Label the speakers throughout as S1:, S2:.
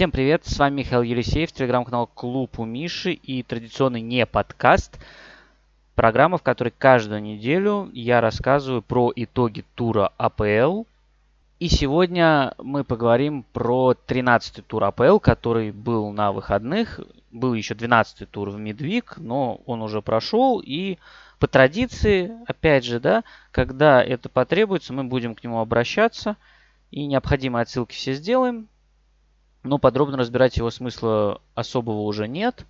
S1: Всем привет, с вами Михаил Елисеев, телеграм-канал Клуб у Миши и традиционный не подкаст. Программа, в которой каждую неделю я рассказываю про итоги тура АПЛ. И сегодня мы поговорим про 13-й тур АПЛ, который был на выходных. Был еще 12-й тур в Мидвик, но он уже прошел. И по традиции, опять же, да, когда это потребуется, мы будем к нему обращаться. И необходимые отсылки все сделаем. Но подробно разбирать его смысла особого уже нет.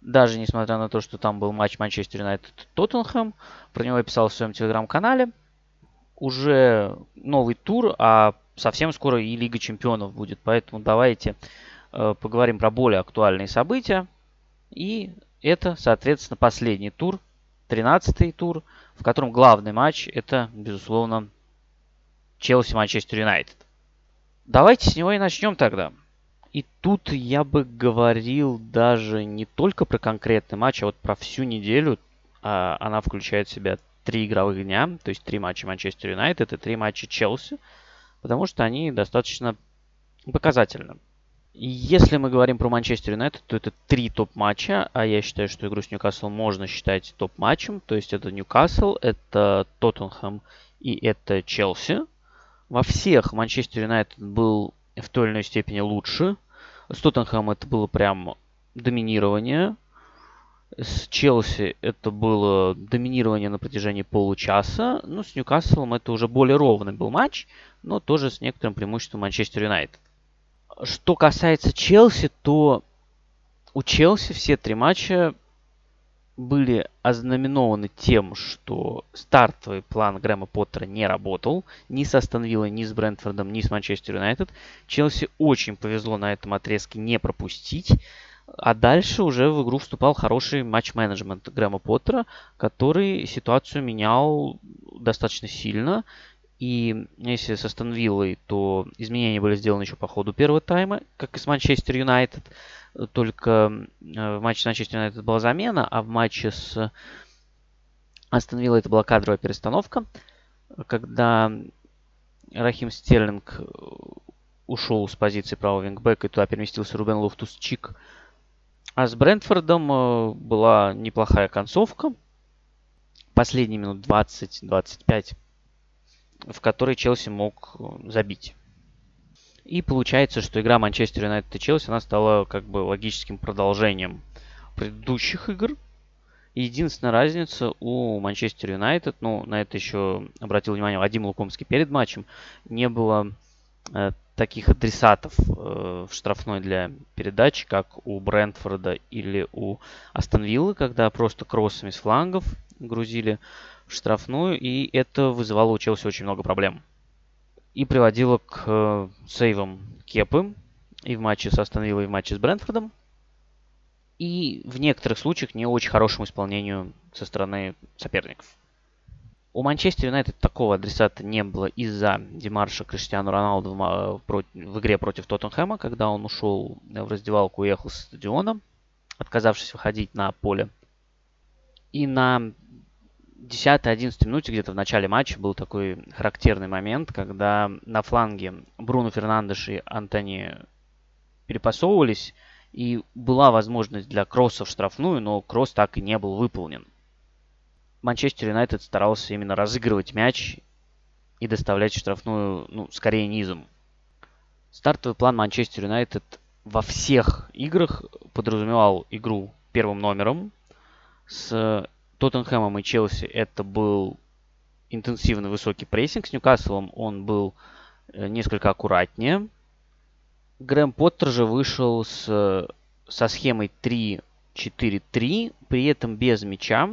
S1: Даже несмотря на то, что там был матч Манчестер Юнайтед Тоттенхэм. Про него я писал в своем телеграм-канале. Уже новый тур, а совсем скоро и Лига Чемпионов будет. Поэтому давайте э, поговорим про более актуальные события. И это, соответственно, последний тур, 13-й тур, в котором главный матч это, безусловно, Челси-Манчестер Юнайтед. Давайте с него и начнем тогда. И тут я бы говорил даже не только про конкретный матч, а вот про всю неделю. А, она включает в себя три игровых дня, то есть три матча Манчестер Юнайтед и три матча Челси, потому что они достаточно показательны. Если мы говорим про Манчестер Юнайтед, то это три топ-матча, а я считаю, что игру с Ньюкаслом можно считать топ-матчем. То есть это Ньюкасл, это Тоттенхэм и это Челси. Во всех Манчестер Юнайтед был в той или иной степени лучше. С Тоттенхэмом это было прям доминирование. С Челси это было доминирование на протяжении получаса. Ну, с Ньюкаслом это уже более ровный был матч, но тоже с некоторым преимуществом Манчестер Юнайтед. Что касается Челси, то у Челси все три матча были ознаменованы тем, что стартовый план Грэма Поттера не работал ни с Астон Виллой, ни с Брентфордом, ни с Манчестер Юнайтед. Челси очень повезло на этом отрезке не пропустить. А дальше уже в игру вступал хороший матч-менеджмент Грэма Поттера, который ситуацию менял достаточно сильно. И если с Астон Виллой, то изменения были сделаны еще по ходу первого тайма, как и с Манчестер Юнайтед. Только э, в матче с Манчестер Юнайтед была замена, а в матче с Виллой это была кадровая перестановка, когда Рахим Стерлинг ушел с позиции правого вингбека и туда переместился Рубен Лофтус-Чик. А с Брентфордом э, была неплохая концовка. Последние минут 20-25, в которой Челси мог забить. И получается, что игра Манчестер Юнайтед и Челси, она стала как бы логическим продолжением предыдущих игр. Единственная разница у Манчестер Юнайтед, ну, на это еще обратил внимание Вадим Лукомский перед матчем, не было э, таких адресатов э, в штрафной для передачи, как у Брентфорда или у Астон Виллы, когда просто кроссами с флангов грузили в штрафную, и это вызывало у Челси очень много проблем и приводило к э, сейвам Кепы и в матче с Астон Виллой, и в матче с Брентфордом. И в некоторых случаях не очень хорошему исполнению со стороны соперников. У Манчестер Юнайтед такого адресата не было из-за Демарша Криштиану Роналду в, игре против Тоттенхэма, когда он ушел в раздевалку и уехал с стадиона, отказавшись выходить на поле. И на 10-11 минуте, где-то в начале матча, был такой характерный момент, когда на фланге Бруно Фернандеш и Антони перепасовывались, и была возможность для кросса в штрафную, но кросс так и не был выполнен. Манчестер Юнайтед старался именно разыгрывать мяч и доставлять штрафную, ну, скорее низом. Стартовый план Манчестер Юнайтед во всех играх подразумевал игру первым номером с Тоттенхэмом и Челси это был интенсивный высокий прессинг. С Ньюкаслом он был э, несколько аккуратнее. Грэм Поттер же вышел с, со схемой 3-4-3, при этом без мяча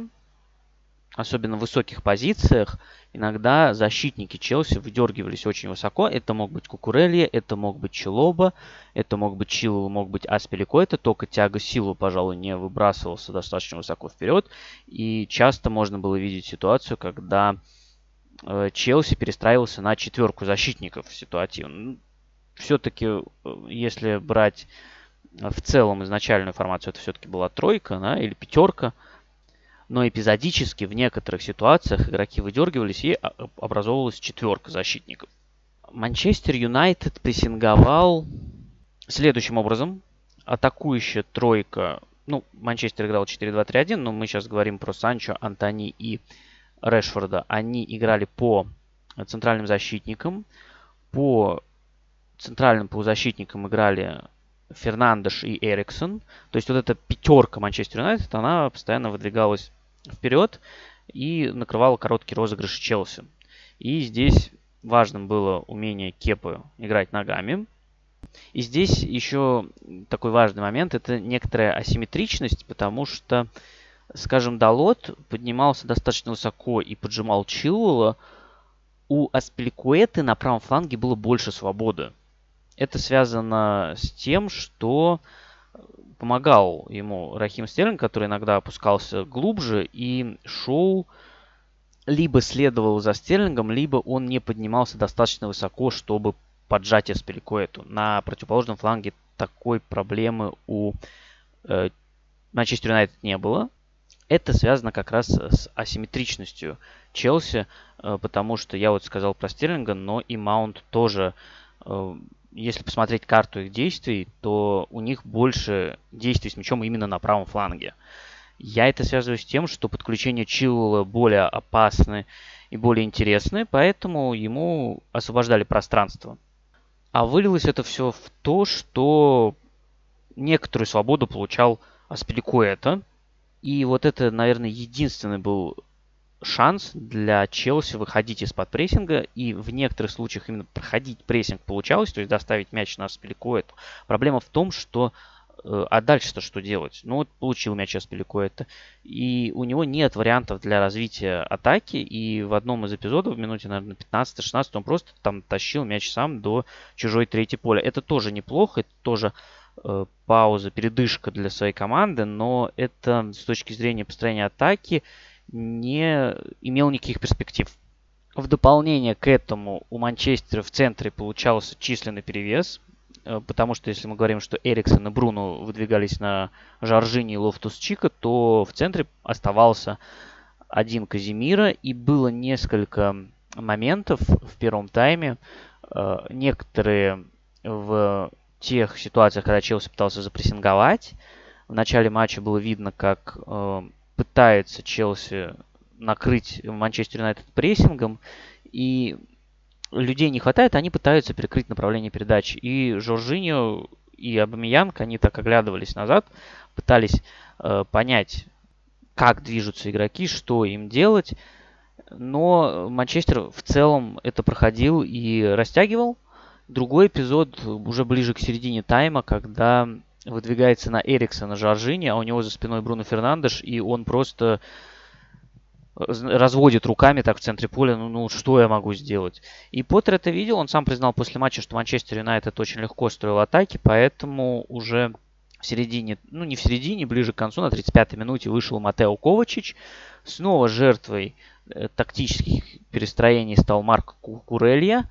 S1: особенно в высоких позициях, иногда защитники Челси выдергивались очень высоко. Это мог быть Кукурелья, это мог быть Челоба, это мог быть Чилова, мог быть Аспелико. Это только тяга силу, пожалуй, не выбрасывался достаточно высоко вперед. И часто можно было видеть ситуацию, когда э, Челси перестраивался на четверку защитников ситуативно. Все-таки, э, если брать в целом изначальную формацию, это все-таки была тройка да, или пятерка – но эпизодически в некоторых ситуациях игроки выдергивались и а, образовывалась четверка защитников. Манчестер Юнайтед прессинговал следующим образом. Атакующая тройка, ну, Манчестер играл 4-2-3-1, но мы сейчас говорим про Санчо, Антони и Решфорда. Они играли по центральным защитникам. По центральным полузащитникам играли Фернандеш и Эриксон. То есть вот эта пятерка Манчестер Юнайтед, она постоянно выдвигалась вперед и накрывала короткий розыгрыш Челси. И здесь важным было умение Кепы играть ногами. И здесь еще такой важный момент, это некоторая асимметричность, потому что, скажем, Далот поднимался достаточно высоко и поджимал Чилуэлла, у Аспиликуэты на правом фланге было больше свободы. Это связано с тем, что помогал ему Рахим Стерлинг, который иногда опускался глубже и шел, либо следовал за Стерлингом, либо он не поднимался достаточно высоко, чтобы поджать Аспиликуэту. На противоположном фланге такой проблемы у э, Манчестер Юнайтед не было. Это связано как раз с асимметричностью Челси, э, потому что я вот сказал про Стерлинга, но и Маунт тоже, э, если посмотреть карту их действий, то у них больше действий с мячом именно на правом фланге. Я это связываю с тем, что подключение Чилуэлла более опасны и более интересны, поэтому ему освобождали пространство. А вылилось это все в то, что некоторую свободу получал Аспиликуэта. И вот это, наверное, единственный был шанс для Челси выходить из-под прессинга и в некоторых случаях именно проходить прессинг получалось, то есть доставить мяч на Аспиликуэту. Проблема в том, что э, а дальше-то что делать? Ну вот получил мяч Аспиликуэта, и у него нет вариантов для развития атаки, и в одном из эпизодов, в минуте, наверное, 15-16, он просто там тащил мяч сам до чужой третьей поля. Это тоже неплохо, это тоже э, пауза, передышка для своей команды, но это с точки зрения построения атаки не имел никаких перспектив. В дополнение к этому у Манчестера в центре получался численный перевес, э, потому что если мы говорим, что Эриксон и Бруно выдвигались на Жоржиньо и Лофтус Чика, то в центре оставался один Каземиро, и было несколько моментов в первом тайме. Э, некоторые в тех ситуациях, когда Челси пытался запрессинговать, в начале матча было видно, как э, пытается Челси накрыть Манчестер Юнайтед прессингом, и людей не хватает, они пытаются перекрыть направление передачи. И Жоржиньо и Абамиянг, они так оглядывались назад, пытались э, понять, как движутся игроки, что им делать. Но Манчестер в целом это проходил и растягивал. Другой эпизод уже ближе к середине тайма, когда выдвигается на Эриксона Жоржини, а у него за спиной Бруно Фернандеш, и он просто э, разводит руками так в центре поля, ну, ну что я могу сделать. И Поттер это видел, он сам признал после матча, что Манчестер Юнайтед очень легко строил атаки, поэтому уже в середине, ну не в середине, ближе к концу, на 35-й минуте вышел Матео Ковачич. Снова жертвой э, тактических перестроений стал Марк Курелья.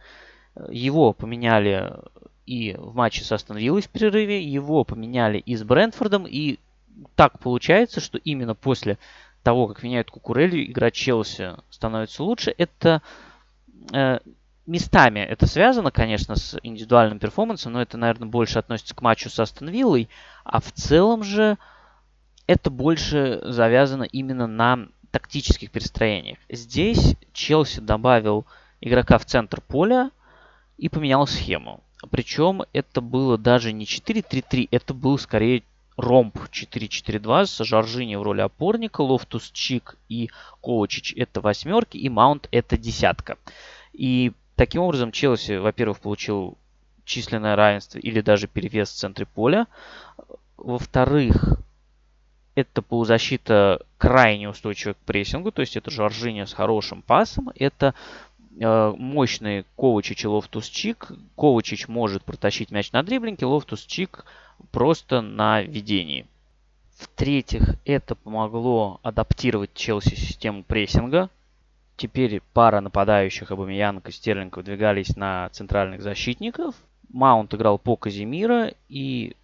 S1: Его поменяли и в матче с Астон Виллой в перерыве, его поменяли и с Брентфордом, и так получается, что именно после того, как меняют Кукурелью, игра Челси становится лучше. Это э, местами это связано, конечно, с индивидуальным перформансом, но это, наверное, больше относится к матчу с Астон Виллой, а в целом же это больше завязано именно на тактических перестроениях. Здесь Челси добавил игрока в центр поля и поменял схему. Причем это было даже не 4-3-3, это был скорее ромб 4-4-2 с Жоржиньо в роли опорника, Лофтус Чик и Ковачич это восьмерки, и Маунт это десятка. И таким образом Челси, во-первых, получил численное равенство или даже перевес в центре поля. Во-вторых, это полузащита крайне устойчивая к прессингу, то есть это Жоржиньо с хорошим пасом, это Э, мощный Ковачич и Лофтус-Чик. Ковачич может протащить мяч на дриблинге, Лофтус-Чик просто на ведении. В-третьих, это помогло адаптировать Челси систему прессинга. Теперь пара нападающих Абамиянг и Стерлинг выдвигались на центральных защитников. Маунт играл по Казимира, и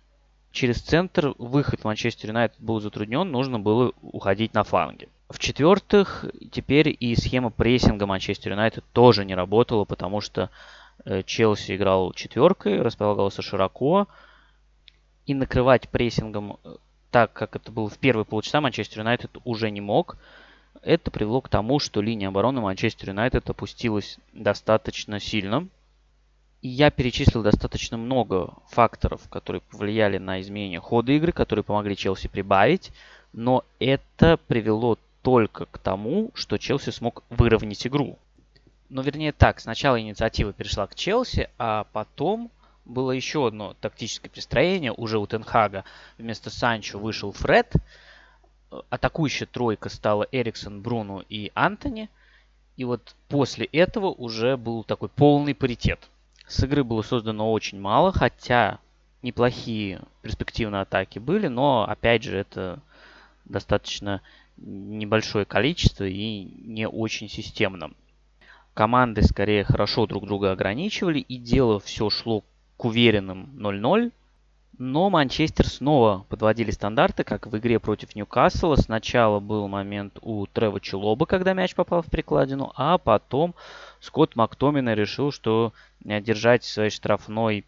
S1: через центр выход Манчестер Юнайтед был затруднен, нужно было уходить на фланге. В-четвертых, теперь и схема прессинга Манчестер Юнайтед тоже не работала, потому что э, Челси играл четверкой, располагался широко, И накрывать прессингом э, так, как это было в первые полчаса, Манчестер Юнайтед уже не мог. Это привело к тому, что линия обороны Манчестер Юнайтед опустилась достаточно сильно. И я перечислил достаточно много факторов, которые повлияли на изменение хода игры, которые помогли Челси прибавить. Но это привело только к тому, что Челси смог выровнять игру. Но вернее так, сначала инициатива перешла к Челси, а потом было еще одно тактическое пристроение уже у Тенхага. Вместо Санчо вышел Фред. Атакующая тройка стала Эриксон, Бруно и Антони. И вот после этого уже был такой полный паритет. С игры было создано очень мало, хотя неплохие перспективные атаки были, но опять же это достаточно небольшое количество и не очень системно. Команды скорее хорошо друг друга ограничивали, и дело все шло к уверенным 0-0. Но Манчестер снова подводили стандарты, как в игре против Ньюкасла. Сначала был момент у Трева Челоба, когда мяч попал в прикладину, а потом Скотт Мактомина решил, что держать своей штрафной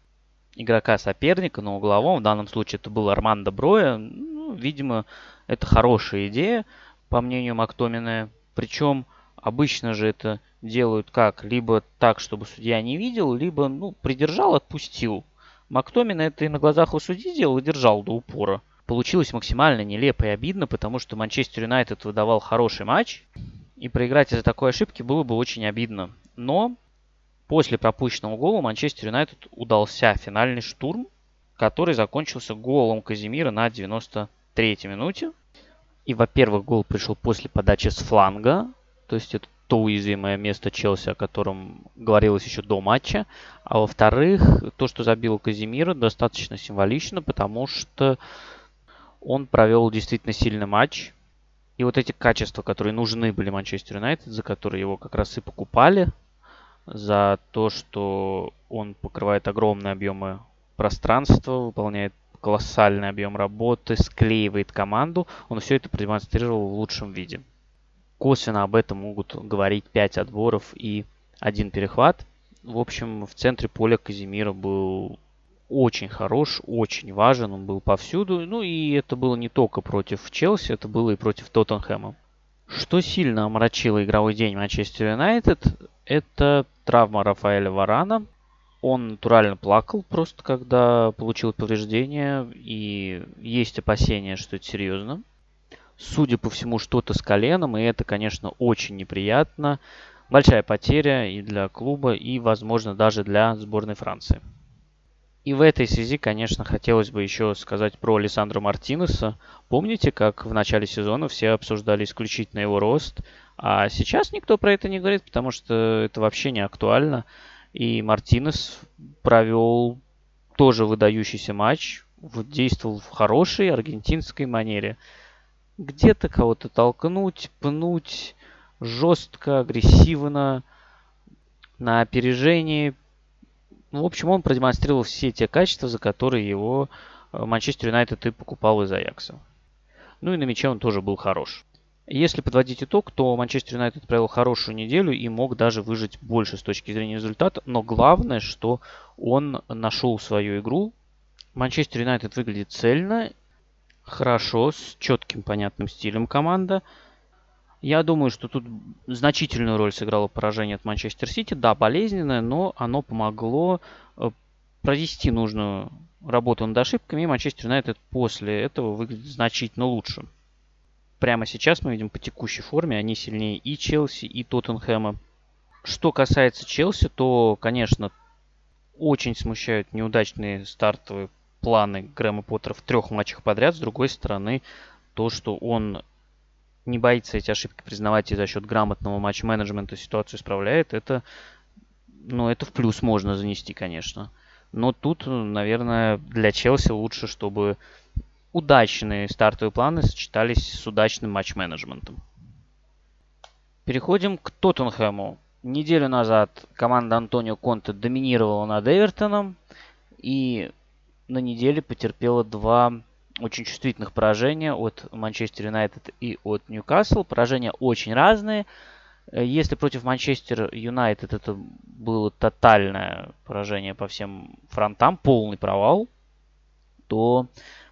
S1: игрока соперника на угловом, в данном случае это был Армандо Броя, ну, видимо, это хорошая идея, по мнению Мактомина. Причем обычно же это делают как? Либо так, чтобы судья не видел, либо ну, придержал, отпустил. Мактомина это и на глазах у судьи делал и держал до упора. Получилось максимально нелепо и обидно, потому что Манчестер Юнайтед выдавал хороший матч, и проиграть из-за такой ошибки было бы очень обидно. Но после пропущенного гола Манчестер Юнайтед удался финальный штурм, который закончился голом Казимира на 93-й минуте. И, во-первых, гол пришел после подачи с фланга, то есть это то уязвимое место Челси, о котором говорилось еще до матча. А во-вторых, то, что забил Казимира, достаточно символично, потому что он провел действительно сильный матч. И вот эти качества, которые нужны были Манчестер Юнайтед, за которые его как раз и покупали, за то, что он покрывает огромные объемы пространства, выполняет колоссальный объем работы, склеивает команду, он все это продемонстрировал в лучшем виде. Косвенно об этом могут говорить 5 отборов и один перехват. В общем, в центре поля Казимира был очень хорош, очень важен, он был повсюду. Ну и это было не только против Челси, это было и против Тоттенхэма. Что сильно омрачило игровой день Манчестер Юнайтед, это травма Рафаэля Варана. Он натурально плакал просто, когда получил повреждение, и есть опасения, что это серьезно. Судя по всему, что-то с коленом, и это, конечно, очень неприятно. Большая потеря и для клуба, и, возможно, даже для сборной Франции. И в этой связи, конечно, хотелось бы еще сказать про Александра Мартинеса. Помните, как в начале сезона все обсуждали исключительно его рост, а сейчас никто про это не говорит, потому что это вообще не актуально. И Мартинес провел тоже выдающийся матч, действовал в хорошей аргентинской манере – где-то кого-то толкнуть, пнуть жестко, агрессивно, на опережении. Ну, в общем, он продемонстрировал все те качества, за которые его э, Манчестер Юнайтед и покупал из Аякса. Ну и на мяче он тоже был хорош. Если подводить итог, то Манчестер Юнайтед провел хорошую неделю и мог даже выжить больше с точки зрения результата. Но главное, что он нашел свою игру. Манчестер Юнайтед выглядит цельно хорошо, с четким понятным стилем команда. Я думаю, что тут значительную роль сыграло поражение от Манчестер Сити. Да, болезненное, но оно помогло э, провести нужную работу над ошибками, и Манчестер Юнайтед после этого выглядит значительно лучше. Прямо сейчас мы видим по текущей форме, они сильнее и Челси, и Тоттенхэма. Что касается Челси, то, конечно, очень смущают неудачные стартовые планы Грэма Поттера в трех матчах подряд. С другой стороны, то, что он не боится эти ошибки признавать и за счет грамотного матч-менеджмента ситуацию исправляет, это, ну, это в плюс можно занести, конечно. Но тут, наверное, для Челси лучше, чтобы удачные стартовые планы сочетались с удачным матч-менеджментом. Переходим к Тоттенхэму. Неделю назад команда Антонио Конте доминировала над Эвертоном. И на неделе потерпела два очень чувствительных поражения от Манчестер Юнайтед и от Ньюкасл. Поражения очень разные. Если против Манчестер Юнайтед это было тотальное поражение по всем фронтам, полный провал. то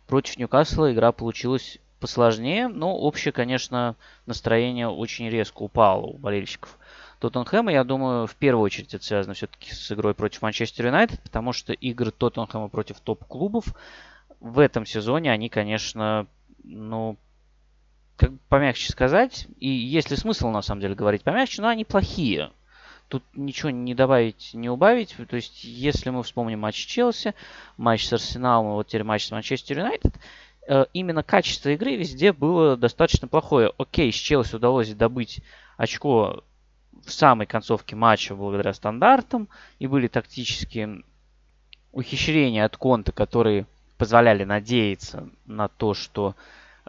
S1: против Ньюкасла игра получилась посложнее, но общее, конечно, настроение очень резко упало у болельщиков Тоттенхэма. Я думаю, в первую очередь это связано все-таки с игрой против Манчестер Юнайтед, потому что игры Тоттенхэма против топ-клубов в этом сезоне, они, конечно, ну, как помягче сказать, и есть ли смысл на самом деле говорить помягче, но они плохие. Тут ничего не добавить, не убавить. То есть, если мы вспомним матч Челси, матч с Арсеналом, вот теперь матч с Манчестер Юнайтед, Э, именно качество игры везде было достаточно плохое. Окей, с Челси удалось добыть очко в самой концовке матча благодаря стандартам, и были тактические ухищрения от Конта, которые позволяли надеяться на то, что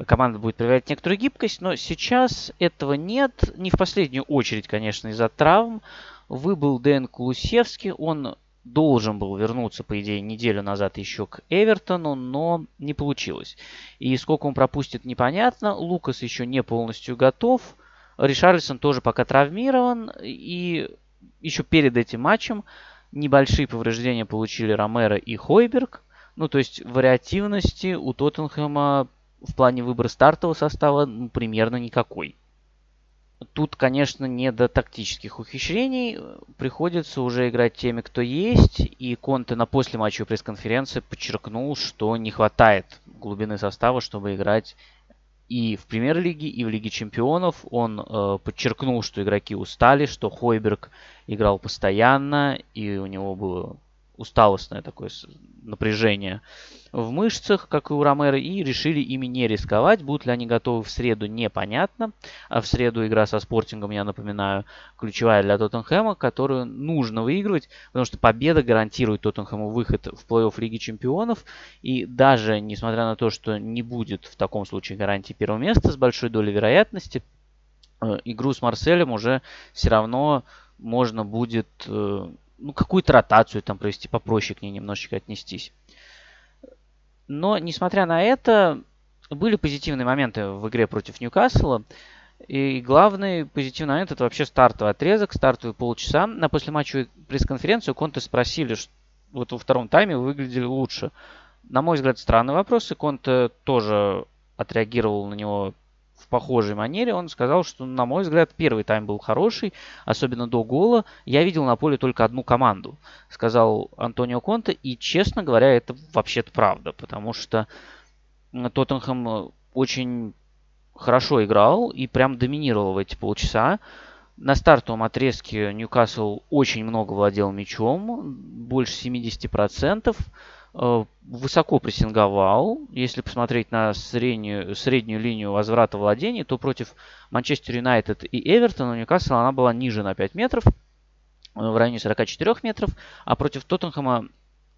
S1: команда будет проявлять некоторую гибкость, но сейчас этого нет, не в последнюю очередь, конечно, из-за травм. Выбыл Дэн Кулусевский, он должен был вернуться, по идее, неделю назад еще к Эвертону, но не получилось. И сколько он пропустит, непонятно. Лукас еще не полностью готов. Ришарлисон тоже пока травмирован. И еще перед этим матчем небольшие повреждения получили Ромеро и Хойберг. Ну, то есть вариативности у Тоттенхэма в плане выбора стартового состава ну, примерно никакой. Тут, конечно, не до тактических ухищрений. Приходится уже играть теми, кто есть. И Конте на послематчевой пресс-конференции подчеркнул, что не хватает глубины состава, чтобы играть и в премьер-лиге, и в Лиге чемпионов. Он э, подчеркнул, что игроки устали, что Хойберг играл постоянно, и у него было усталостное такое напряжение в мышцах, как и у Ромеро, и решили ими не рисковать. Будут ли они готовы в среду, непонятно. А в среду игра со Спортингом, я напоминаю, ключевая для Тоттенхэма, которую нужно выигрывать, потому что победа гарантирует Тоттенхэму выход в плей-офф Лиги Чемпионов. И даже несмотря на то, что не будет в таком случае гарантии первого места с большой долей вероятности, э, игру с Марселем уже все равно можно будет э, ну, какую-то ротацию там провести, попроще к ней немножечко отнестись. Но, несмотря на это, были позитивные моменты в игре против Ньюкасла. И главный позитивный момент это вообще стартовый отрезок, стартовые полчаса. На послематчевой пресс-конференцию Конте спросили, что вот во втором тайме выглядели лучше. На мой взгляд, странный вопрос, и Конте тоже отреагировал на него в похожей манере. Он сказал, что, на мой взгляд, первый тайм был хороший, особенно до гола. Я видел на поле только одну команду, сказал Антонио Конте. И, честно говоря, это вообще-то правда, потому что Тоттенхэм очень хорошо играл и прям доминировал в эти полчаса. На стартовом отрезке Ньюкасл очень много владел мячом, больше 70%. Э, высоко прессинговал. Если посмотреть на среднюю, среднюю линию возврата владений, то против Манчестер Юнайтед и Эвертона Ньюкасл она была ниже на 5 метров, э, в районе 44 метров, а против Тоттенхэма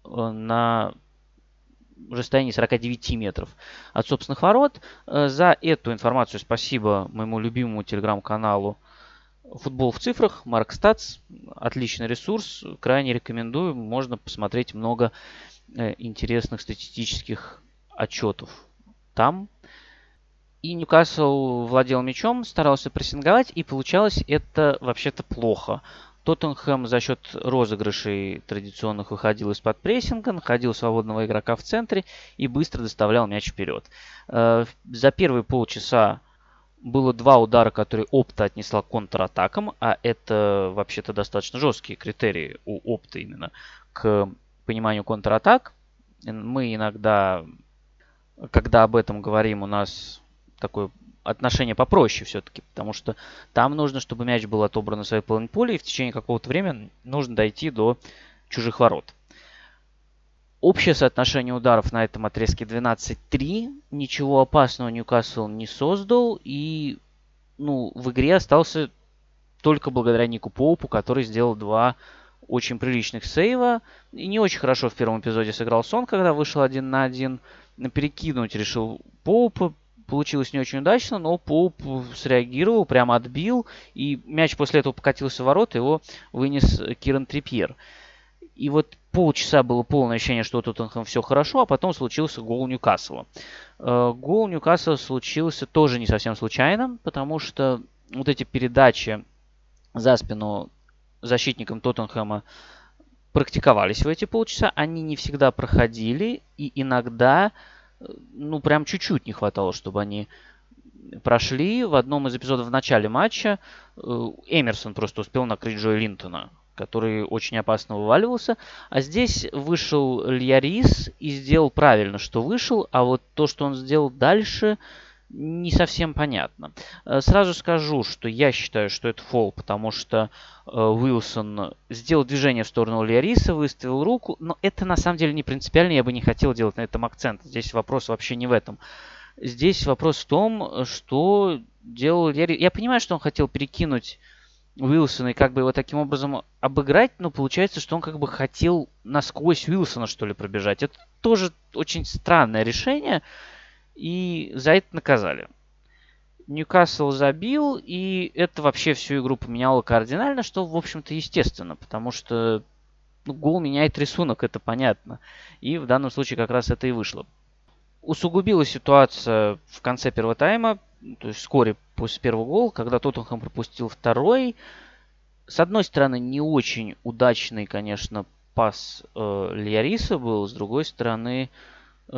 S1: э, на расстоянии 49 метров от собственных ворот. За эту информацию спасибо моему любимому телеграм-каналу Футбол в цифрах, Марк Статс, отличный ресурс, крайне рекомендую, можно посмотреть много интересных статистических отчетов там. И Ньюкасл владел мячом, старался прессинговать, и получалось это вообще-то плохо. Тоттенхэм за счет розыгрышей традиционных выходил из-под прессинга, находил свободного игрока в центре и быстро доставлял мяч вперед. Э, за первые полчаса было два удара, которые Опта отнесла контратакам, а это вообще-то достаточно жесткие критерии у Опта именно к пониманию контратак. Мы иногда, когда об этом говорим, у нас такое отношение попроще все-таки, потому что там нужно, чтобы мяч был отобран на своей половине поля, и в течение какого-то времени нужно дойти до чужих ворот. Общее соотношение ударов на этом отрезке 12-3. Ничего опасного Ньюкасл не создал. И ну, в игре остался только благодаря Нику Поупу, который сделал два очень приличных сейва. И не очень хорошо в первом эпизоде сыграл Сон, когда вышел один на один. Перекинуть решил Поуп. Получилось не очень удачно, но Поуп среагировал, прямо отбил. И мяч после этого покатился в ворот, его вынес Киран Трипьер. И вот полчаса было полное ощущение, что у Тоттенхэм все хорошо, а потом случился гол Ньюкасла. Э, гол Ньюкасла случился тоже не совсем случайно, потому что вот эти передачи за спину защитникам Тоттенхэма практиковались в эти полчаса, они не всегда проходили, и иногда, э, ну, прям чуть-чуть не хватало, чтобы они прошли. В одном из эпизодов в начале матча э, Эмерсон просто успел накрыть Джоя Линтона, который очень опасно вываливался. А здесь вышел Льярис и сделал правильно, что вышел, а вот то, что он сделал дальше, не совсем понятно. Э, сразу скажу, что я считаю, что это фол, потому что э, Уилсон сделал движение в сторону Лиариса, выставил руку, но это на самом деле не принципиально, я бы не хотел делать на этом акцент. Здесь вопрос вообще не в этом. Здесь вопрос в том, что делал Лиарис. Я понимаю, что он хотел перекинуть Уилсона и как бы его таким образом обыграть, но получается, что он как бы хотел насквозь Уилсона, что ли, пробежать. Это тоже очень странное решение и за это наказали. Ньюкасл забил, и это вообще всю игру поменяло кардинально, что, в общем-то, естественно, потому что ну, гол меняет рисунок, это понятно. И в данном случае как раз это и вышло. Усугубила ситуация в конце первого тайма, то есть вскоре после первого гола, когда Тоттенхэм пропустил второй. С одной стороны, не очень удачный, конечно, пас э, Льяриса был, с другой стороны,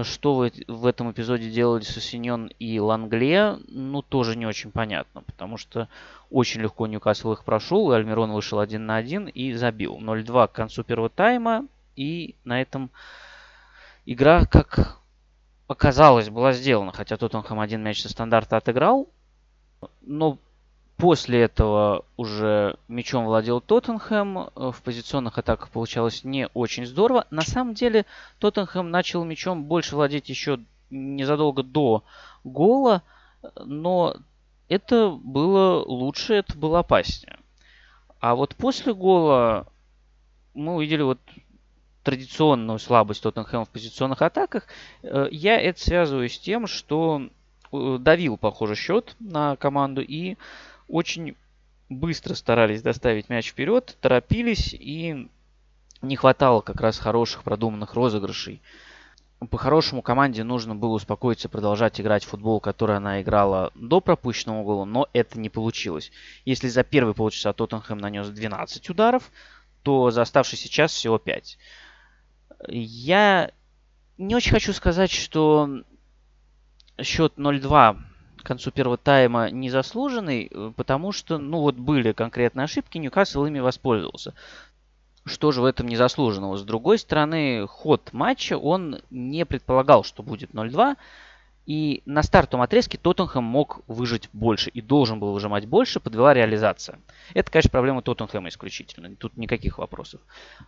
S1: что в, в этом эпизоде делали Сосиньон и Лангле, ну, тоже не очень понятно, потому что очень легко Ньюкасл их прошел, и Альмирон вышел один на один и забил. 0-2 к концу первого тайма, и на этом игра, как оказалось, была сделана, хотя Тоттенхэм один мяч со стандарта отыграл, но После этого уже мячом владел Тоттенхэм. Э, в позиционных атаках получалось не очень здорово. На самом деле Тоттенхэм начал мячом больше владеть еще незадолго до гола. Но это было лучше, это было опаснее. А вот после гола мы увидели вот традиционную слабость Тоттенхэма в позиционных атаках. Э, я это связываю с тем, что э, давил, похоже, счет на команду и очень быстро старались доставить мяч вперед, торопились и не хватало как раз хороших продуманных розыгрышей. По-хорошему команде нужно было успокоиться и продолжать играть в футбол, который она играла до пропущенного гола, но это не получилось. Если за первые полчаса Тоттенхэм нанес 12 ударов, то за оставшийся час всего 5. Я не очень хочу сказать, что счет 0-2 к концу первого тайма незаслуженный, э, потому что, ну вот были конкретные ошибки, Ньюкасл ими воспользовался. Что же в этом незаслуженного? С другой стороны, ход матча, он не предполагал, что будет 0-2. И на стартовом отрезке Тоттенхэм мог выжить больше и должен был выжимать больше, подвела реализация. Это, конечно, проблема Тоттенхэма исключительно, тут никаких вопросов.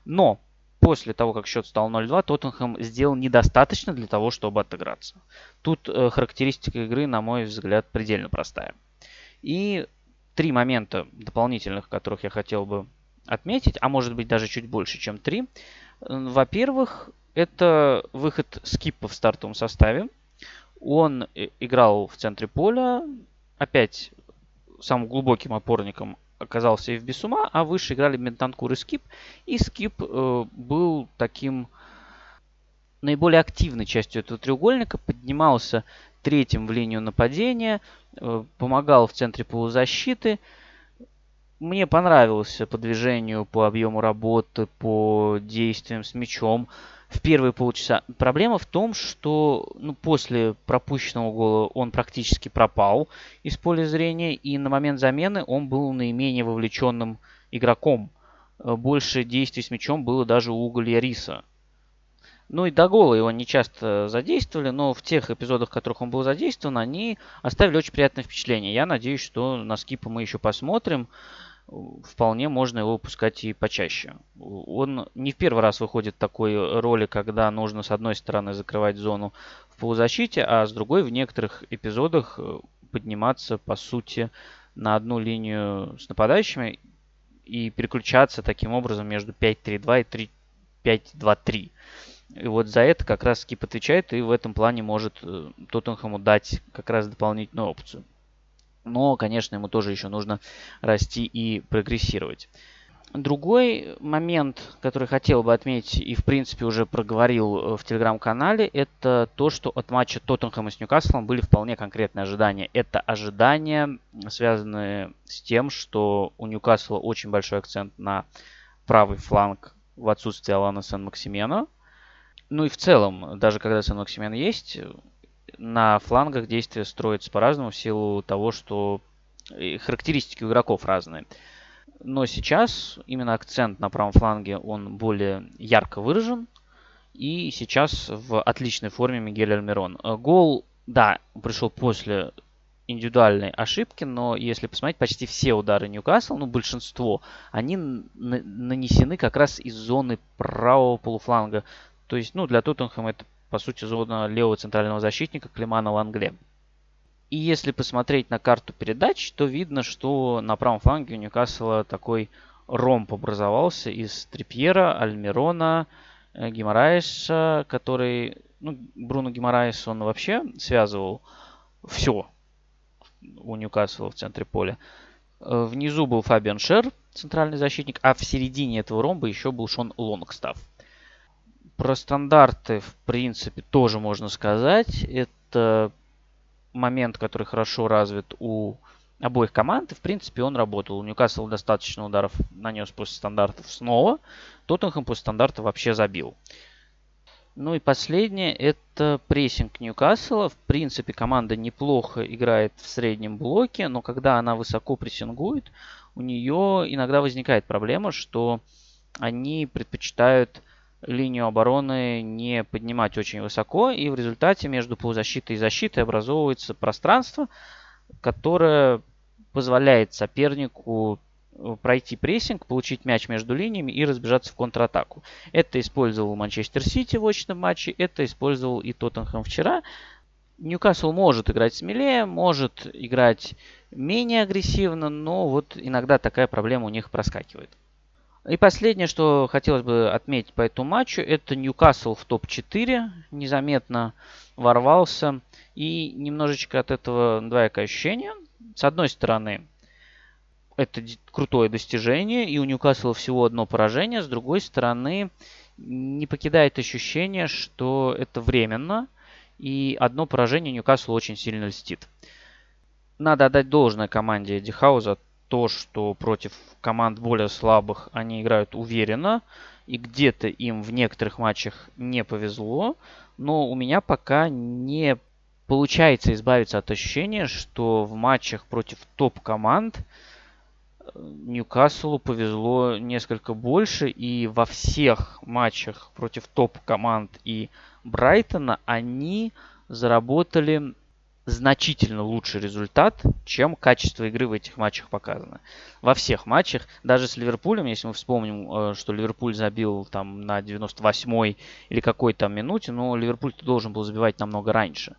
S1: Но после того, как счет стал 0-2, Тоттенхэм сделал недостаточно для того, чтобы отыграться. Тут э, характеристика игры, на мой взгляд, предельно простая. И три момента дополнительных, которых я хотел бы отметить, а может быть даже чуть больше, чем три. Во-первых, это выход Скипа в стартовом составе. Он э, играл в центре поля, опять самым глубоким опорником оказался и в Бесума, а выше играли Бентанкур и Скип. И Скип э, был таким наиболее активной частью этого треугольника, поднимался третьим в линию нападения, э, помогал в центре полузащиты. Мне понравилось по движению, по объему работы, по действиям с мячом в первые полчаса. Проблема в том, что ну, после пропущенного гола он практически пропал из поля зрения, и на момент замены он был наименее вовлеченным игроком. Э, больше действий с мячом было даже у Риса. Ну и до гола его не часто задействовали, но в тех эпизодах, в которых он был задействован, они оставили очень приятное впечатление. Я надеюсь, что на скипа мы еще посмотрим вполне можно его выпускать и почаще. Он не в первый раз выходит в такой роли, когда нужно с одной стороны закрывать зону в полузащите, а с другой в некоторых эпизодах э, подниматься, по сути, на одну линию с нападающими и переключаться таким образом между 5-3-2 и 5-2-3. И вот за это как раз Скип отвечает и в этом плане может э, Тоттенхэму дать как раз дополнительную опцию. Но, конечно, ему тоже еще нужно расти и прогрессировать. Другой момент, который хотел бы отметить и, в принципе, уже проговорил э, в телеграм-канале, это то, что от матча Тоттенхэма с Ньюкаслом были вполне конкретные ожидания. Это ожидания, связанные с тем, что у Ньюкасла очень большой акцент на правый фланг в отсутствие Алана Сен-Максимена. Ну и в целом, даже когда Сен-Максимен есть, на флангах действие строится по-разному в силу того, что характеристики у игроков разные. Но сейчас именно акцент на правом фланге, он более ярко выражен. И сейчас в отличной форме Мигель Альмирон. Гол, да, пришел после индивидуальной ошибки, но если посмотреть, почти все удары Ньюкасл, ну большинство, они нанесены как раз из зоны правого полуфланга. То есть, ну, для Тоттенхэма это, по сути, зона левого центрального защитника Климана Лангле. И если посмотреть на карту передач, то видно, что на правом фланге у Ньюкасла такой ромб образовался из Трипьера, Альмирона, э, Гимараеса, который, ну, Бруно Гимараес, он вообще связывал все у Ньюкасла в центре поля. Э, внизу был Фабиан Шер, центральный защитник, а в середине этого ромба еще был Шон Лонгстав. Про стандарты, в принципе, тоже можно сказать. Это момент, который хорошо развит у обоих команд. И, в принципе, он работал. У Ньюкасла достаточно ударов нанес после стандартов снова. Тоттенхэм после стандарта вообще забил. Ну и последнее, это прессинг Ньюкасла. В принципе, команда неплохо играет в среднем блоке, но когда она высоко прессингует, у нее иногда возникает проблема, что они предпочитают линию обороны не поднимать очень высоко, и в результате между полузащитой и защитой образовывается пространство, которое позволяет сопернику Э, пройти прессинг, получить мяч между линиями и разбежаться в контратаку. Это использовал Манчестер Сити в очном матче, это использовал и Тоттенхэм вчера. Ньюкасл может играть смелее, может играть менее агрессивно, но вот иногда такая проблема у них проскакивает. И последнее, что хотелось бы отметить по этому матчу, это Ньюкасл в топ-4 незаметно ворвался. И немножечко от этого двоякое ощущение. С одной стороны, это крутое достижение, и у Ньюкасла всего одно поражение. С другой стороны, не покидает ощущение, что это временно, и одно поражение Ньюкаслу очень сильно льстит. Надо отдать должное команде Эдди Хауза то, что против команд более слабых они играют уверенно, и где-то им в некоторых матчах не повезло, но у меня пока не получается избавиться от ощущения, что в матчах против топ-команд – Ньюкаслу повезло несколько больше, и во всех матчах против топ-команд и Брайтона они заработали значительно лучший результат, чем качество игры в этих матчах показано. Во всех матчах, даже с Ливерпулем, если мы вспомним, э, что Ливерпуль забил там на 98-й или какой то минуте, но Ливерпуль должен был забивать намного раньше.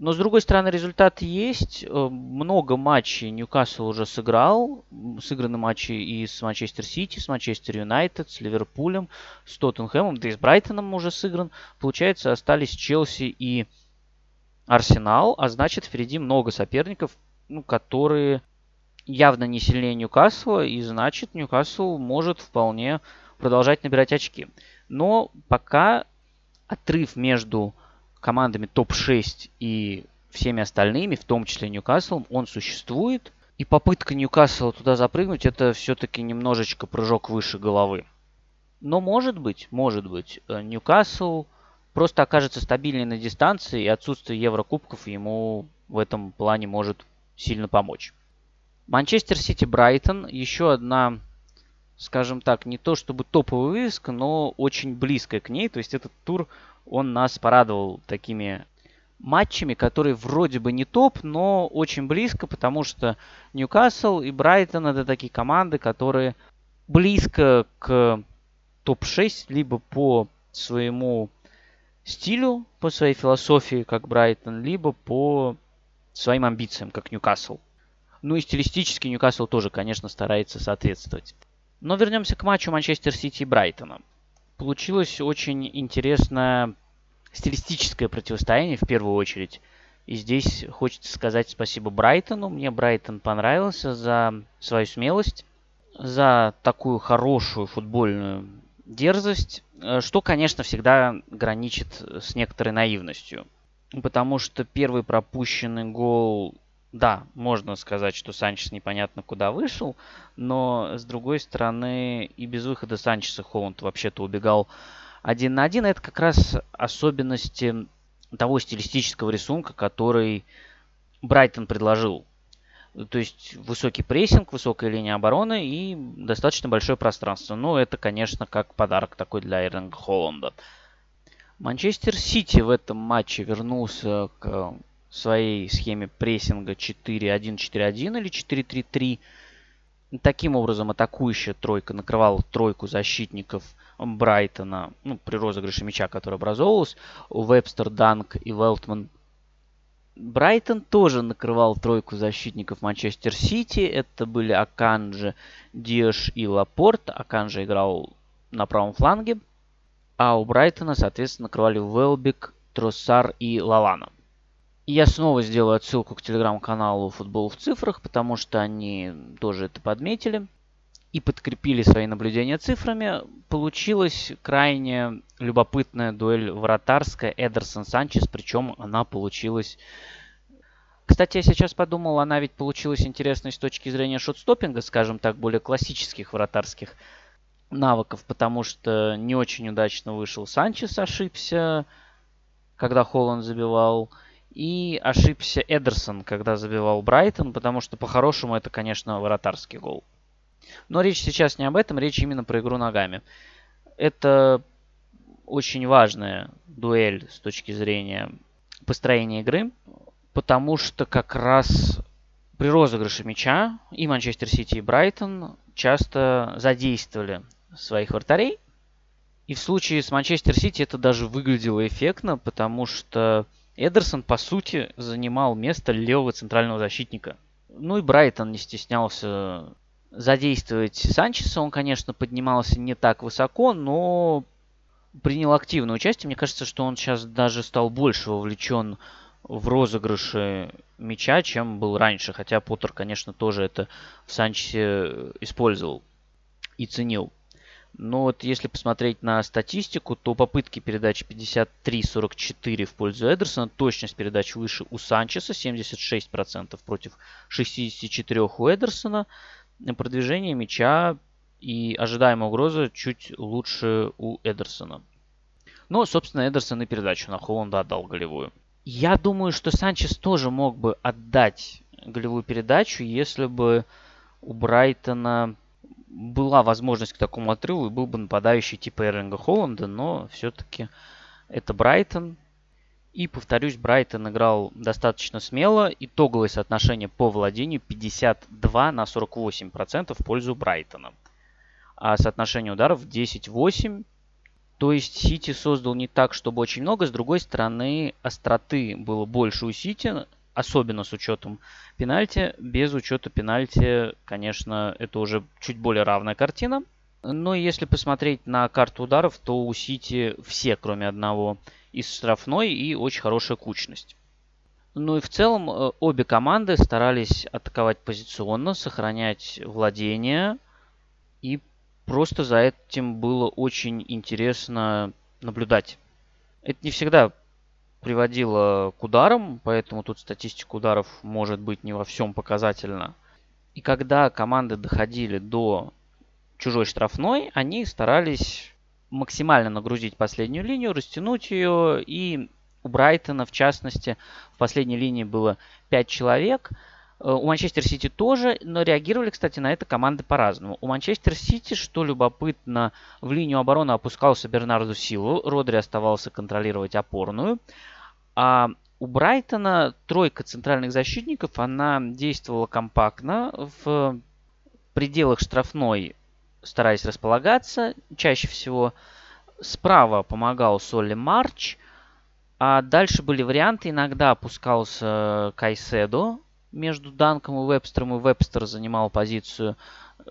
S1: Но, с другой стороны, результат есть. Э, много матчей Ньюкасл уже сыграл. Сыграны матчи и с Манчестер Сити, с Манчестер Юнайтед, с Ливерпулем, с Тоттенхэмом, да и с Брайтоном уже сыгран. Получается, остались Челси и Арсенал, а значит, впереди много соперников, ну, которые явно не сильнее Ньюкасла, и значит, Ньюкасл может вполне продолжать набирать очки. Но пока отрыв между командами топ-6 и всеми остальными, в том числе Ньюкаслом, он существует. И попытка Ньюкасла туда запрыгнуть, это все-таки немножечко прыжок выше головы. Но может быть, может быть, э, Ньюкасл просто окажется стабильнее на дистанции, и отсутствие Еврокубков ему в этом плане может сильно помочь. Манчестер Сити Брайтон, еще одна, скажем так, не то чтобы топовая вывеска, но очень близкая к ней. То есть этот тур он нас порадовал такими матчами, которые вроде бы не топ, но очень близко, потому что Ньюкасл и Брайтон это такие команды, которые близко к топ-6, либо по своему стилю, по своей философии, как Брайтон, либо по своим амбициям, как Ньюкасл. Ну и стилистически Ньюкасл тоже, конечно, старается соответствовать. Но вернемся к матчу Манчестер Сити и Брайтона получилось очень интересное стилистическое противостояние в первую очередь. И здесь хочется сказать спасибо Брайтону. Мне Брайтон понравился за свою смелость, за такую хорошую футбольную дерзость, э, что, конечно, всегда граничит с некоторой наивностью. Потому что первый пропущенный гол да, можно сказать, что Санчес непонятно куда вышел, но с другой стороны и без выхода Санчеса Холланд вообще-то убегал один на один. Это как раз особенности того стилистического рисунка, который Брайтон предложил. То есть высокий прессинг, высокая линия обороны и достаточно большое пространство. Ну, это, конечно, как подарок такой для Эрлинга Холланда. Манчестер Сити в этом матче вернулся к своей схеме прессинга 4-1-4-1 или 4-3-3. Таким образом, атакующая тройка накрывала тройку защитников Брайтона ну, при розыгрыше мяча, который образовывался. Вебстер, Данк и Велтман Брайтон тоже накрывал тройку защитников Манчестер Сити. Это были Аканджи, Диаш и Лапорт. Аканджи играл на правом фланге. А у Брайтона, соответственно, накрывали Велбек, Троссар и Лаллана. Я снова сделаю отсылку к телеграм-каналу «Футбол в цифрах», потому что они тоже это подметили и подкрепили свои наблюдения цифрами. Получилась крайне любопытная дуэль вратарская Эдерсон-Санчес, причем она получилась... Кстати, я сейчас подумал, она ведь получилась интересной с точки зрения шотстопинга, скажем так, более классических вратарских навыков, потому что не очень удачно вышел Санчес, ошибся, когда Холланд забивал. И ошибся Эдерсон, когда забивал Брайтон, потому что по-хорошему это, конечно, вратарский гол. Но речь сейчас не об этом, речь именно про игру ногами. Это очень важная дуэль с точки зрения построения игры, потому что как раз при розыгрыше мяча и Манчестер Сити, и Брайтон часто задействовали своих вратарей. И в случае с Манчестер Сити это даже выглядело эффектно, потому что Эдерсон, по сути, занимал место левого центрального защитника. Ну и Брайтон не стеснялся задействовать Санчеса. Он, конечно, поднимался не так высоко, но принял активное участие. Мне кажется, что он сейчас даже стал больше вовлечен в розыгрыше мяча, чем был раньше. Хотя Поттер, конечно, тоже это в Санчесе использовал и ценил. Но вот если посмотреть на статистику, то попытки передачи 53-44 в пользу Эдерсона, точность передач выше у Санчеса 76% против 64 у Эдерсона продвижение мяча и ожидаемая угроза чуть лучше у Эдерсона. Но, собственно, Эдерсон и передачу на Холланда отдал голевую. Я думаю, что Санчес тоже мог бы отдать голевую передачу, если бы у Брайтона была возможность к такому отрыву и был бы нападающий типа Эрлинга Холланда, но все-таки это Брайтон, и, повторюсь, Брайтон играл достаточно смело. Итоговое соотношение по владению 52 на 48% в пользу Брайтона. А соотношение ударов 10-8. То есть Сити создал не так, чтобы очень много. С другой стороны, остроты было больше у Сити, особенно с учетом пенальти. Без учета пенальти, конечно, это уже чуть более равная картина. Но если посмотреть на карту ударов, то у Сити все, кроме одного, из штрафной и очень хорошая кучность. Ну и в целом э, обе команды старались атаковать позиционно, сохранять владение. И просто за этим было очень интересно наблюдать. Это не всегда приводило к ударам, поэтому тут статистика ударов может быть не во всем показательна. И когда команды доходили до чужой штрафной, они старались максимально нагрузить последнюю линию, растянуть ее. И у Брайтона, в частности, в последней линии было 5 человек. Э, у Манчестер Сити тоже, но реагировали, кстати, на это команды по-разному. У Манчестер Сити, что любопытно, в линию обороны опускался Бернарду Силу, Родри оставался контролировать опорную. А у Брайтона тройка центральных защитников, она действовала компактно в пределах штрафной стараясь располагаться. Чаще всего справа помогал Соли Марч. А дальше были варианты. Иногда опускался Кайседо между Данком и Вебстером. И Вебстер занимал позицию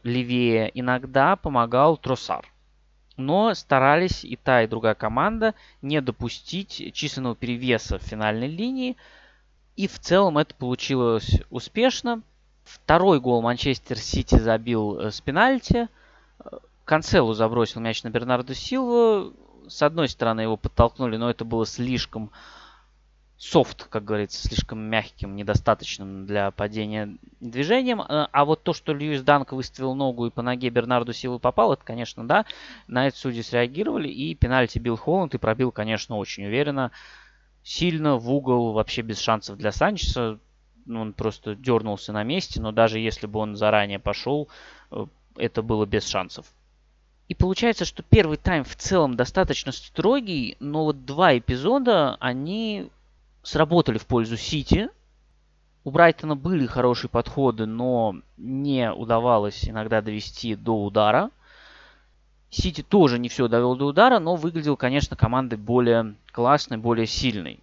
S1: левее. Иногда помогал Тросар. Но старались и та, и другая команда не допустить численного перевеса в финальной линии. И в целом это получилось успешно. Второй гол Манчестер Сити забил э, с пенальти. Канцелу забросил мяч на Бернарду Силву. С одной стороны его подтолкнули, но это было слишком софт, как говорится, слишком мягким, недостаточным для падения движением. Э, а вот то, что Льюис Данк выставил ногу и по ноге Бернарду Силы попал, это, конечно, да. На это судьи среагировали. И пенальти бил Холланд и пробил, конечно, очень уверенно. Сильно в угол, вообще без шансов для Санчеса. Ну, он просто дернулся на месте, но даже если бы он заранее пошел, э, это было без шансов. И получается, что первый тайм в целом достаточно строгий, но вот два эпизода, они сработали в пользу Сити. У Брайтона были хорошие подходы, но не удавалось иногда довести до удара. Сити тоже не все довел до удара, но выглядел, конечно, командой более классной, более сильной.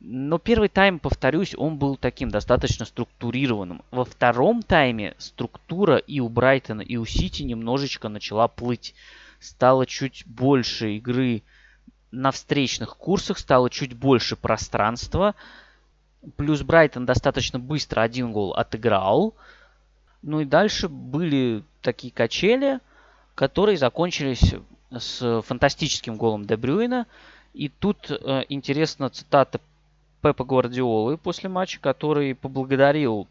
S1: Но первый тайм, повторюсь, он был таким достаточно структурированным. Во втором тайме структура и у Брайтона, и у Сити немножечко начала плыть. Стало чуть больше игры на встречных курсах стало чуть больше пространства. Плюс Брайтон достаточно быстро один гол отыграл. Ну и дальше были такие качели, которые закончились с фантастическим голом Де Брюйна. И тут э, интересна цитата Пепа Гвардиолы после матча, который поблагодарил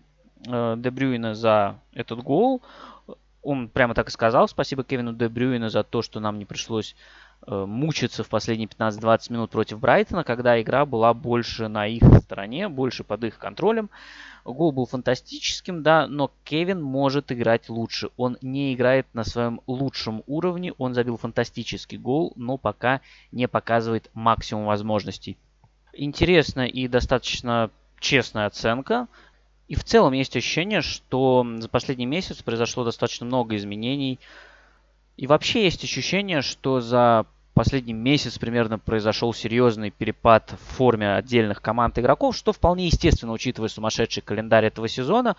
S1: э, Де Брюйна за этот гол. Он прямо так и сказал, спасибо Кевину Де Брюйна за то, что нам не пришлось Э, мучиться в последние 15-20 минут против Брайтона, когда игра была больше на их стороне, больше под их контролем. Гол был фантастическим, да, но Кевин может играть лучше. Он не играет на своем лучшем уровне, он забил фантастический гол, но пока не показывает максимум возможностей. Интересная и достаточно честная оценка. И в целом есть ощущение, что за последний месяц произошло достаточно много изменений и вообще есть ощущение, что за последний месяц примерно произошел серьезный перепад в форме отдельных команд игроков, что вполне естественно, учитывая сумасшедший календарь этого сезона.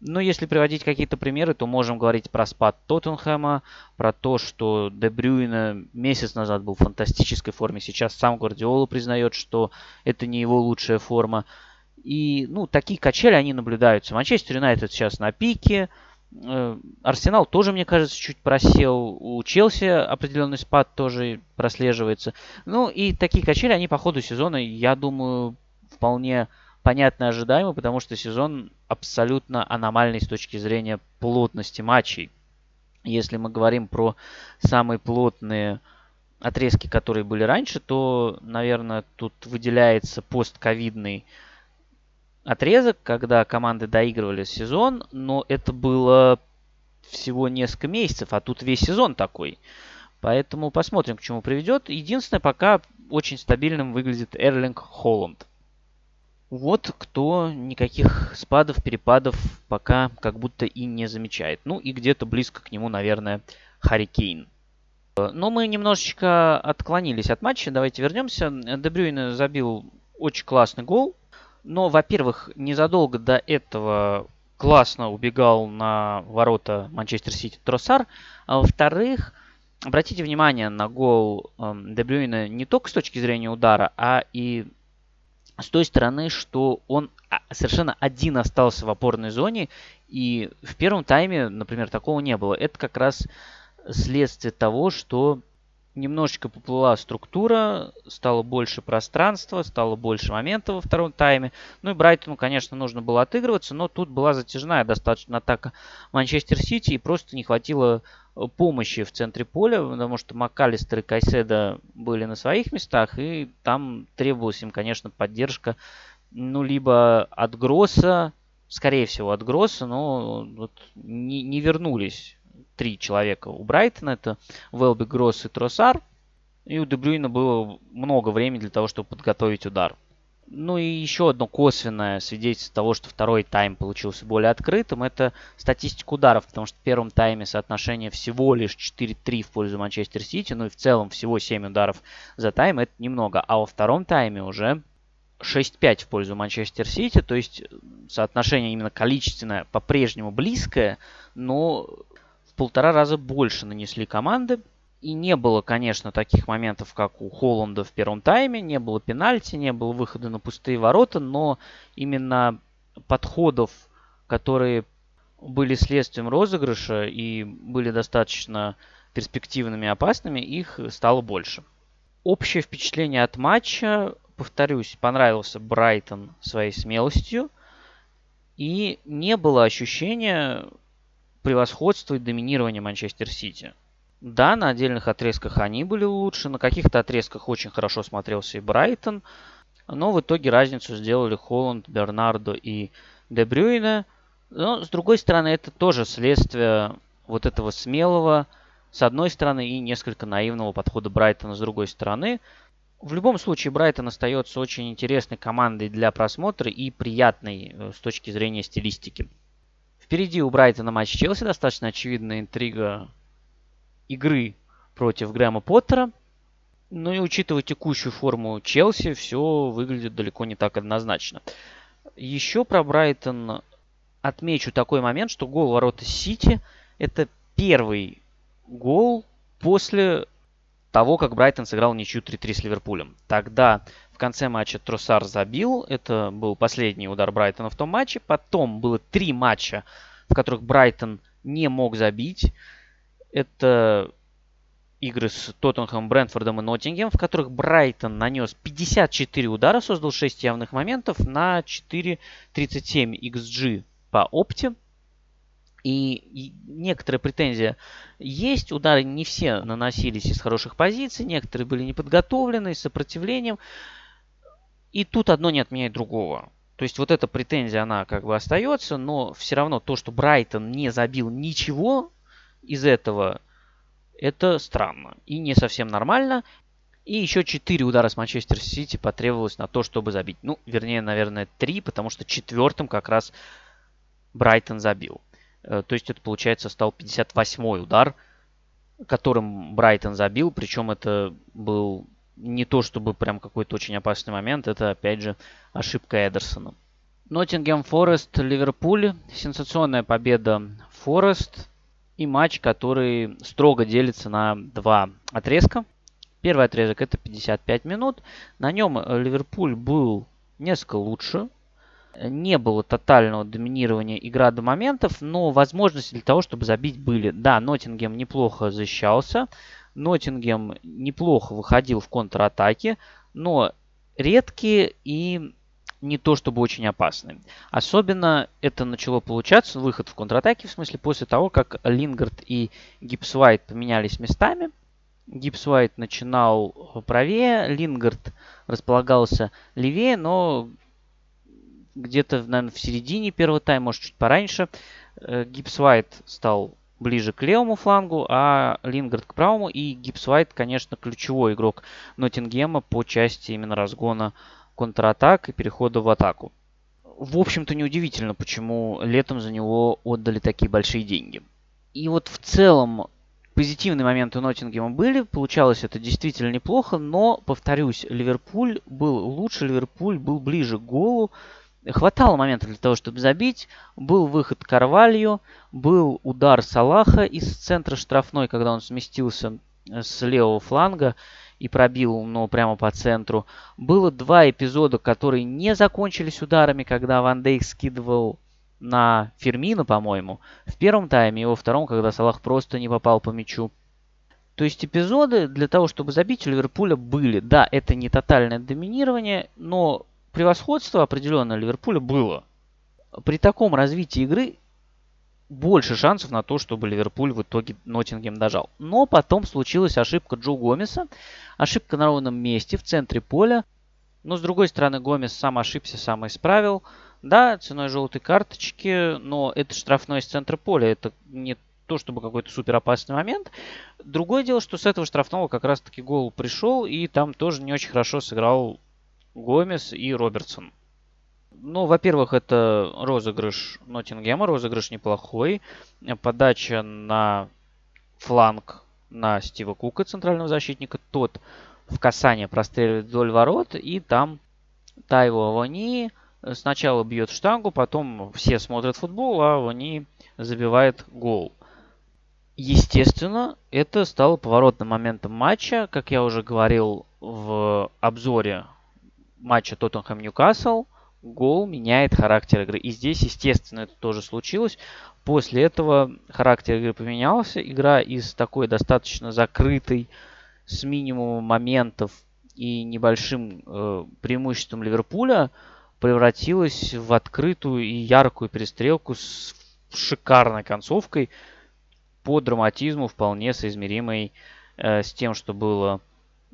S1: Но если приводить какие-то примеры, то можем говорить про спад Тоттенхэма, про то, что Де Брюйна месяц назад был в фантастической форме, сейчас сам Гвардиола признает, что это не его лучшая форма. И, ну, такие качели, они наблюдаются. Манчестер Юнайтед сейчас на пике, Э, Арсенал тоже, мне кажется, чуть просел. У Челси определенный спад тоже прослеживается. Ну и такие качели, они по ходу сезона, я думаю, вполне понятно и ожидаемы, потому что сезон абсолютно аномальный с точки зрения плотности матчей. Если мы говорим про самые плотные отрезки, которые были раньше, то, наверное, тут выделяется постковидный отрезок, когда команды доигрывали сезон, но это было всего несколько месяцев, а тут весь сезон такой. Поэтому посмотрим, к чему приведет. Единственное, пока очень стабильным выглядит Эрлинг Холланд. Вот кто никаких спадов, перепадов пока как будто и не замечает. Ну и где-то близко к нему, наверное, Харри Кейн. Но мы немножечко отклонились от матча. Давайте вернемся. Дебрюйн забил очень классный гол. Но, во-первых, незадолго до этого классно убегал на ворота Манчестер Сити Тросар. А во-вторых, обратите внимание на гол э, Дебрюйна не только с точки зрения удара, а и с той стороны, что он а, совершенно один остался в опорной зоне. И в первом тайме, например, такого не было. Это как раз следствие того, что немножечко поплыла структура, стало больше пространства, стало больше моментов во втором тайме. Ну и Брайтону, конечно, нужно было отыгрываться, но тут была затяжная достаточно атака Манчестер Сити и просто не хватило помощи в центре поля, потому что МакАлистер и Кайседа были на своих местах, и там требовалась им, конечно, поддержка, ну, либо от Гросса, скорее всего, от Гросса, но вот не, не вернулись три человека у Брайтона. Это Велби, Гросс и Тросар. И у Дебрюина было много времени для того, чтобы подготовить удар. Ну и еще одно косвенное свидетельство того, что второй тайм получился более открытым, это статистика ударов, потому что в первом тайме соотношение всего лишь 4-3 в пользу Манчестер Сити, ну и в целом всего 7 ударов за тайм, это немного. А во втором тайме уже 6-5 в пользу Манчестер Сити, то есть соотношение именно количественное по-прежнему близкое, но полтора раза больше нанесли команды. И не было, конечно, таких моментов, как у Холланда в первом тайме. Не было пенальти, не было выхода на пустые ворота. Но именно подходов, которые были следствием розыгрыша и были достаточно перспективными и опасными, их стало больше. Общее впечатление от матча повторюсь, понравился Брайтон своей смелостью. И не было ощущения превосходства и доминирования Манчестер Сити. Да, на отдельных отрезках они были лучше, на каких-то отрезках очень хорошо смотрелся и Брайтон. Но в итоге разницу сделали Холланд, Бернардо и Де Брюйне. Но, с другой стороны, это тоже следствие вот этого смелого, с одной стороны, и несколько наивного подхода Брайтона с другой стороны. В любом случае, Брайтон остается очень интересной командой для просмотра и приятной э, с точки зрения стилистики. Впереди у Брайтона матч Челси, достаточно очевидная интрига игры против Грэма Поттера. Ну и учитывая текущую форму Челси, все выглядит далеко не так однозначно. Еще про Брайтон отмечу такой момент, что гол ворота Сити – это первый гол после того, как Брайтон сыграл ничью 3-3 с Ливерпулем. Тогда в конце матча Тросар забил. Это был последний удар Брайтона в том матче. Потом было три матча, в которых Брайтон не мог забить. Это игры с Тоттенхэмом, Брентфордом и Ноттингем, в которых Брайтон нанес 54 удара, создал 6 явных моментов на 4.37 XG по опте. И некоторые претензии есть. Удары не все наносились из хороших позиций, некоторые были неподготовлены, с сопротивлением. И тут одно не отменяет другого. То есть вот эта претензия, она как бы остается, но все равно то, что Брайтон не забил ничего из этого, это странно и не совсем нормально. И еще 4 удара с Манчестер Сити потребовалось на то, чтобы забить. Ну, вернее, наверное, 3, потому что четвертым как раз Брайтон забил. Э, то есть это, получается, стал 58-й удар, которым Брайтон забил. Причем это был не то чтобы прям какой-то очень опасный момент. Это, опять же, ошибка Эдерсона. Ноттингем Форест, Ливерпуль. Сенсационная победа Форест. И матч, который строго делится на два отрезка. Первый отрезок это 55 минут. На нем Ливерпуль был несколько лучше не было тотального доминирования игра до моментов, но возможности для того, чтобы забить были. Да, Ноттингем неплохо защищался, Ноттингем неплохо выходил в контратаке, но редкие и не то чтобы очень опасные. Особенно это начало получаться, выход в контратаке, в смысле после того, как Лингард и Гипсвайт поменялись местами. Гипсвайт начинал правее, Лингард располагался левее, но где-то, наверное, в середине первого тайма, может, чуть пораньше, э, Гипс Уайт стал ближе к левому флангу, а Лингард к правому. И Гипс Уайт, конечно, ключевой игрок Ноттингема по части именно разгона контратак и перехода в атаку. В общем-то, неудивительно, почему летом за него отдали такие большие деньги. И вот в целом позитивные моменты Ноттингема были, получалось это действительно неплохо, но, повторюсь, Ливерпуль был лучше, Ливерпуль был ближе к голу, Хватало моментов для того, чтобы забить. Был выход Карвалью, был удар Салаха из центра штрафной, когда он сместился с левого фланга и пробил, но прямо по центру. Было два эпизода, которые не закончились ударами, когда Ван Дейк скидывал на Фермина, по-моему, в первом тайме, и во втором, когда Салах просто не попал по мячу. То есть эпизоды для того, чтобы забить у Ливерпуля были. Да, это не тотальное доминирование, но превосходство определенно Ливерпуля было. При таком развитии игры больше шансов на то, чтобы Ливерпуль в итоге Ноттингем дожал. Но потом случилась ошибка Джо Гомеса. Ошибка на ровном месте в центре поля. Но с другой стороны, Гомес сам ошибся, сам исправил. Да, ценой желтой карточки, но это штрафной из центра поля. Это не то, чтобы какой-то супер опасный момент. Другое дело, что с этого штрафного как раз-таки гол пришел, и там тоже не очень хорошо сыграл Гомес и Робертсон. Ну, во-первых, это розыгрыш Ноттингема, розыгрыш неплохой. Подача на фланг на Стива Кука, центрального защитника. Тот в касание простреливает вдоль ворот, и там Тайво Авани сначала бьет штангу, потом все смотрят футбол, а Авани забивает гол. Естественно, это стало поворотным моментом матча. Как я уже говорил в обзоре матча Тоттенхэм-Ньюкасл гол меняет характер игры. И здесь, естественно, это тоже случилось. После этого характер игры поменялся. Игра из такой достаточно закрытой, с минимумом моментов, и небольшим э, преимуществом Ливерпуля превратилась в открытую и яркую перестрелку с шикарной концовкой по драматизму, вполне соизмеримой э, с тем, что было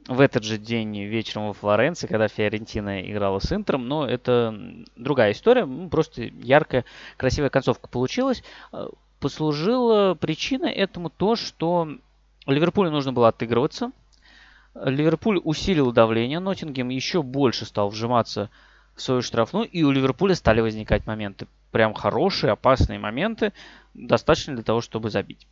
S1: в этот же день вечером во Флоренции, когда Фиорентина играла с Интером, но это другая история, просто яркая, красивая концовка получилась. Э, послужила причиной этому то, что Ливерпулю нужно было отыгрываться. Ливерпуль усилил давление, Ноттингем еще больше стал вжиматься в свою штрафную, и у Ливерпуля стали возникать моменты. Прям хорошие, опасные моменты, достаточно для того, чтобы забить.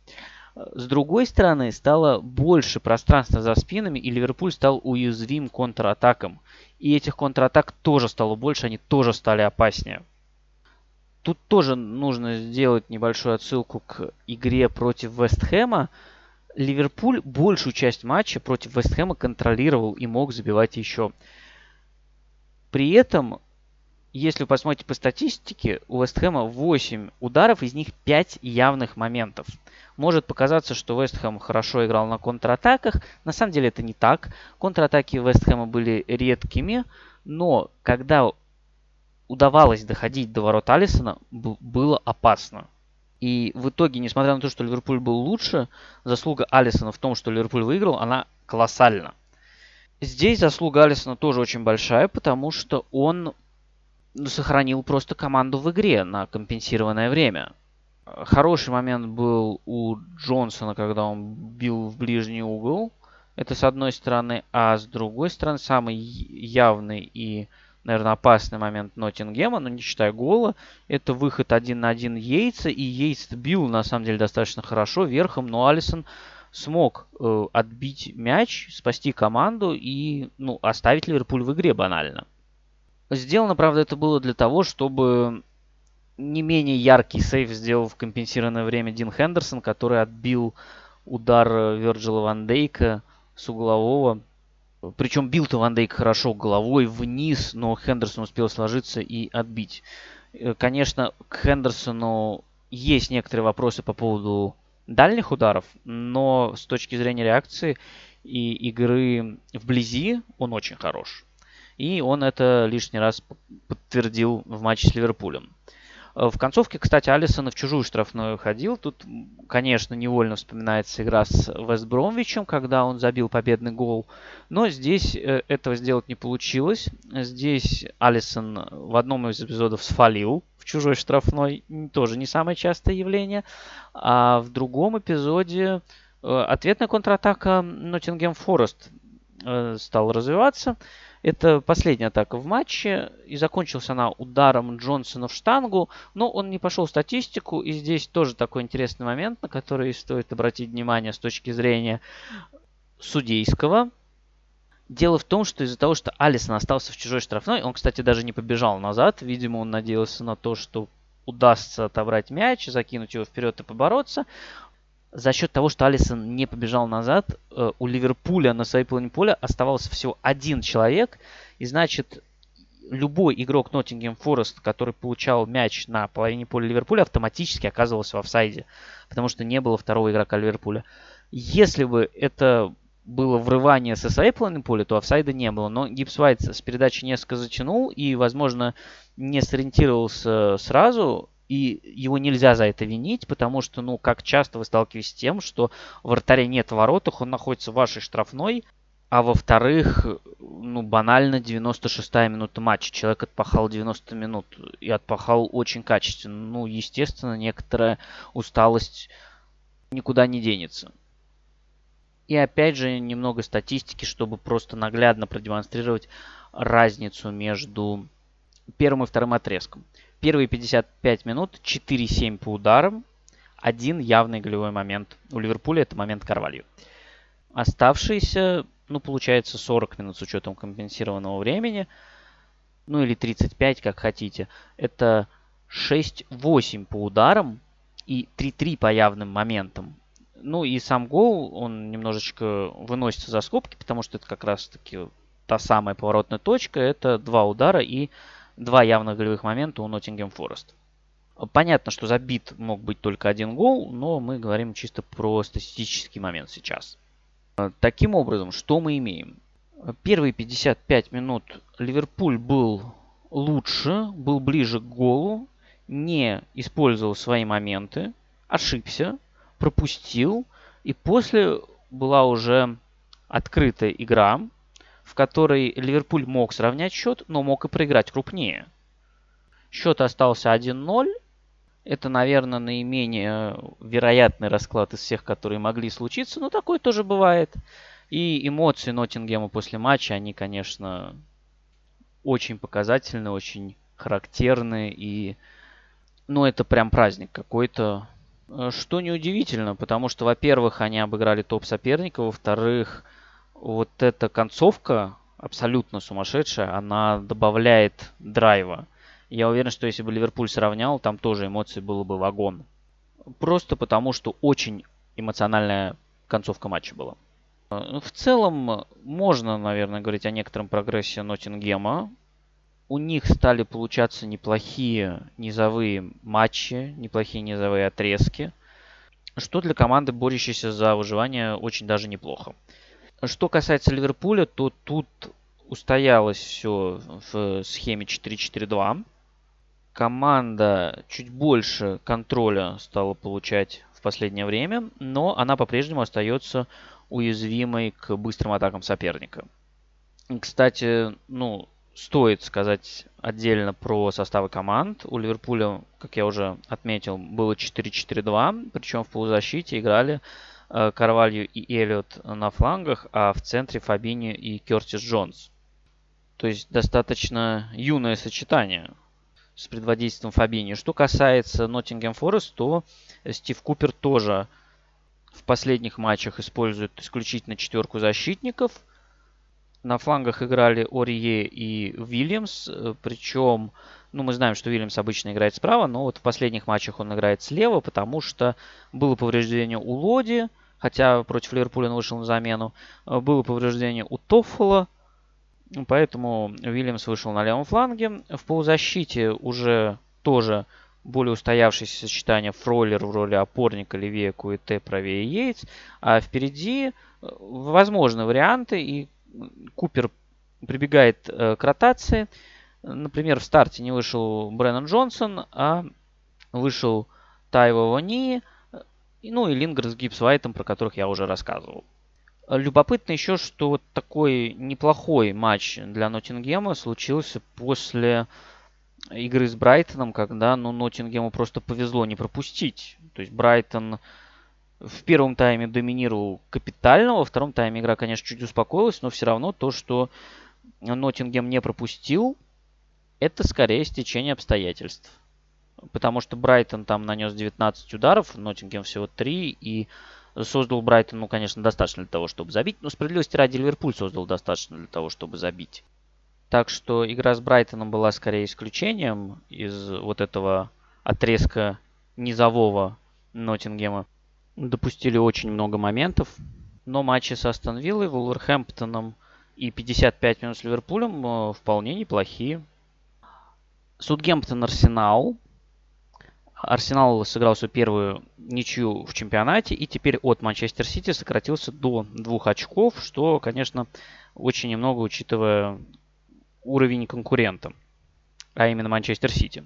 S1: С другой стороны, стало больше пространства за спинами, и Ливерпуль стал уязвим контратакам. И этих контратак тоже стало больше, они тоже стали опаснее. Тут тоже нужно сделать небольшую отсылку к игре против Вестхэма. Ливерпуль большую часть матча против Вестхэма контролировал и мог забивать еще. При этом, если вы посмотрите по статистике, у Вестхэма 8 ударов, из них 5 явных моментов – может показаться, что Вестхэм хорошо играл на контратаках. На самом деле это не так. Контратаки Вестхэма были редкими, но когда удавалось доходить до ворот Алисона, было опасно. И в итоге, несмотря на то, что Ливерпуль был лучше, заслуга Алисона в том, что Ливерпуль выиграл, она колоссальна. Здесь заслуга Алисона тоже очень большая, потому что он сохранил просто команду в игре на компенсированное время. Хороший момент был у Джонсона, когда он бил в ближний угол. Это с одной стороны. А с другой стороны, самый явный и, наверное, опасный момент Ноттингема, но не считая гола, это выход один на один Йейтса. И Йейтс бил, на самом деле, достаточно хорошо верхом, но Алисон смог э, отбить мяч, спасти команду и ну, оставить Ливерпуль в игре банально. Сделано, правда, это было для того, чтобы не менее яркий сейв сделал в компенсированное время Дин Хендерсон, который отбил удар Верджила Ван Дейка с углового. Причем бил-то Ван Дейк хорошо головой вниз, но Хендерсон успел сложиться и отбить. Э, конечно, к Хендерсону есть некоторые вопросы по поводу дальних ударов, но с точки зрения реакции и игры вблизи он очень хорош. И он это лишний раз подтвердил в матче с Ливерпулем. Э, в концовке, кстати, Алисон в чужую штрафную ходил. Тут, конечно, невольно вспоминается игра с Вестбромвичем, когда он забил победный гол. Но здесь э, этого сделать не получилось. Здесь Алисон в одном из эпизодов сфалил в чужой штрафной. Тоже не самое частое явление. А в другом эпизоде э, ответная контратака Ноттингем Форест стал развиваться. Это последняя атака в матче, и закончился она ударом Джонсона в штангу, но он не пошел в статистику, и здесь тоже такой интересный момент, на который стоит обратить внимание с точки зрения судейского. Дело в том, что из-за того, что Алисон остался в чужой штрафной, он, кстати, даже не побежал назад, видимо, он надеялся на то, что удастся отобрать мяч, закинуть его вперед и побороться за счет того, что Алисон не побежал назад, э, у Ливерпуля на своей половине поля оставался всего один человек. И значит, любой игрок Ноттингем Форест, который получал мяч на половине поля Ливерпуля, автоматически оказывался в офсайде. Потому что не было второго игрока Ливерпуля. Если бы это было врывание со своей половины поля, то офсайда не было. Но Гипс Вайт с передачи несколько затянул и, возможно, не сориентировался сразу и его нельзя за это винить, потому что, ну, как часто вы сталкиваетесь с тем, что вратаря нет в воротах, он находится в вашей штрафной, а во-вторых, ну, банально 96-я минута матча. Человек отпахал 90 минут и отпахал очень качественно. Ну, естественно, некоторая усталость никуда не денется. И опять же, немного статистики, чтобы просто наглядно продемонстрировать разницу между первым и вторым отрезком. Первые 55 минут 4-7 по ударам. Один явный голевой момент. У Ливерпуля это момент Карвалью. Оставшиеся, ну, получается 40 минут с учетом компенсированного времени. Ну, или 35, как хотите. Это 6-8 по ударам и 3-3 по явным моментам. Ну и сам гол, он немножечко выносится за скобки, потому что это как раз-таки та самая поворотная точка. Это два удара и два явных голевых момента у Ноттингем Форест. Понятно, что забит мог быть только один гол, но мы говорим чисто про статистический момент сейчас. Таким образом, что мы имеем? Первые 55 минут Ливерпуль был лучше, был ближе к голу, не использовал свои моменты, ошибся, пропустил, и после была уже открытая игра, в которой Ливерпуль мог сравнять счет, но мог и проиграть крупнее. Счет остался 1-0. Это, наверное, наименее вероятный расклад из всех, которые могли случиться, но такое тоже бывает. И эмоции Ноттингема после матча, они, конечно, очень показательны, очень характерны. И, ну, это прям праздник какой-то. Что неудивительно, потому что, во-первых, они обыграли топ-соперника, во-вторых, вот эта концовка абсолютно сумасшедшая, она добавляет драйва. Я уверен, что если бы Ливерпуль сравнял, там тоже эмоций было бы вагон. Просто потому, что очень эмоциональная концовка матча была. Э, в целом, можно, наверное, говорить о некотором прогрессе Ноттингема. У них стали получаться неплохие низовые матчи, неплохие низовые отрезки, что для команды, борющейся за выживание, очень даже неплохо. Что касается Ливерпуля, то тут устоялось все в схеме 4-4-2. Команда чуть больше контроля стала получать в последнее время, но она по-прежнему остается уязвимой к быстрым атакам соперника. Кстати, ну, стоит сказать отдельно про составы команд. У Ливерпуля, как я уже отметил, было 4-4-2, причем в полузащите играли Карвалью и Эллиот на флангах, а в центре Фабини и Кертис Джонс. То есть достаточно юное сочетание с предводительством Фабини. Что касается Ноттингем Форест, то Стив Купер тоже в последних матчах использует исключительно четверку защитников. На флангах играли Орие и Вильямс, причем, ну, мы знаем, что Вильямс обычно играет справа, но вот в последних матчах он играет слева, потому что было повреждение у Лоди, хотя против Ливерпуля он вышел на замену, было повреждение у Тоффола, поэтому Вильямс вышел на левом фланге. В полузащите уже тоже более устоявшееся сочетание Фроллер в роли опорника, левее Куэте, правее Йейтс. А впереди э, возможны варианты, и Купер прибегает э, к ротации. Например, в старте не вышел Брэннон Джонсон, а вышел Тайва Вани, ну и Лингер с Гипсвайтом, про которых я уже рассказывал. Любопытно еще, что вот такой неплохой матч для Ноттингема случился после игры с Брайтоном, когда ну, Ноттингему просто повезло не пропустить. То есть Брайтон в первом тайме доминировал капитально, во втором тайме игра, конечно, чуть успокоилась, но все равно то, что Ноттингем не пропустил, это скорее стечение обстоятельств. Потому что Брайтон там нанес 19 ударов, Ноттингем всего 3, и создал Брайтон, ну, конечно, достаточно для того, чтобы забить. Но справедливости ради Ливерпуль создал достаточно для того, чтобы забить. Так что игра с Брайтоном была скорее исключением из вот этого отрезка низового Ноттингема. Допустили очень много моментов. Но матчи с Астон Виллой, Вулверхэмптоном и 55 минут с Ливерпулем э, вполне неплохие. Судгемптон Арсенал. Арсенал сыграл свою первую ничью в чемпионате и теперь от Манчестер Сити сократился до двух очков, что, конечно, очень немного, учитывая уровень конкурента, а именно Манчестер Сити.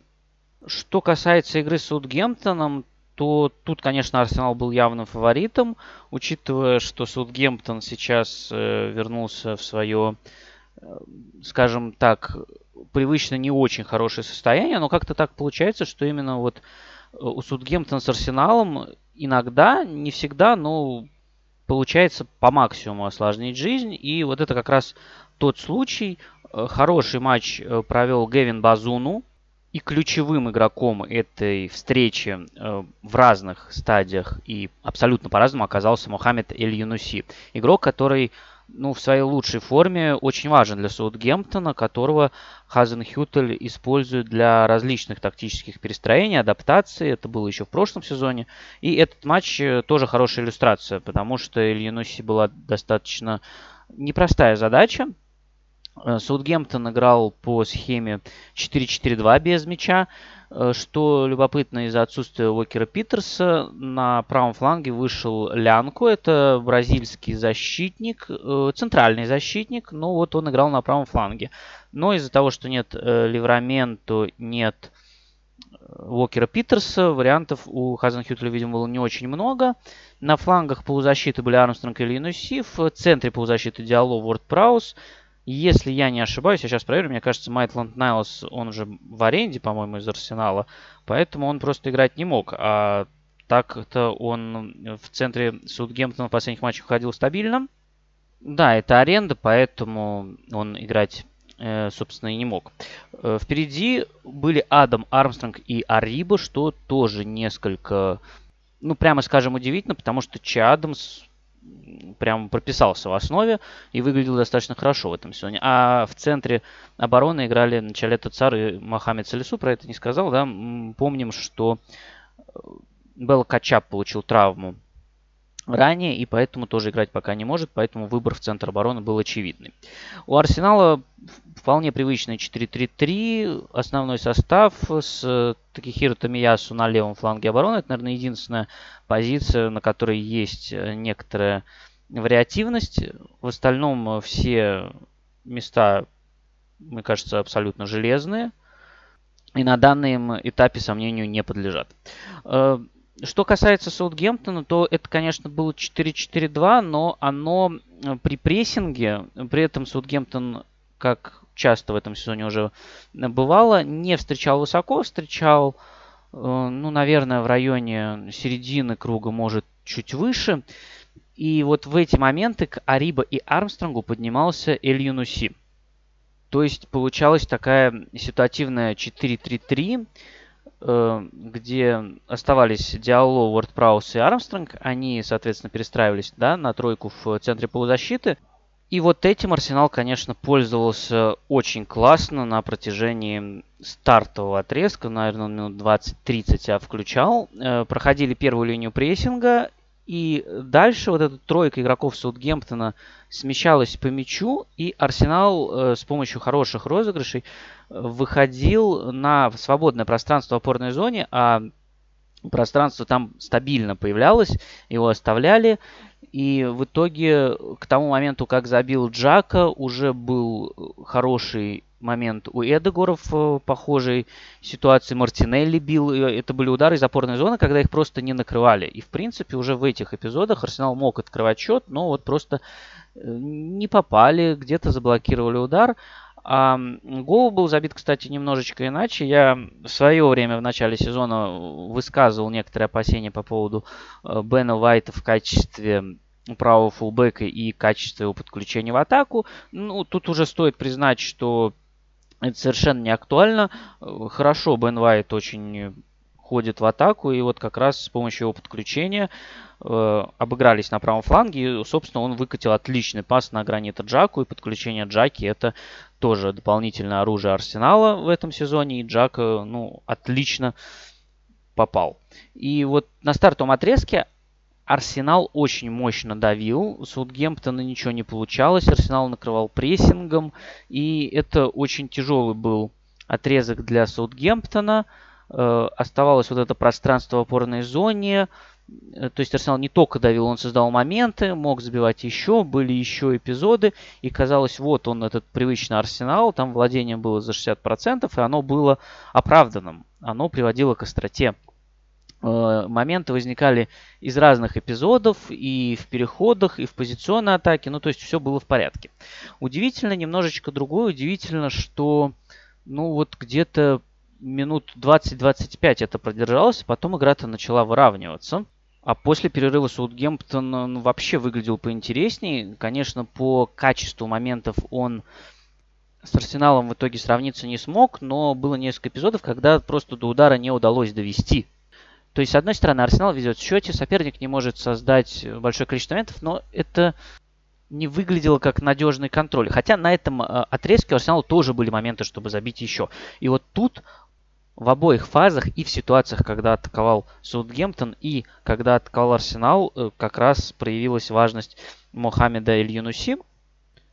S1: Что касается игры с Саутгемптоном, то тут, конечно, Арсенал был явным фаворитом, учитывая, что Саутгемптон сейчас э, вернулся в свое, скажем так, привычно не очень хорошее состояние, но как-то так получается, что именно вот э, у Саутгемптона с Арсеналом иногда, не всегда, но получается по максимуму осложнить жизнь, и вот это как раз тот случай, Э, хороший матч э, провел Гевин Базуну. И ключевым игроком этой встречи в разных стадиях и абсолютно по-разному оказался Мохаммед Эль-Юнуси. Игрок, который ну, в своей лучшей форме очень важен для Саутгемптона, которого Хазен Хютель использует для различных тактических перестроений, адаптации. Это было еще в прошлом сезоне. И этот матч тоже хорошая иллюстрация, потому что Ильянуси была достаточно непростая задача Э, Саутгемптон играл по схеме 4-4-2 без мяча. Э, что любопытно, из-за отсутствия Уокера Питерса на правом фланге вышел Лянку. Это бразильский защитник, э, центральный защитник, но вот он играл на правом фланге. Но из-за того, что нет Ливраменто, нет Уокера Питерса, вариантов у Хазенхютля, видимо, было не очень много. На флангах полузащиты были Армстронг и Линусив. В центре полузащиты Диало, Ворд Праус. Если я не ошибаюсь, я сейчас проверю, мне кажется, Майтланд Найлс, он уже в аренде, по-моему, из Арсенала, поэтому он просто играть не мог. А так-то он в центре Саутгемптона в последних матчах ходил стабильно. Да, это аренда, поэтому он играть, э, собственно, и не мог. Э, впереди были Адам Армстронг и Ариба, что тоже несколько, ну, прямо скажем, удивительно, потому что Чи Адамс прям прописался в основе и выглядел достаточно хорошо в этом сезоне. А в центре обороны играли начале Цар и Мохаммед Салису, про это не сказал, да. Помним, что э, Белл Качап получил травму ранее, и поэтому тоже играть пока не может, поэтому выбор в центр обороны был очевидный. У Арсенала вполне привычный 4-3-3, основной состав с Такихиро Томиясу на левом фланге обороны. Это, наверное, единственная позиция, на которой есть некоторая вариативность. В остальном все места, мне кажется, абсолютно железные. И на данном этапе сомнению не подлежат. Что касается Саутгемптона, то это, конечно, было 4-4-2, но оно э, при прессинге, при этом Саутгемптон, как часто в этом сезоне уже бывало, не встречал высоко, встречал, э, ну, наверное, в районе середины круга, может, чуть выше. И вот в эти моменты к Ариба и Армстронгу поднимался Эль Юнуси. То есть получалась такая ситуативная 4-3-3, Э, где оставались Диалло, Уордпраус и Армстронг. Они, соответственно, перестраивались да, на тройку в центре полузащиты. И вот этим Арсенал, конечно, пользовался очень классно на протяжении стартового отрезка, наверное, минут 20-30 я включал. Э, проходили первую линию прессинга, и дальше вот эта тройка игроков Саутгемптона смещалась по мячу, и Арсенал э, с помощью хороших розыгрышей выходил на свободное пространство в опорной зоне, а пространство там стабильно появлялось, его оставляли. И в итоге к тому моменту, как забил Джака, уже был хороший момент у Эдегора в похожей ситуации. Мартинелли бил. Это были удары из опорной зоны, когда их просто не накрывали. И, в принципе, уже в этих эпизодах Арсенал мог открывать счет, но вот просто э, не попали, где-то заблокировали удар. А гол был забит, кстати, немножечко иначе. Я в свое время в начале сезона высказывал некоторые опасения по поводу э, Бена Уайта в качестве правого фулбека и качестве его подключения в атаку. Ну, тут уже стоит признать, что это совершенно не актуально. Хорошо, Бен Уайт очень ходит в атаку, и вот как раз с помощью его подключения э, обыгрались на правом фланге, и, собственно, он выкатил отличный пас на гранита Джаку, и подключение Джаки это тоже дополнительное оружие Арсенала в этом сезоне, и Джак, ну, отлично попал. И вот на стартовом отрезке Арсенал очень мощно давил, Саутгемптона ничего не получалось, Арсенал накрывал прессингом, и это очень тяжелый был отрезок для Саутгемптона. Э, оставалось вот это пространство в опорной зоне, Э, то есть Арсенал не только давил, он создал моменты, мог забивать еще, были еще эпизоды, и казалось, вот он, этот привычный Арсенал, там владение было за 60%, и оно было оправданным, оно приводило к остроте. Э, моменты возникали из разных эпизодов, и в переходах, и в позиционной атаке, ну то есть все было в порядке. Удивительно немножечко другое, удивительно, что ну вот где-то минут 20-25 это продержалось, потом игра-то начала выравниваться. А после перерыва Саутгемптон ну, вообще выглядел поинтереснее. Конечно, по качеству моментов он с Арсеналом в итоге сравниться не смог, но было несколько эпизодов, когда просто до удара не удалось довести. То есть, с одной стороны, Арсенал везет в счете, соперник не может создать большое количество моментов, но это не выглядело как надежный контроль. Хотя на этом э, отрезке у Арсенала тоже были моменты, чтобы забить еще. И вот тут в обоих фазах и в ситуациях, когда атаковал Саутгемптон и когда атаковал Арсенал, э, как раз проявилась важность Мохаммеда Эль-Юнуси.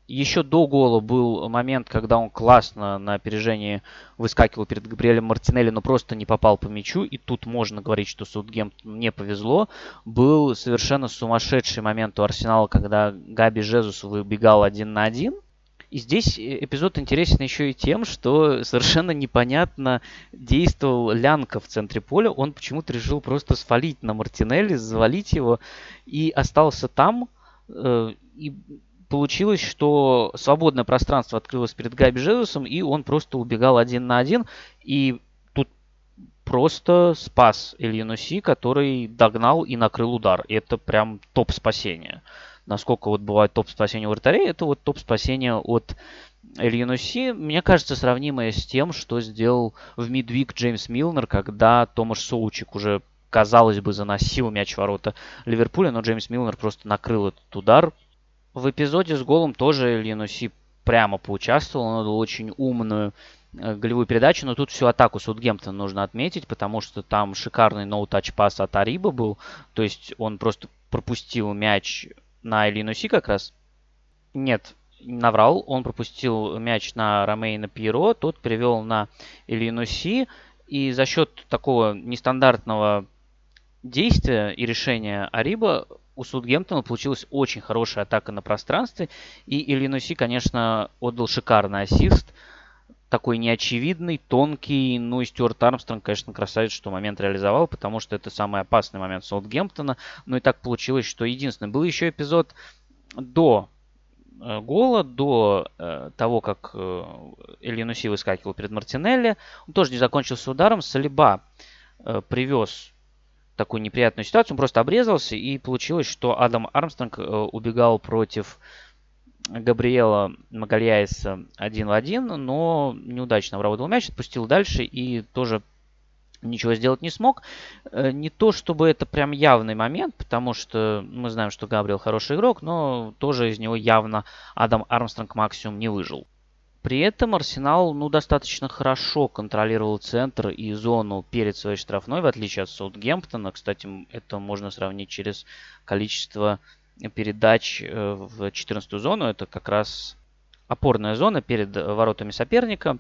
S1: Еще до гола был момент, когда он классно на опережении выскакивал перед Габриэлем Мартинелли, но просто не попал по мячу. И тут можно говорить, что Саутгемптон не повезло. Был совершенно сумасшедший момент у Арсенала, когда Габи Жезус выбегал один на один. И здесь эпизод интересен еще и тем, что совершенно непонятно действовал Лянка в центре поля. Он почему-то решил просто свалить на Мартинелли, завалить его и остался там. Э, и получилось, что свободное пространство открылось перед Габи Жезусом, и он просто убегал один на один. И тут просто спас Ильянуси, который догнал и накрыл удар. И это прям топ спасения. Насколько вот бывает топ спасения у вратарей, это вот топ спасения от Ильянуси, мне кажется, сравнимое с тем, что сделал в мидвик Джеймс Милнер, когда Томаш Соучик уже казалось бы, заносил мяч в ворота Ливерпуля, но Джеймс Милнер просто накрыл этот удар, в эпизоде с голом тоже Линуси прямо поучаствовал. Он дал очень умную э, голевую передачу, но тут всю атаку Саутгемптона нужно отметить, потому что там шикарный ноу-тач пас от Ариба был. То есть он просто пропустил мяч на Элинуси как раз. Нет, наврал. Он пропустил мяч на Ромейна Пьеро, тот перевел на Элинуси. И за счет такого нестандартного действия и решения Ариба у Судгемптона получилась очень хорошая атака на пространстве. И Иллинуси, конечно, отдал шикарный ассист. Такой неочевидный, тонкий. Ну и Стюарт Армстронг, конечно, красавец, что момент реализовал, потому что это самый опасный момент Саутгемптона. Ну и так получилось, что единственный. Был еще эпизод до э, гола, до э, того, как э, Ильинуси выскакивал перед Мартинелли. Он тоже не закончился ударом. Салиба э, привез такую неприятную ситуацию. Он просто обрезался, и получилось, что Адам Армстронг э, убегал против Габриэла Магальяеса один в один, но неудачно обработал мяч, отпустил дальше и тоже ничего сделать не смог. Э, не то, чтобы это прям явный момент, потому что мы знаем, что Габриэл хороший игрок, но тоже из него явно Адам Армстронг максимум не выжил. При этом Арсенал ну, достаточно хорошо контролировал центр и зону перед своей штрафной, в отличие от Саутгемптона. Кстати, это можно сравнить через количество передач э, в 14 зону. Это как раз опорная зона перед воротами соперника.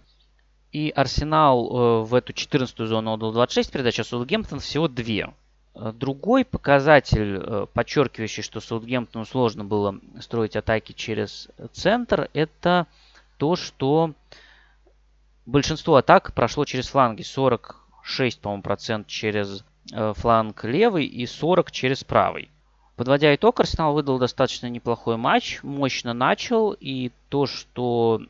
S1: И Арсенал э, в эту 14 зону отдал 26 передач, а Саутгемптон всего 2. Другой показатель, э, подчеркивающий, что Саутгемптону сложно было строить атаки через центр, это то, что большинство атак прошло через фланги. 46, по-моему, процент через э, фланг левый и 40 через правый. Подводя итог, Арсенал выдал достаточно неплохой матч, мощно начал, и то, что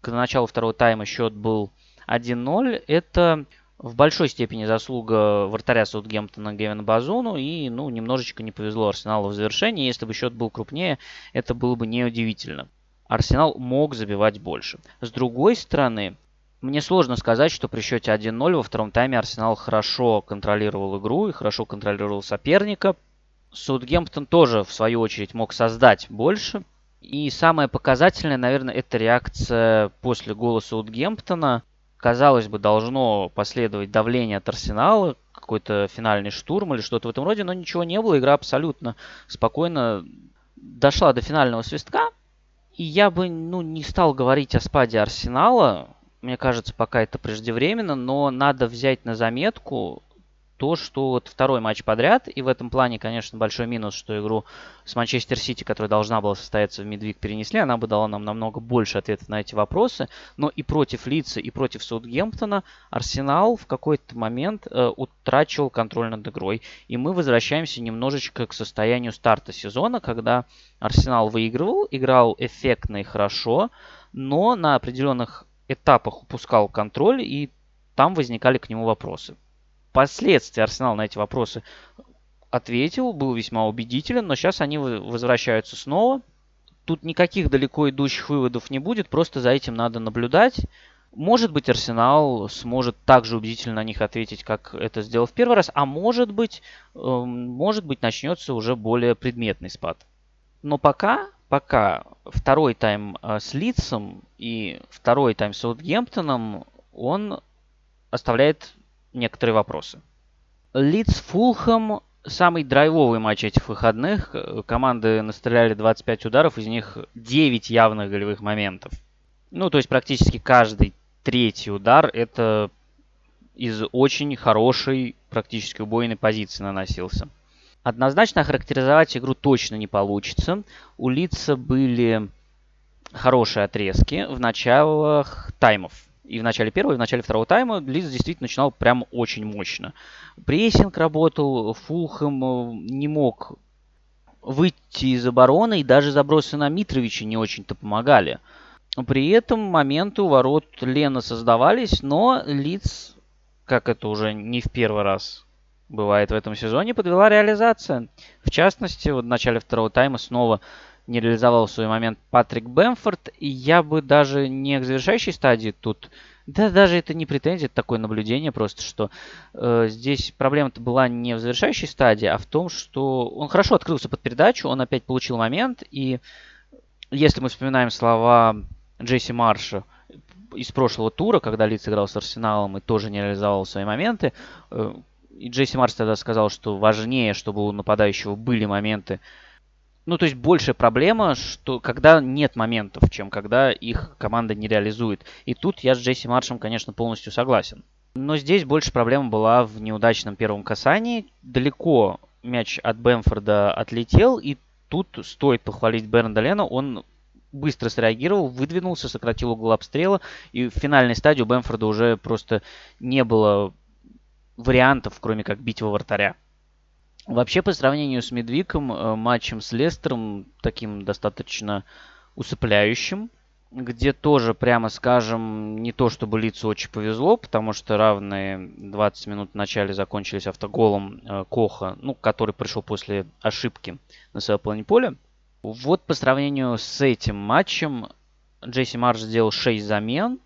S1: к началу второго тайма счет был 1-0, это в большой степени заслуга вратаря Саутгемптона Гевина Базону, и ну, немножечко не повезло Арсеналу в завершении. Если бы счет был крупнее, это было бы неудивительно. Арсенал мог забивать больше. С другой стороны, мне сложно сказать, что при счете 1-0 во втором тайме Арсенал хорошо контролировал игру и хорошо контролировал соперника. Саутгемптон тоже, в свою очередь, мог создать больше. И самое показательное, наверное, это реакция после гола Саутгемптона. Казалось бы, должно последовать давление от Арсенала, какой-то финальный штурм или что-то в этом роде, но ничего не было. Игра абсолютно спокойно дошла до финального свистка. И я бы ну, не стал говорить о спаде Арсенала. Мне кажется, пока это преждевременно, но надо взять на заметку то, что вот второй матч подряд, и в этом плане, конечно, большой минус, что игру с Манчестер Сити, которая должна была состояться в Медвиг, перенесли, она бы дала нам намного больше ответов на эти вопросы, но и против Лица, и против Саутгемптона Арсенал в какой-то момент э, утрачивал контроль над игрой, и мы возвращаемся немножечко к состоянию старта сезона, когда Арсенал выигрывал, играл эффектно и хорошо, но на определенных этапах упускал контроль, и там возникали к нему вопросы. Впоследствии Арсенал на эти вопросы ответил, был весьма убедителен, но сейчас они возвращаются снова. Тут никаких далеко идущих выводов не будет, просто за этим надо наблюдать. Может быть, Арсенал сможет также убедительно на них ответить, как это сделал в первый раз, а может быть, эм, может быть, начнется уже более предметный спад. Но пока, пока второй тайм э, с Лидсом и второй тайм с Саутгемптоном, он оставляет некоторые вопросы. Лидс Фулхэм самый драйвовый матч этих выходных. Команды настреляли 25 ударов, из них 9 явных голевых моментов. Ну, то есть практически каждый третий удар это из очень хорошей практически убойной позиции наносился. Однозначно охарактеризовать игру точно не получится. У Лидса были хорошие отрезки в началах таймов. И в начале первого, и в начале второго тайма Лидс действительно начинал прям очень мощно. Прессинг работал, Фулхэм э, не мог выйти из обороны, и даже забросы на Митровича не очень-то помогали. При этом моменты у ворот Лена создавались, но Лиц, как это уже не в первый раз бывает в этом сезоне, подвела реализация. В частности, вот в начале второго тайма снова не реализовал свой момент Патрик Бэмфорд. И я бы даже не к завершающей стадии тут... Да, даже это не претензия, это такое наблюдение просто, что э, здесь проблема-то была не в завершающей стадии, а в том, что он хорошо открылся под передачу, он опять получил момент, и если мы вспоминаем слова Джесси Марша из прошлого тура, когда Лиц играл с Арсеналом и тоже не реализовал свои моменты, э, и Джесси Марс тогда сказал, что важнее, чтобы у нападающего были моменты. Ну, то есть большая проблема, что когда нет моментов, чем когда их команда не реализует. И тут я с Джесси Маршем, конечно, полностью согласен. Но здесь больше проблема была в неудачном первом касании. Далеко мяч от Бенфорда отлетел, и тут стоит похвалить Бернда Лена. Он быстро среагировал, выдвинулся, сократил угол обстрела, и в финальной стадии у Бенфорда уже просто не было вариантов, кроме как бить во вратаря. Вообще, по сравнению с Медвиком, э, матчем с Лестером таким достаточно усыпляющим, где тоже, прямо скажем, не то чтобы лицу очень повезло, потому что равные 20 минут в начале закончились автоголом э, Коха, ну, который пришел после ошибки на своей половине поля. Вот по сравнению с этим матчем Джесси Марш сделал 6 замен.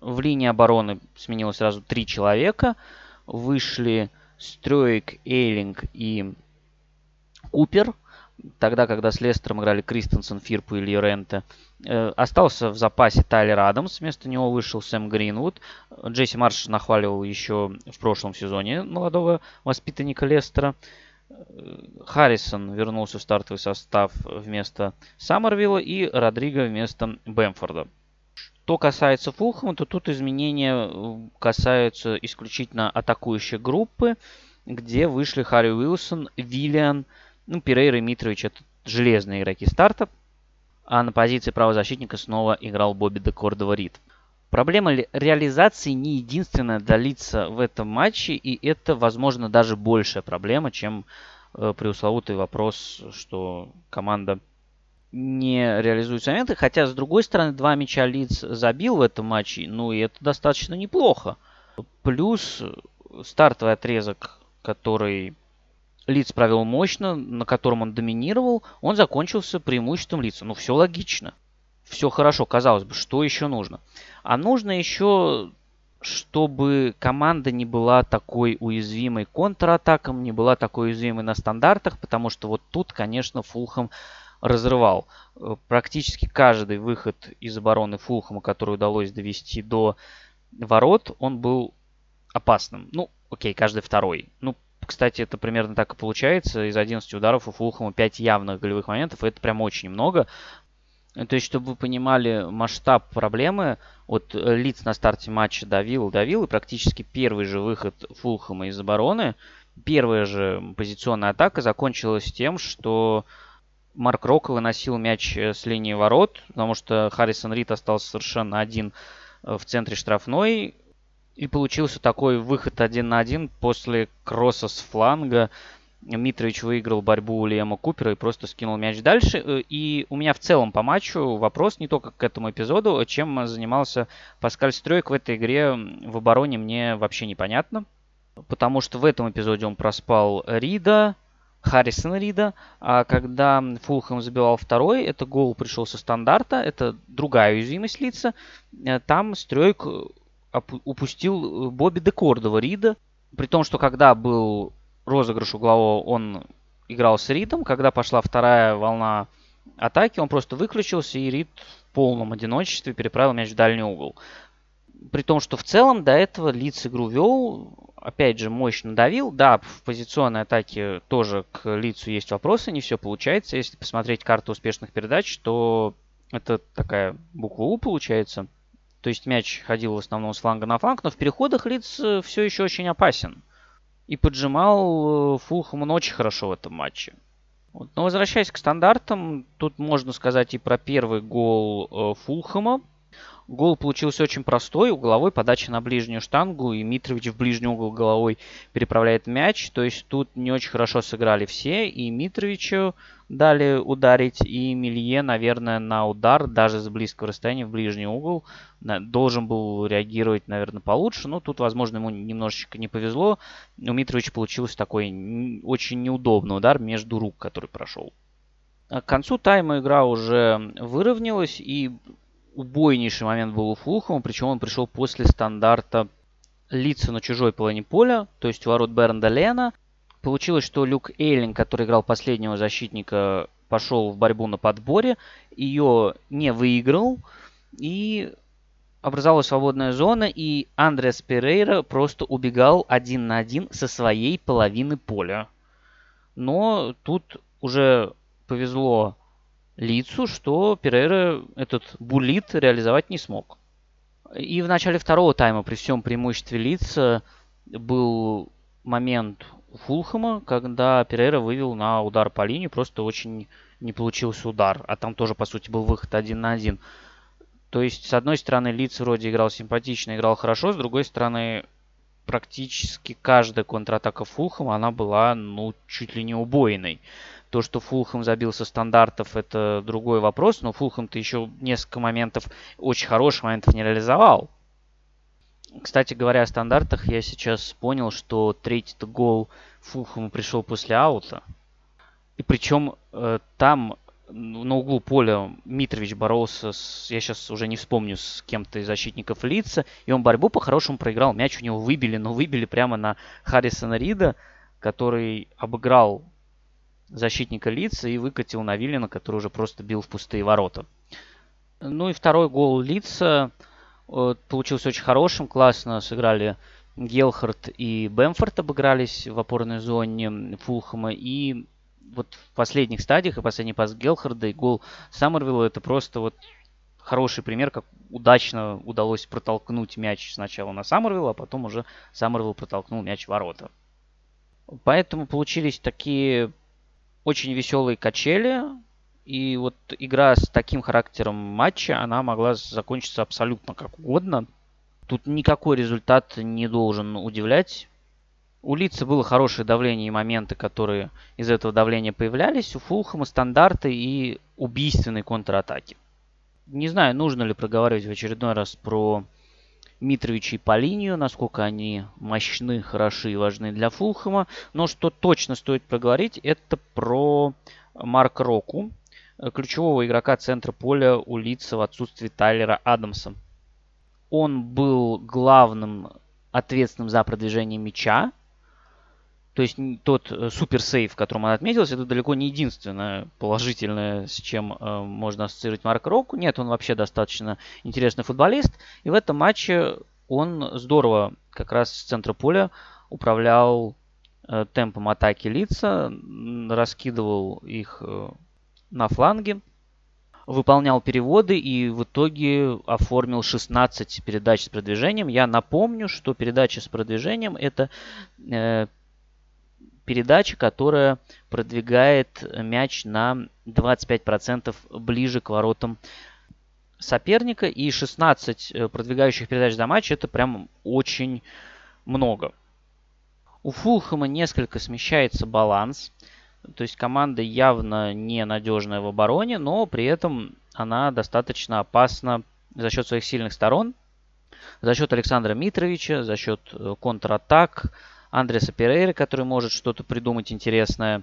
S1: В линии обороны сменилось сразу 3 человека – вышли Стройк, Эйлинг и Купер. Тогда, когда с Лестером играли Кристенсен, Фирпу и Льоренте. Э, остался в запасе Тайлер Адамс. Вместо него вышел Сэм Гринвуд. Джесси Марш нахваливал еще в прошлом сезоне молодого воспитанника Лестера. Э, Харрисон вернулся в стартовый состав вместо Саммервилла и Родриго вместо Бэмфорда. Что касается Фулхэма, то тут изменения э, касаются исключительно атакующей группы, где вышли Харри Уилсон, Виллиан, ну, Пирейра и Митрович. Это железные игроки старта. А на позиции правозащитника снова играл Бобби де Кордова Рид. Проблема реализации не единственная длится в этом матче, и это, возможно, даже большая проблема, чем э, преусловутый вопрос, что команда не реализуются моменты. Хотя, с другой стороны, два мяча Лидс забил в этом матче. Ну, и это достаточно неплохо. Плюс стартовый отрезок, который Лидс провел мощно, на котором он доминировал, он закончился преимуществом Лидса. Ну, все логично. Все хорошо, казалось бы, что еще нужно? А нужно еще, чтобы команда не была такой уязвимой контратакам, не была такой уязвимой на стандартах, потому что вот тут, конечно, Фулхэм разрывал. Э, практически каждый выход из обороны Фулхэма, который удалось довести до ворот, он был опасным. Ну, окей, каждый второй. Ну, кстати, это примерно так и получается. Из 11 ударов у Фулхэма 5 явных голевых моментов. Это прям очень много. Э, то есть, чтобы вы понимали масштаб проблемы, вот Лиц на старте матча давил, давил, и практически первый же выход Фулхэма из обороны, первая же позиционная атака закончилась тем, что Марк Рок выносил мяч э, с линии ворот, потому что Харрисон Рид остался совершенно один э, в центре штрафной. И получился такой выход один на один после кросса с фланга. Митрович выиграл борьбу у Лиэма Купера и просто скинул мяч дальше. Э, и у меня в целом по матчу вопрос не только к этому эпизоду, чем занимался Паскаль Стройк в этой игре в обороне мне вообще непонятно. Потому что в этом эпизоде он проспал Рида, Харрисона Рида. А когда Фулхэм забивал второй, это гол пришел со стандарта, это другая уязвимость лица. Э, там Стройк э, упустил Бобби Декордова Рида. При том, что когда был розыгрыш углового, он играл с Ридом. Когда пошла вторая волна атаки, он просто выключился, и Рид в полном одиночестве переправил мяч в дальний угол. При том, что в целом до этого Лиц игру вел, опять же, мощно давил. Да, в позиционной атаке тоже к лицу есть вопросы, не все получается. Если посмотреть карту успешных передач, то это такая буква У получается. То есть мяч ходил в основном с фланга на фланг, но в переходах лиц э, все еще очень опасен. И поджимал э, Фулхам очень хорошо в этом матче. Но возвращаясь к стандартам, тут можно сказать и про первый гол э, Фулхама. Гол получился очень простой, угловой, подача на ближнюю штангу, и Митрович в ближний угол головой переправляет мяч. То есть тут не очень хорошо сыграли все, и Митровичу дали ударить, и Милье, наверное, на удар, даже с близкого расстояния в ближний угол, должен был реагировать, наверное, получше. Но тут, возможно, ему немножечко не повезло. У Митровича получился такой очень неудобный удар между рук, который прошел. К концу тайма игра уже выровнялась, и убойнейший момент был у Фулхэма, причем он пришел после стандарта лица на чужой половине поля, то есть ворот Бернда Лена. Получилось, что Люк Эйлинг, который играл последнего защитника, пошел в борьбу на подборе, ее не выиграл, и образовалась свободная зона, и Андрес Перейра просто убегал один на один со своей половины поля. Но тут уже повезло лицу, что Перейра этот булит реализовать не смог. И в начале второго тайма при всем преимуществе лица был момент Фулхэма, когда Перейра вывел на удар по линии, просто очень не получился удар. А там тоже, по сути, был выход один на один. То есть, с одной стороны, Лиц вроде играл симпатично, играл хорошо, с другой стороны, практически каждая контратака Фулхэма, она была, ну, чуть ли не убойной. То, что Фулхэм забил со стандартов, это другой вопрос, но Фулхэм-то еще несколько моментов, очень хороших моментов не реализовал. Кстати говоря о стандартах, я сейчас понял, что третий гол Фулхэма пришел после аута. И причем э, там на углу поля Митрович боролся с, я сейчас уже не вспомню, с кем-то из защитников лица, и он борьбу по-хорошему проиграл. Мяч у него выбили, но выбили прямо на Харрисона Рида, который обыграл защитника лица и выкатил на Виллина, который уже просто бил в пустые ворота. Ну и второй гол лица э, получился очень хорошим, классно сыграли Гелхард и Бэмфорд обыгрались в опорной зоне Фулхэма. И вот в последних стадиях, и последний пас Гелхарда, и гол Саммервилла, это просто вот хороший пример, как удачно удалось протолкнуть мяч сначала на Саммервилла, а потом уже Саммервилл протолкнул мяч в ворота. Поэтому получились такие очень веселые качели. И вот игра с таким характером матча, она могла закончиться абсолютно как угодно. Тут никакой результат не должен удивлять. У Лица было хорошее давление и моменты, которые из этого давления появлялись. У Фулхэма стандарты и убийственные контратаки. Не знаю, нужно ли проговаривать в очередной раз про Митровича и Полинию, насколько они мощны, хороши и важны для Фулхэма. Но что точно стоит проговорить, это про Марк Року, ключевого игрока центра поля у лица в отсутствии Тайлера Адамса. Он был главным ответственным за продвижение мяча. То есть тот э, супер сейф, которым он отметился, это далеко не единственное положительное, с чем э, можно ассоциировать Марка Року. Нет, он вообще достаточно интересный футболист. И в этом матче он здорово как раз с центра поля управлял э, темпом атаки лица, раскидывал их э, на фланге, выполнял переводы и в итоге оформил 16 передач с продвижением. Я напомню, что передача с продвижением это э, передача, которая продвигает мяч на 25% ближе к воротам соперника. И 16 э, продвигающих передач за матч это прям очень много. У Фулхэма несколько смещается баланс. То есть команда явно ненадежная в обороне, но при этом она достаточно опасна за счет своих сильных сторон. За счет Александра Митровича, за счет э, контратак, Андреса Перейра, который может что-то придумать интересное.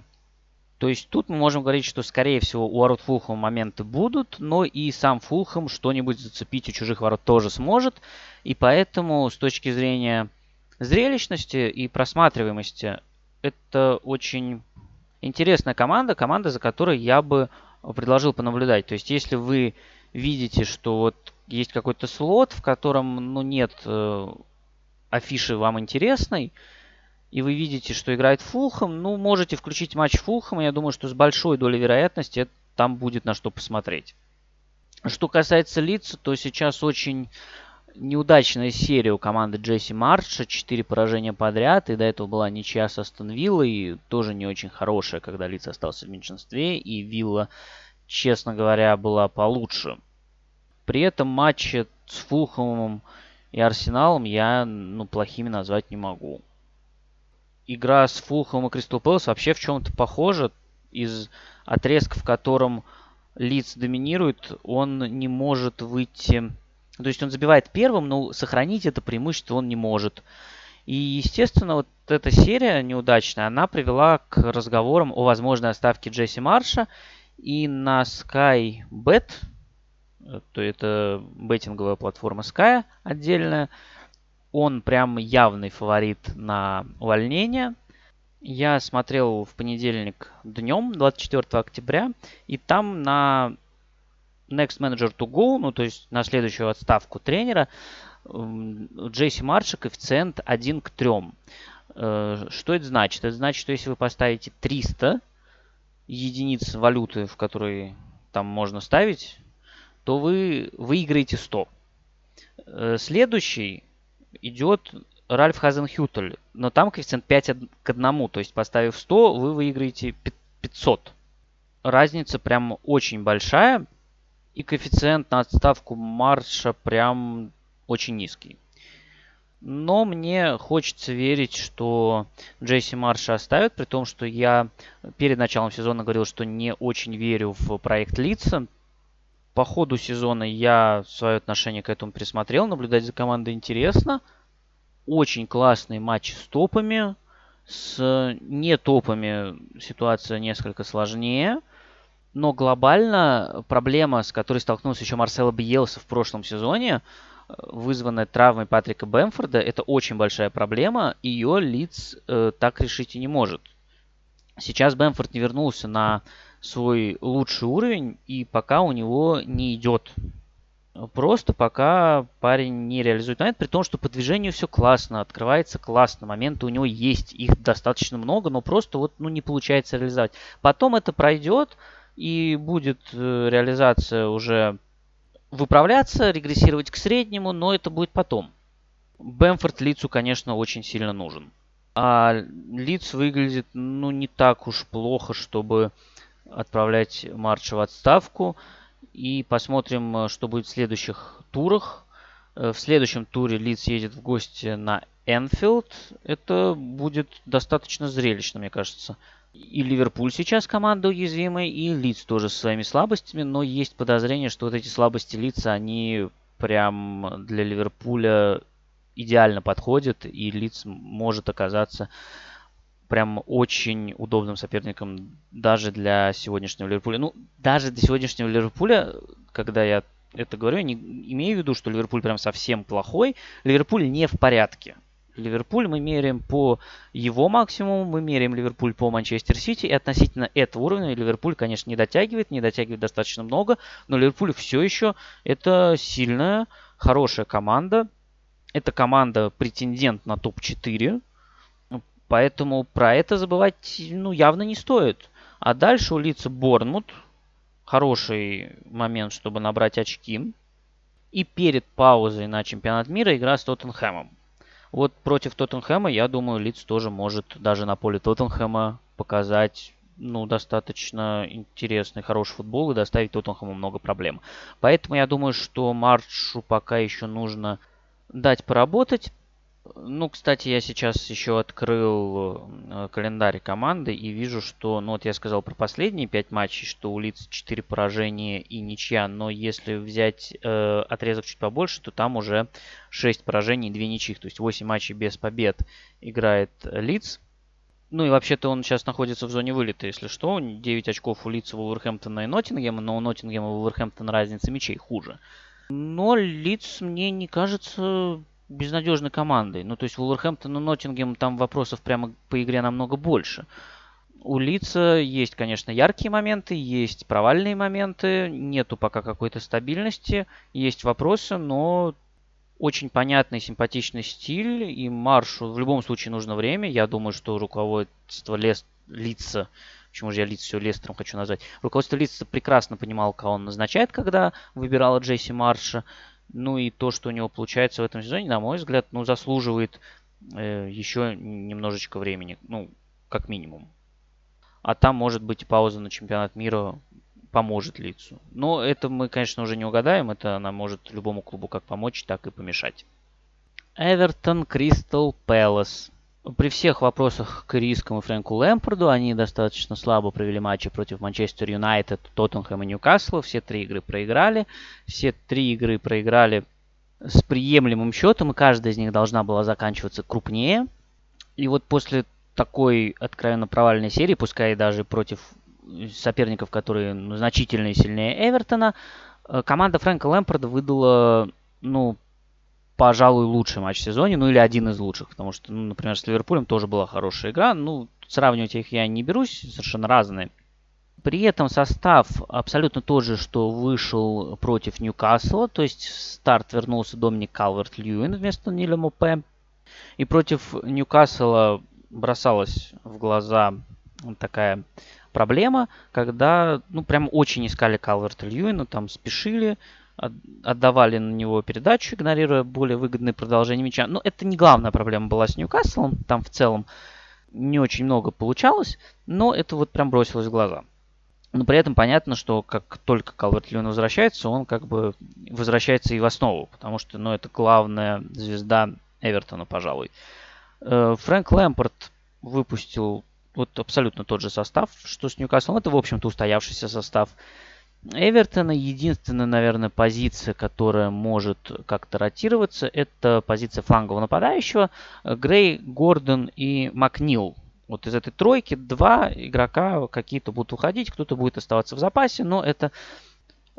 S1: То есть тут мы можем говорить, что скорее всего у ворот Фулхэма моменты будут, но и сам Фулхэм что-нибудь зацепить у чужих ворот тоже сможет. И поэтому с точки зрения зрелищности и просматриваемости это очень интересная команда, команда, за которой я бы предложил понаблюдать. То есть если вы видите, что вот есть какой-то слот, в котором ну, нет э, афиши вам интересной, и вы видите, что играет Фулхам, ну, можете включить матч Фулхама. Я думаю, что с большой долей вероятности там будет на что посмотреть. Что касается лиц, то сейчас очень неудачная серия у команды Джесси Марша. Четыре поражения подряд. И до этого была ничья с Астон Виллой. Тоже не очень хорошая, когда лиц остался в меньшинстве. И Вилла, честно говоря, была получше. При этом матчи с Фулхамом и Арсеналом я ну, плохими назвать не могу. Игра с Фулхом и Кристал Пэлас вообще в чем-то похожа. Из отрезка, в котором Лиц доминирует, он не может выйти... То есть он забивает первым, но сохранить это преимущество он не может. И, естественно, вот эта серия неудачная, она привела к разговорам о возможной оставке Джесси Марша. И на Sky Bet, то это беттинговая платформа Sky отдельная, он прям явный фаворит на увольнение. Я смотрел в понедельник днем, 24 октября, и там на Next Manager to Go, ну то есть на следующую отставку тренера, Джейси Марша коэффициент 1 к 3. Э, что это значит? Это значит, что если вы поставите 300 единиц валюты, в которой там можно ставить, то вы выиграете 100. Э, следующий идет Ральф Хазенхютель, но там коэффициент 5 к 1, то есть поставив 100, вы выиграете 500. Разница прям очень большая, и коэффициент на отставку марша прям очень низкий. Но мне хочется верить, что Джейси Марша оставят, при том, что я перед началом сезона говорил, что не очень верю в проект Лица. По ходу сезона я свое отношение к этому присмотрел, наблюдать за командой интересно – очень классный матч с топами. С не топами ситуация несколько сложнее. Но глобально проблема, с которой столкнулся еще Марсело Биелса в прошлом сезоне, вызванная травмой Патрика Бэмфорда, это очень большая проблема. Ее Лидс э, так решить и не может. Сейчас Бэмфорд не вернулся на свой лучший уровень, и пока у него не идет Просто пока парень не реализует момент, при том, что по движению все классно, открывается классно, моменты у него есть, их достаточно много, но просто вот ну, не получается реализовать. Потом это пройдет, и будет э, реализация уже выправляться, регрессировать к среднему, но это будет потом. Бэмфорд Лицу, конечно, очень сильно нужен. А Лиц выглядит, ну, не так уж плохо, чтобы отправлять Марча в отставку. И посмотрим, э, что будет в следующих турах. Э, в следующем туре Лидс едет в гости на Энфилд. Это будет достаточно зрелищно, мне кажется. И Ливерпуль сейчас команда уязвимая, и Лидс тоже со своими слабостями, но есть подозрение, что вот эти слабости Лидса, они прям для Ливерпуля идеально подходят, и Лидс может оказаться прям очень удобным соперником даже для сегодняшнего Ливерпуля. Ну, даже для сегодняшнего Ливерпуля, когда я это говорю, я не имею в виду, что Ливерпуль прям совсем плохой. Ливерпуль не в порядке. Ливерпуль мы меряем по его максимуму, мы меряем Ливерпуль по Манчестер Сити, и относительно этого уровня Ливерпуль, конечно, не дотягивает, не дотягивает достаточно много, но Ливерпуль все еще это сильная, хорошая команда. Это команда претендент на топ-4, Поэтому про это забывать ну, явно не стоит. А дальше у лица Борнмут. Хороший момент, чтобы набрать очки. И перед паузой на чемпионат мира игра с Тоттенхэмом. Вот против Тоттенхэма, я думаю, Лиц тоже может даже на поле Тоттенхэма показать ну, достаточно интересный, хороший футбол и доставить Тоттенхэму много проблем. Поэтому я думаю, что Маршу пока еще нужно дать поработать. Ну, кстати, я сейчас еще открыл э, календарь команды и вижу, что, ну вот я сказал про последние пять матчей, что у Лиц 4 поражения и ничья, но если взять э, отрезок чуть побольше, то там уже 6 поражений и 2 ничьих, то есть 8 матчей без побед играет Лиц. Ну и вообще-то он сейчас находится в зоне вылета, если что. 9 очков у Лица, Вулверхэмптона и Ноттингема, но у Ноттингема и Вулверхэмптона разница мячей хуже. Но Лиц мне не кажется безнадежной командой. Ну, то есть Вулверхэмптон и Ноттингем там вопросов прямо по игре намного больше. У Лица есть, конечно, яркие моменты, есть провальные моменты, нету пока какой-то стабильности, есть вопросы, но очень понятный, симпатичный стиль, и Маршу в любом случае нужно время. Я думаю, что руководство Лес... лица, почему же я лиц все Лестером хочу назвать, руководство лица прекрасно понимало, кого он назначает, когда выбирало Джесси Марша. Ну и то, что у него получается в этом сезоне, на мой взгляд, ну, заслуживает э, еще немножечко времени. Ну, как минимум. А там может быть пауза на чемпионат мира поможет лицу. Но это мы, конечно, уже не угадаем. Это она может любому клубу как помочь, так и помешать. Эвертон, Кристал Пэлас. При всех вопросах к рискам и Фрэнку Лэмпорду они достаточно слабо провели матчи против Манчестер Юнайтед, Тоттенхэма и Ньюкасла. Все три игры проиграли. Все три игры проиграли с приемлемым счетом, и каждая из них должна была заканчиваться крупнее. И вот после такой откровенно провальной серии, пускай даже против соперников, которые ну, значительно сильнее Эвертона, э, команда Фрэнка Лэмпорда выдала, ну, пожалуй, лучший матч в сезоне, ну или один из лучших, потому что, ну, например, с Ливерпулем тоже была хорошая игра. Ну, сравнивать их я не берусь, совершенно разные. При этом состав абсолютно тот же, что вышел против Ньюкасла, то есть в старт вернулся Доминик Калверт Льюин вместо Ниля Мопе. И против Ньюкасла бросалась в глаза такая проблема, когда, ну, прям очень искали Калверта Льюина, там спешили, отдавали на него передачу, игнорируя более выгодные продолжения мяча. Но это не главная проблема была с Ньюкаслом, там в целом не очень много получалось, но это вот прям бросилось в глаза. Но при этом понятно, что как только Калверт Льюин возвращается, он как бы возвращается и в основу, потому что, ну, это главная звезда Эвертона, пожалуй. Э, Фрэнк Лэмпорт выпустил вот абсолютно тот же состав, что с Ньюкаслом. Это, в общем-то, устоявшийся состав. Эвертона единственная, наверное, позиция, которая может как-то ротироваться, это позиция флангового нападающего. Грей, Гордон и Макнил. Вот из этой тройки два игрока какие-то будут уходить, кто-то будет оставаться в запасе, но это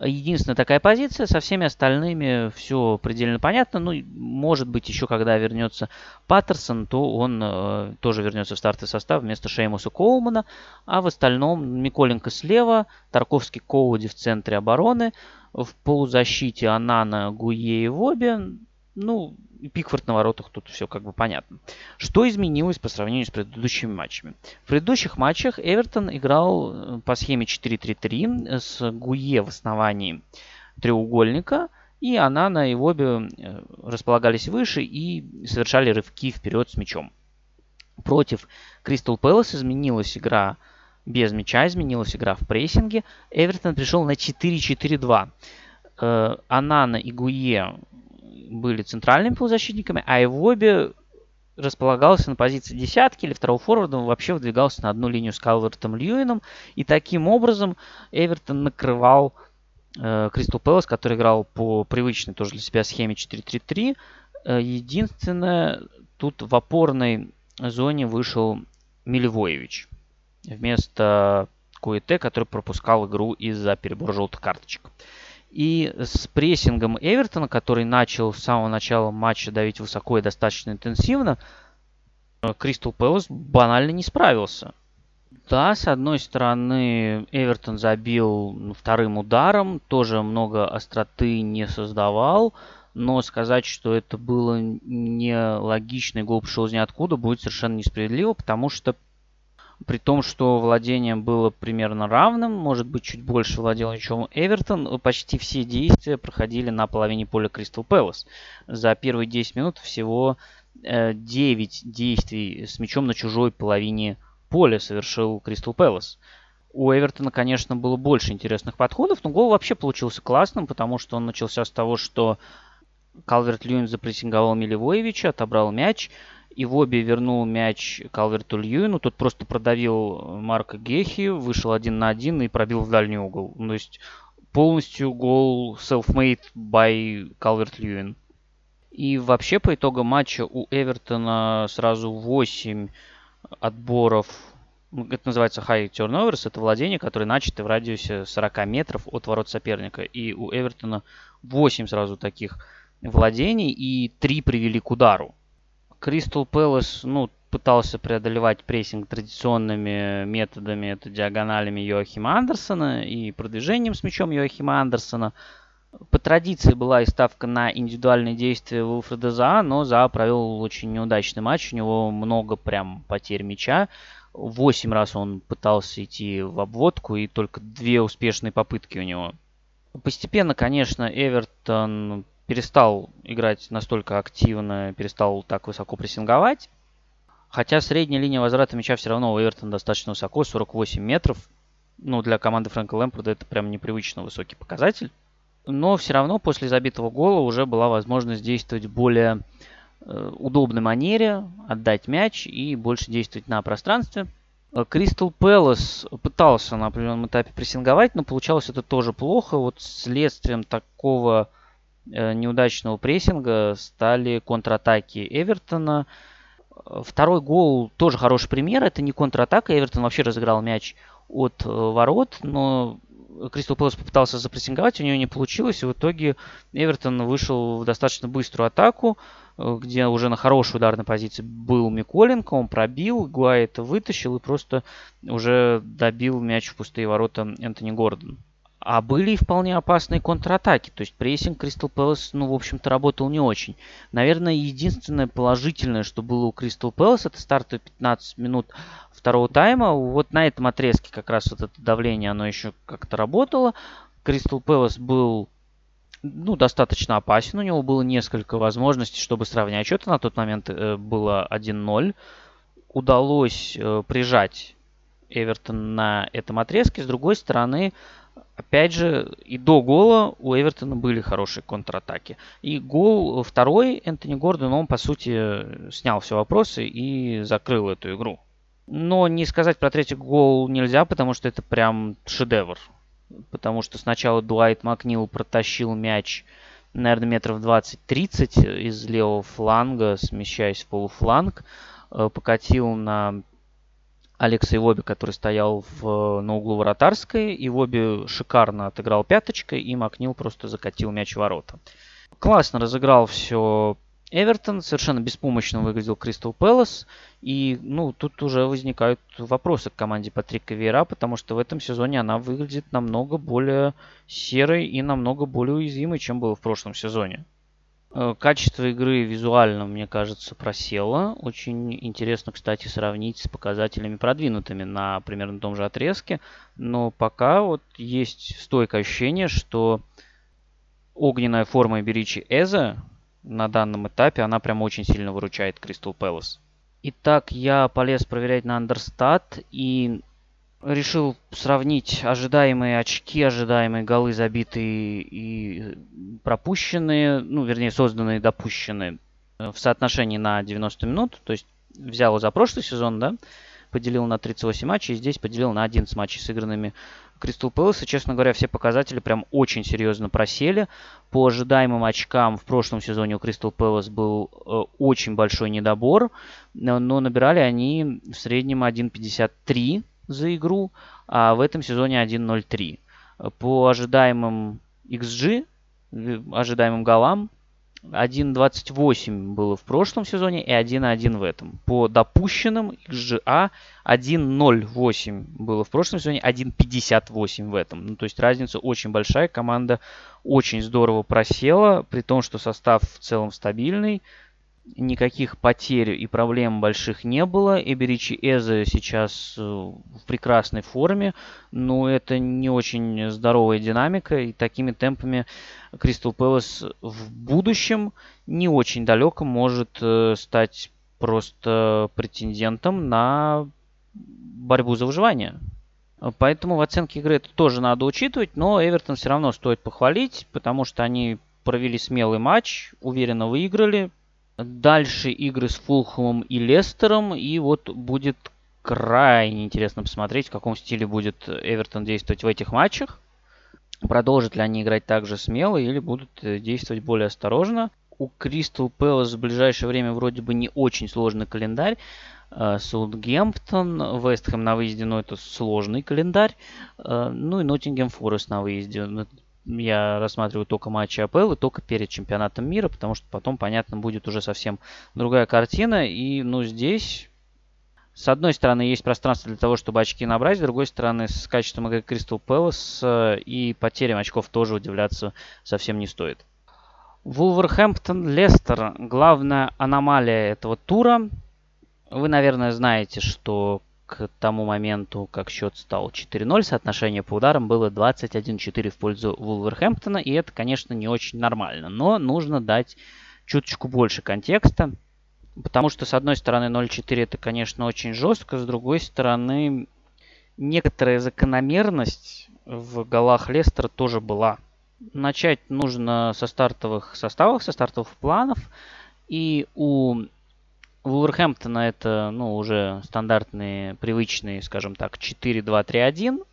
S1: единственная такая позиция, со всеми остальными все предельно понятно. Ну, может быть, еще когда вернется Паттерсон, то он э, тоже вернется в стартовый состав вместо Шеймуса Коулмана. А в остальном Миколенко слева, Тарковский Коуди в центре обороны, в полузащите Анана, Гуе и Воби. Ну, Пикфорд на воротах, тут все как бы понятно. Что изменилось по сравнению с предыдущими матчами? В предыдущих матчах Эвертон играл э, по схеме 4-3-3 с Гуе в основании треугольника, и Анана и Воби э, располагались выше и совершали рывки вперед с мячом. Против Кристал Пэлас изменилась игра без мяча, изменилась игра в прессинге. Эвертон пришел на 4-4-2. Э, Анана и Гуе были центральными полузащитниками, а Ивоби располагался на позиции десятки или второго форварда, вообще выдвигался на одну линию с Калвертом Льюином. И таким образом Эвертон накрывал э, Кристал Пэлас, который играл по привычной тоже для себя схеме 4-3-3. Э, единственное, тут в опорной зоне вышел Милевоевич вместо Куэте, который пропускал игру из-за перебора желтых карточек. И с прессингом Эвертона, который начал с самого начала матча давить высоко и достаточно интенсивно, Кристал Пэлас банально не справился. Да, с одной стороны, Эвертон забил вторым ударом, тоже много остроты не создавал, но сказать, что это было нелогично и гол пришел из ниоткуда, будет совершенно несправедливо, потому что при том, что владение было примерно равным, может быть, чуть больше владел чем Эвертон, почти все действия проходили на половине поля Кристал Пэлас. За первые 10 минут всего 9 э, действий с мячом на чужой половине поля совершил Кристал Пэлас. У Эвертона, конечно, было больше интересных подходов, но гол вообще получился классным, потому что он начался с того, что Калверт Льюин запрессинговал Милевоевича, отобрал мяч, и в обе вернул мяч Калверту Льюину. Тот просто продавил Марка Гехи, вышел один на один и пробил в дальний угол. То есть полностью гол self-made by Калверт Льюин. И вообще по итогам матча у Эвертона сразу 8 отборов ну, это называется high turnovers, это владение, которое начато в радиусе 40 метров от ворот соперника. И у Эвертона 8 сразу таких владений, и 3 привели к удару. Кристал Пэлас, ну, пытался преодолевать прессинг традиционными методами, это диагоналями Йоахима Андерсона и продвижением с мячом Йоахима Андерсона. По традиции была и ставка на индивидуальные действия Уилфреда Заа, но Заа провел очень неудачный матч. У него много прям потерь мяча. Восемь раз он пытался идти в обводку, и только две успешные попытки у него. Постепенно, конечно, Эвертон перестал играть настолько активно, перестал так высоко прессинговать. Хотя средняя линия возврата мяча все равно у Эвертона достаточно высоко, 48 метров. Ну, для команды Фрэнка Лэмпорда это прям непривычно высокий показатель. Но все равно после забитого гола уже была возможность действовать в более э, удобной манере, отдать мяч и больше действовать на пространстве. Кристал Пэлас пытался на определенном этапе прессинговать, но получалось это тоже плохо. Вот следствием такого э, неудачного прессинга стали контратаки Эвертона. Второй гол тоже хороший пример. Это не контратака. Эвертон вообще разыграл мяч от э, ворот, но Кристал Пэлас попытался запрессинговать, у него не получилось, и в итоге Эвертон вышел в достаточно быструю атаку, э, где уже на хорошей ударной позиции был Миколенко, он пробил, Гуай это вытащил и просто уже добил мяч в пустые ворота Энтони Гордон. А были и вполне опасные контратаки. То есть прессинг Кристал Пэлас, ну, в общем-то, работал не очень. Наверное, единственное положительное, что было у Кристал Пэлас, это стартовые 15 минут второго тайма. Вот на этом отрезке как раз вот это давление, оно еще как-то работало. Кристал Пэлас был ну, достаточно опасен. У него было несколько возможностей, чтобы сравнять счет. На тот момент э, было 1-0. Удалось э, прижать Эвертон на этом отрезке. С другой стороны, Опять же, и до гола у Эвертона были хорошие контратаки. И гол второй Энтони Гордон, он, по сути, снял все вопросы и закрыл эту игру. Но не сказать про третий гол нельзя, потому что это прям шедевр. Потому что сначала Дуайт Макнил протащил мяч, наверное, метров 20-30 из левого фланга, смещаясь в полуфланг. Э, покатил на Алекса Ивоби, который стоял в, на углу вратарской. Ивоби шикарно отыграл пяточкой, и Макнил просто закатил мяч в ворота. Классно разыграл все Эвертон, совершенно беспомощно выглядел Кристал Пэлас. И ну, тут уже возникают вопросы к команде Патрика Вейра, потому что в этом сезоне она выглядит намного более серой и намного более уязвимой, чем было в прошлом сезоне. Э, качество игры визуально, мне кажется, просело. Очень интересно, кстати, сравнить с показателями продвинутыми на примерно том же отрезке. Но пока вот есть стойкое ощущение, что огненная форма Беричи Эза на данном этапе, она прям очень сильно выручает Кристал Пэлас. Итак, я полез проверять на Андерстат и решил сравнить ожидаемые очки, ожидаемые голы забитые и пропущенные, ну, вернее, созданные допущенные э, в соотношении на 90 минут. То есть взял за прошлый сезон, да, поделил на 38 матчей, и здесь поделил на 11 матчей сыгранными Кристал Пэлас. И, честно говоря, все показатели прям очень серьезно просели. По ожидаемым очкам в прошлом сезоне у Кристал Пэлас был э, очень большой недобор, но набирали они в среднем 1,53 за игру, а в этом сезоне 1.03. По ожидаемым XG, ожидаемым голам, 1.28 было в прошлом сезоне и 1.1 в этом. По допущенным XGA 1.08 было в прошлом сезоне, 1.58 в этом. Ну, то есть разница очень большая. Команда очень здорово просела, при том, что состав в целом стабильный никаких потерь и проблем больших не было. Эберичи Эзе сейчас э, в прекрасной форме, но это не очень здоровая динамика, и такими темпами Кристал Пэлас в будущем не очень далеко может э, стать просто претендентом на борьбу за выживание. Поэтому в оценке игры это тоже надо учитывать, но Эвертон все равно стоит похвалить, потому что они провели смелый матч, уверенно выиграли, Дальше игры с Фулхэмом и Лестером. И вот будет крайне интересно посмотреть, в каком стиле будет Эвертон действовать в этих матчах. Продолжат ли они играть так же смело или будут э, действовать более осторожно. У Кристал Пэлас в ближайшее время вроде бы не очень сложный календарь. Э, Саутгемптон, Вестхэм на выезде, но это сложный календарь. Э, ну и Ноттингем Форест на выезде. Я рассматриваю только матчи АПЛ и только перед чемпионатом мира, потому что потом, понятно, будет уже совсем другая картина. И, ну, здесь с одной стороны, есть пространство для того, чтобы очки набрать, с другой стороны, с качеством игры Crystal Palace и потерям очков тоже удивляться совсем не стоит. Вулверхэмптон Лестер. Главная аномалия этого тура. Вы, наверное, знаете, что к тому моменту, как счет стал 4-0, соотношение по ударам было 21-4 в пользу Вулверхэмптона, и это, конечно, не очень нормально, но нужно дать чуточку больше контекста, потому что, с одной стороны, 0-4 это, конечно, очень жестко, с другой стороны, некоторая закономерность в голах Лестера тоже была. Начать нужно со стартовых составов, со стартовых планов, и у Вулверхэмптона это, ну, уже стандартные, привычные, скажем так, 4-2-3-1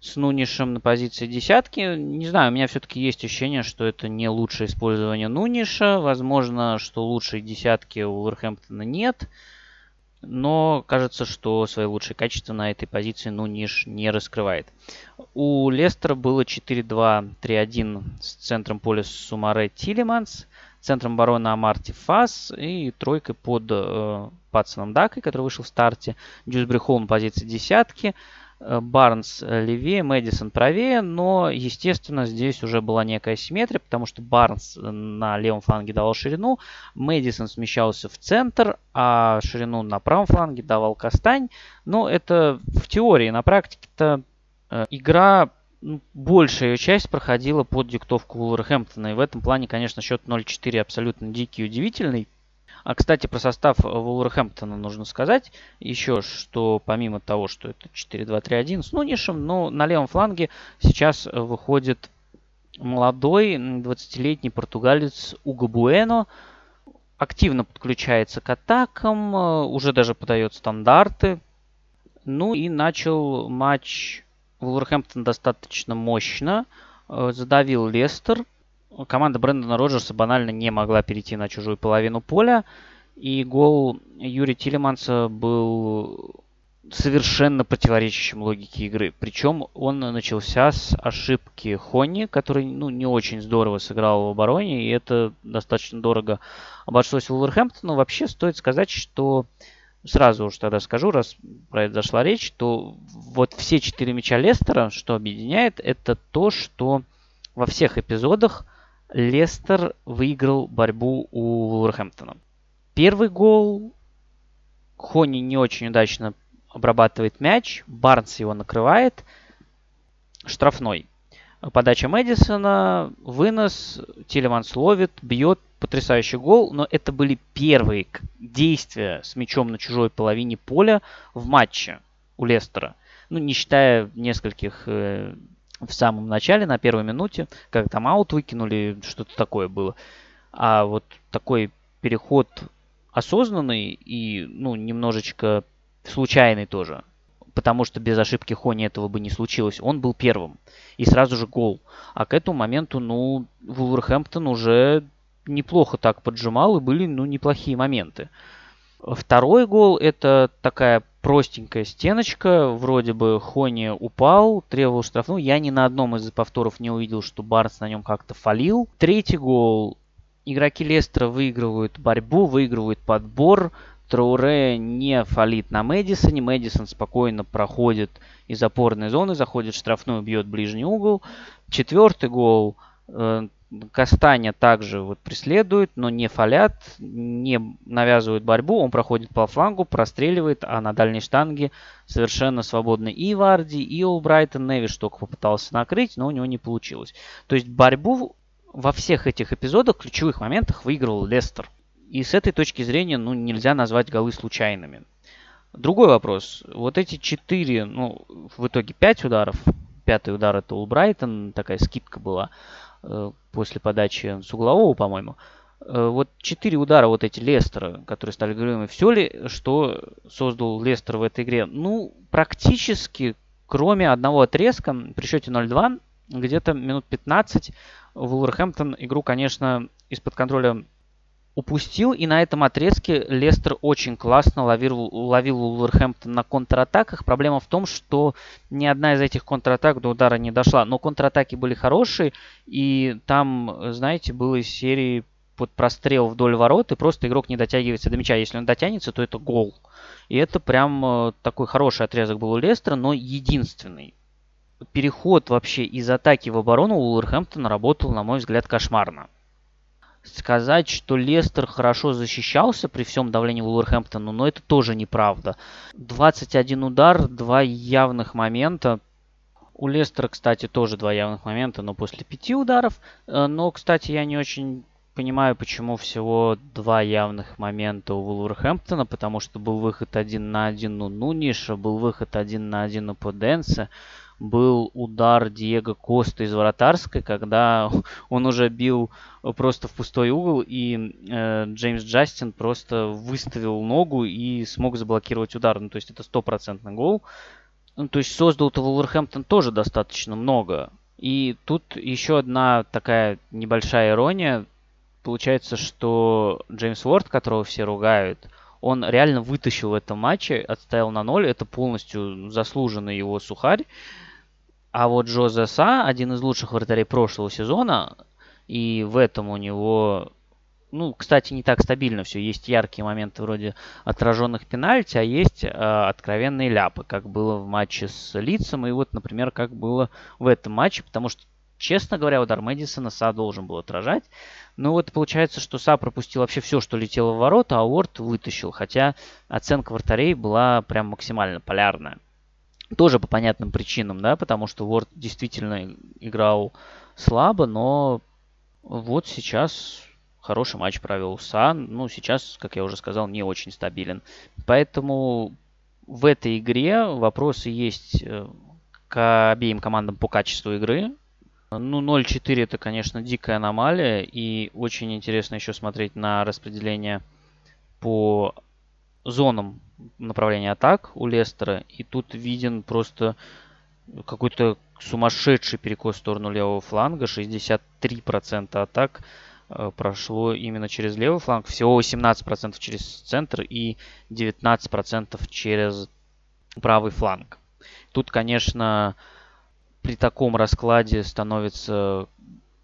S1: с Нунишем на позиции десятки. Не знаю, у меня все-таки есть ощущение, что это не лучшее использование Нуниша. Возможно, что лучшей десятки у Вулверхэмптона нет. Но кажется, что свои лучшие качества на этой позиции Нуниш не раскрывает. У Лестера было 4-2-3-1 с центром поля Сумаре Тилеманс центром обороны Амарти Фас и тройкой под э, Патсоном Дакой, который вышел в старте. Дьюсбри Холм позиции десятки. Э, Барнс левее, Мэдисон правее, но, естественно, здесь уже была некая симметрия, потому что Барнс на левом фланге давал ширину, Мэдисон смещался в центр, а ширину на правом фланге давал Кастань. Но это в теории, на практике-то э, игра большая ее часть проходила под диктовку Вулверхэмптона. И в этом плане, конечно, счет 0-4 абсолютно дикий и удивительный. А, кстати, про состав Вулверхэмптона нужно сказать еще, что помимо того, что это 4-2-3-1 с Нунишем, но на левом фланге сейчас выходит молодой 20-летний португалец Уго Буэно. Активно подключается к атакам, уже даже подает стандарты. Ну и начал матч Вулверхэмптон достаточно мощно э, задавил Лестер. Команда Брэндона Роджерса банально не могла перейти на чужую половину поля. И гол Юрия Тилеманса был совершенно противоречащим логике игры. Причем он начался с ошибки Хонни, который ну, не очень здорово сыграл в обороне, и это достаточно дорого обошлось Вулверхэмптону. Вообще стоит сказать, что сразу уж тогда скажу, раз про это зашла речь, то вот все четыре мяча Лестера, что объединяет, это то, что во всех эпизодах Лестер выиграл борьбу у Вулверхэмптона. Первый гол Хони не очень удачно обрабатывает мяч, Барнс его накрывает, штрафной. Подача Мэдисона, вынос, Тилеманс ловит, бьет, потрясающий гол, но это были первые действия с мячом на чужой половине поля в матче у Лестера. Ну, не считая нескольких э, в самом начале, на первой минуте, как там аут выкинули, что-то такое было. А вот такой переход осознанный и, ну, немножечко случайный тоже. Потому что без ошибки Хони этого бы не случилось. Он был первым. И сразу же гол. А к этому моменту, ну, Вулверхэмптон уже неплохо так поджимал и были, ну, неплохие моменты. Второй гол это такая простенькая стеночка, вроде бы Хони упал, требовал штрафную. Я ни на одном из повторов не увидел, что Барнс на нем как-то фалил. Третий гол. Игроки Лестера выигрывают борьбу, выигрывают подбор. Трауре не фалит на Мэдисоне. Мэдисон спокойно проходит из опорной зоны, заходит в штрафную, бьет ближний угол. Четвертый гол. Э, Кастаня также вот преследует, но не фалят, не навязывают борьбу. Он проходит по флангу, простреливает, а на дальней штанге совершенно свободны и Варди, и Олбрайтон. Невиш только попытался накрыть, но у него не получилось. То есть борьбу во всех этих эпизодах, ключевых моментах выигрывал Лестер. И с этой точки зрения ну, нельзя назвать голы случайными. Другой вопрос. Вот эти четыре, ну, в итоге пять ударов. Пятый удар это Улбрайтон, такая скидка была. Э, после подачи с углового, по-моему. Э, вот четыре удара вот эти Лестера, которые стали говоримыми, все ли, что создал Лестер в этой игре? Ну, практически, кроме одного отрезка, при счете 0-2, где-то минут 15 Вулверхэмптон игру, конечно, из-под контроля упустил, и на этом отрезке Лестер очень классно ловил, ловил Уолверхэмптон на контратаках. Проблема в том, что ни одна из этих контратак до удара не дошла, но контратаки были хорошие, и там, знаете, было из серии под прострел вдоль ворот, и просто игрок не дотягивается до мяча. Если он дотянется, то это гол. И это прям э, такой хороший отрезок был у Лестера, но единственный. Переход вообще из атаки в оборону у Уолверхэмптона работал, на мой взгляд, кошмарно. Сказать, что Лестер хорошо защищался при всем давлении Уолверхэмптона, но это тоже неправда. 21 удар, два явных момента. У Лестера, кстати, тоже два явных момента, но после пяти ударов. Э, но, кстати, я не очень понимаю, почему всего два явных момента у Вулверхэмптона, потому что был выход один на один у Нуниша, был выход один на один у Поденса, был удар Диего Коста из вратарской, когда он уже бил просто в пустой угол, и э, Джеймс Джастин просто выставил ногу и смог заблокировать удар. Ну, то есть это стопроцентный гол. Ну, то есть создал-то Вулверхэмптон тоже достаточно много. И тут еще одна такая небольшая ирония получается, что Джеймс Уорд, которого все ругают, он реально вытащил в этом матче, отставил на ноль. Это полностью заслуженный его сухарь. А вот Джозе Са, один из лучших вратарей прошлого сезона, и в этом у него, ну, кстати, не так стабильно все. Есть яркие моменты вроде отраженных пенальти, а есть э, откровенные ляпы, как было в матче с Лицем, и вот, например, как было в этом матче, потому что, честно говоря, удар Мэдисона Са должен был отражать. Ну вот получается, что Са пропустил вообще все, что летело в ворота, а Уорд вытащил. Хотя оценка вратарей была прям максимально полярная. Тоже по понятным причинам, да, потому что Уорд действительно играл слабо, но вот сейчас хороший матч провел Са. Ну, сейчас, как я уже сказал, не очень стабилен. Поэтому в этой игре вопросы есть э, к обеим командам по качеству игры. Ну, 0-4 это, конечно, дикая аномалия. И очень интересно еще смотреть на распределение по зонам направления атак у Лестера. И тут виден просто какой-то сумасшедший перекос в сторону левого фланга. 63% атак э, прошло именно через левый фланг. Всего 18% через центр и 19% через правый фланг. Тут, конечно, при таком раскладе становится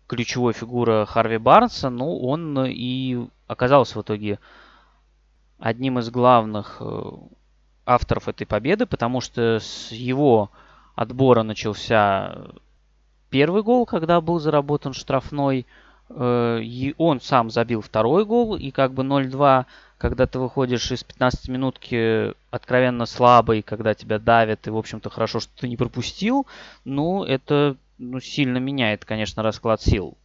S1: ключевой фигура Харви Барнса, ну, он и оказался в итоге одним из главных э, авторов этой победы, потому что с его отбора начался первый гол, когда был заработан штрафной. Э, и он сам забил второй гол, и как бы 0-2 когда ты выходишь из 15 минутки откровенно слабый, когда тебя давят, и, в общем-то, хорошо, что ты не пропустил, ну, это ну, сильно меняет, конечно, расклад сил.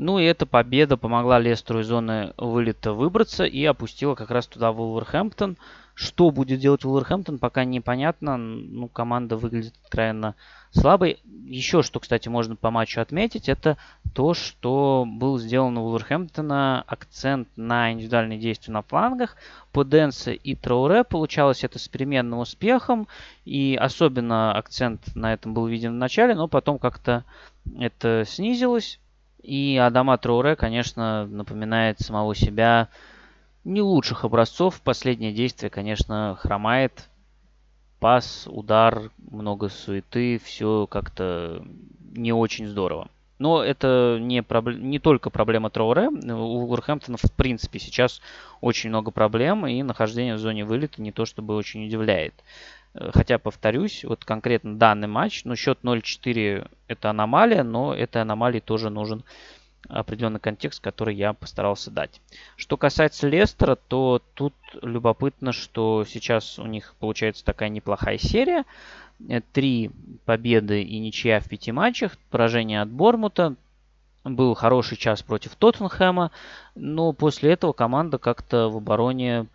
S1: Ну и эта победа помогла Лестеру из зоны вылета выбраться и опустила как раз туда Вулверхэмптон. Что будет делать Вулверхэмптон, пока непонятно. Ну, команда выглядит откровенно слабой. Еще что, кстати, можно по матчу отметить, это то, что был сделан у Вулверхэмптона акцент на индивидуальные действия на флангах. По Дэнсе и Трауре получалось это с переменным успехом. И особенно акцент на этом был виден в начале, но потом как-то это снизилось. И Адама Трауре, конечно, напоминает самого себя не лучших образцов. Последнее действие, конечно, хромает. Пас, удар, много суеты, все как-то не очень здорово. Но это не, проб... не только проблема Троуре. У Вулверхэмптона в принципе сейчас очень много проблем, и нахождение в зоне вылета не то чтобы очень удивляет. Хотя, повторюсь, вот конкретно данный матч, ну, счет 0-4 это аномалия, но этой аномалии тоже нужен определенный контекст, который я постарался дать. Что касается Лестера, то тут любопытно, что сейчас у них получается такая неплохая серия. Три победы и ничья в пяти матчах, поражение от Бормута, был хороший час против Тоттенхэма, но после этого команда как-то в обороне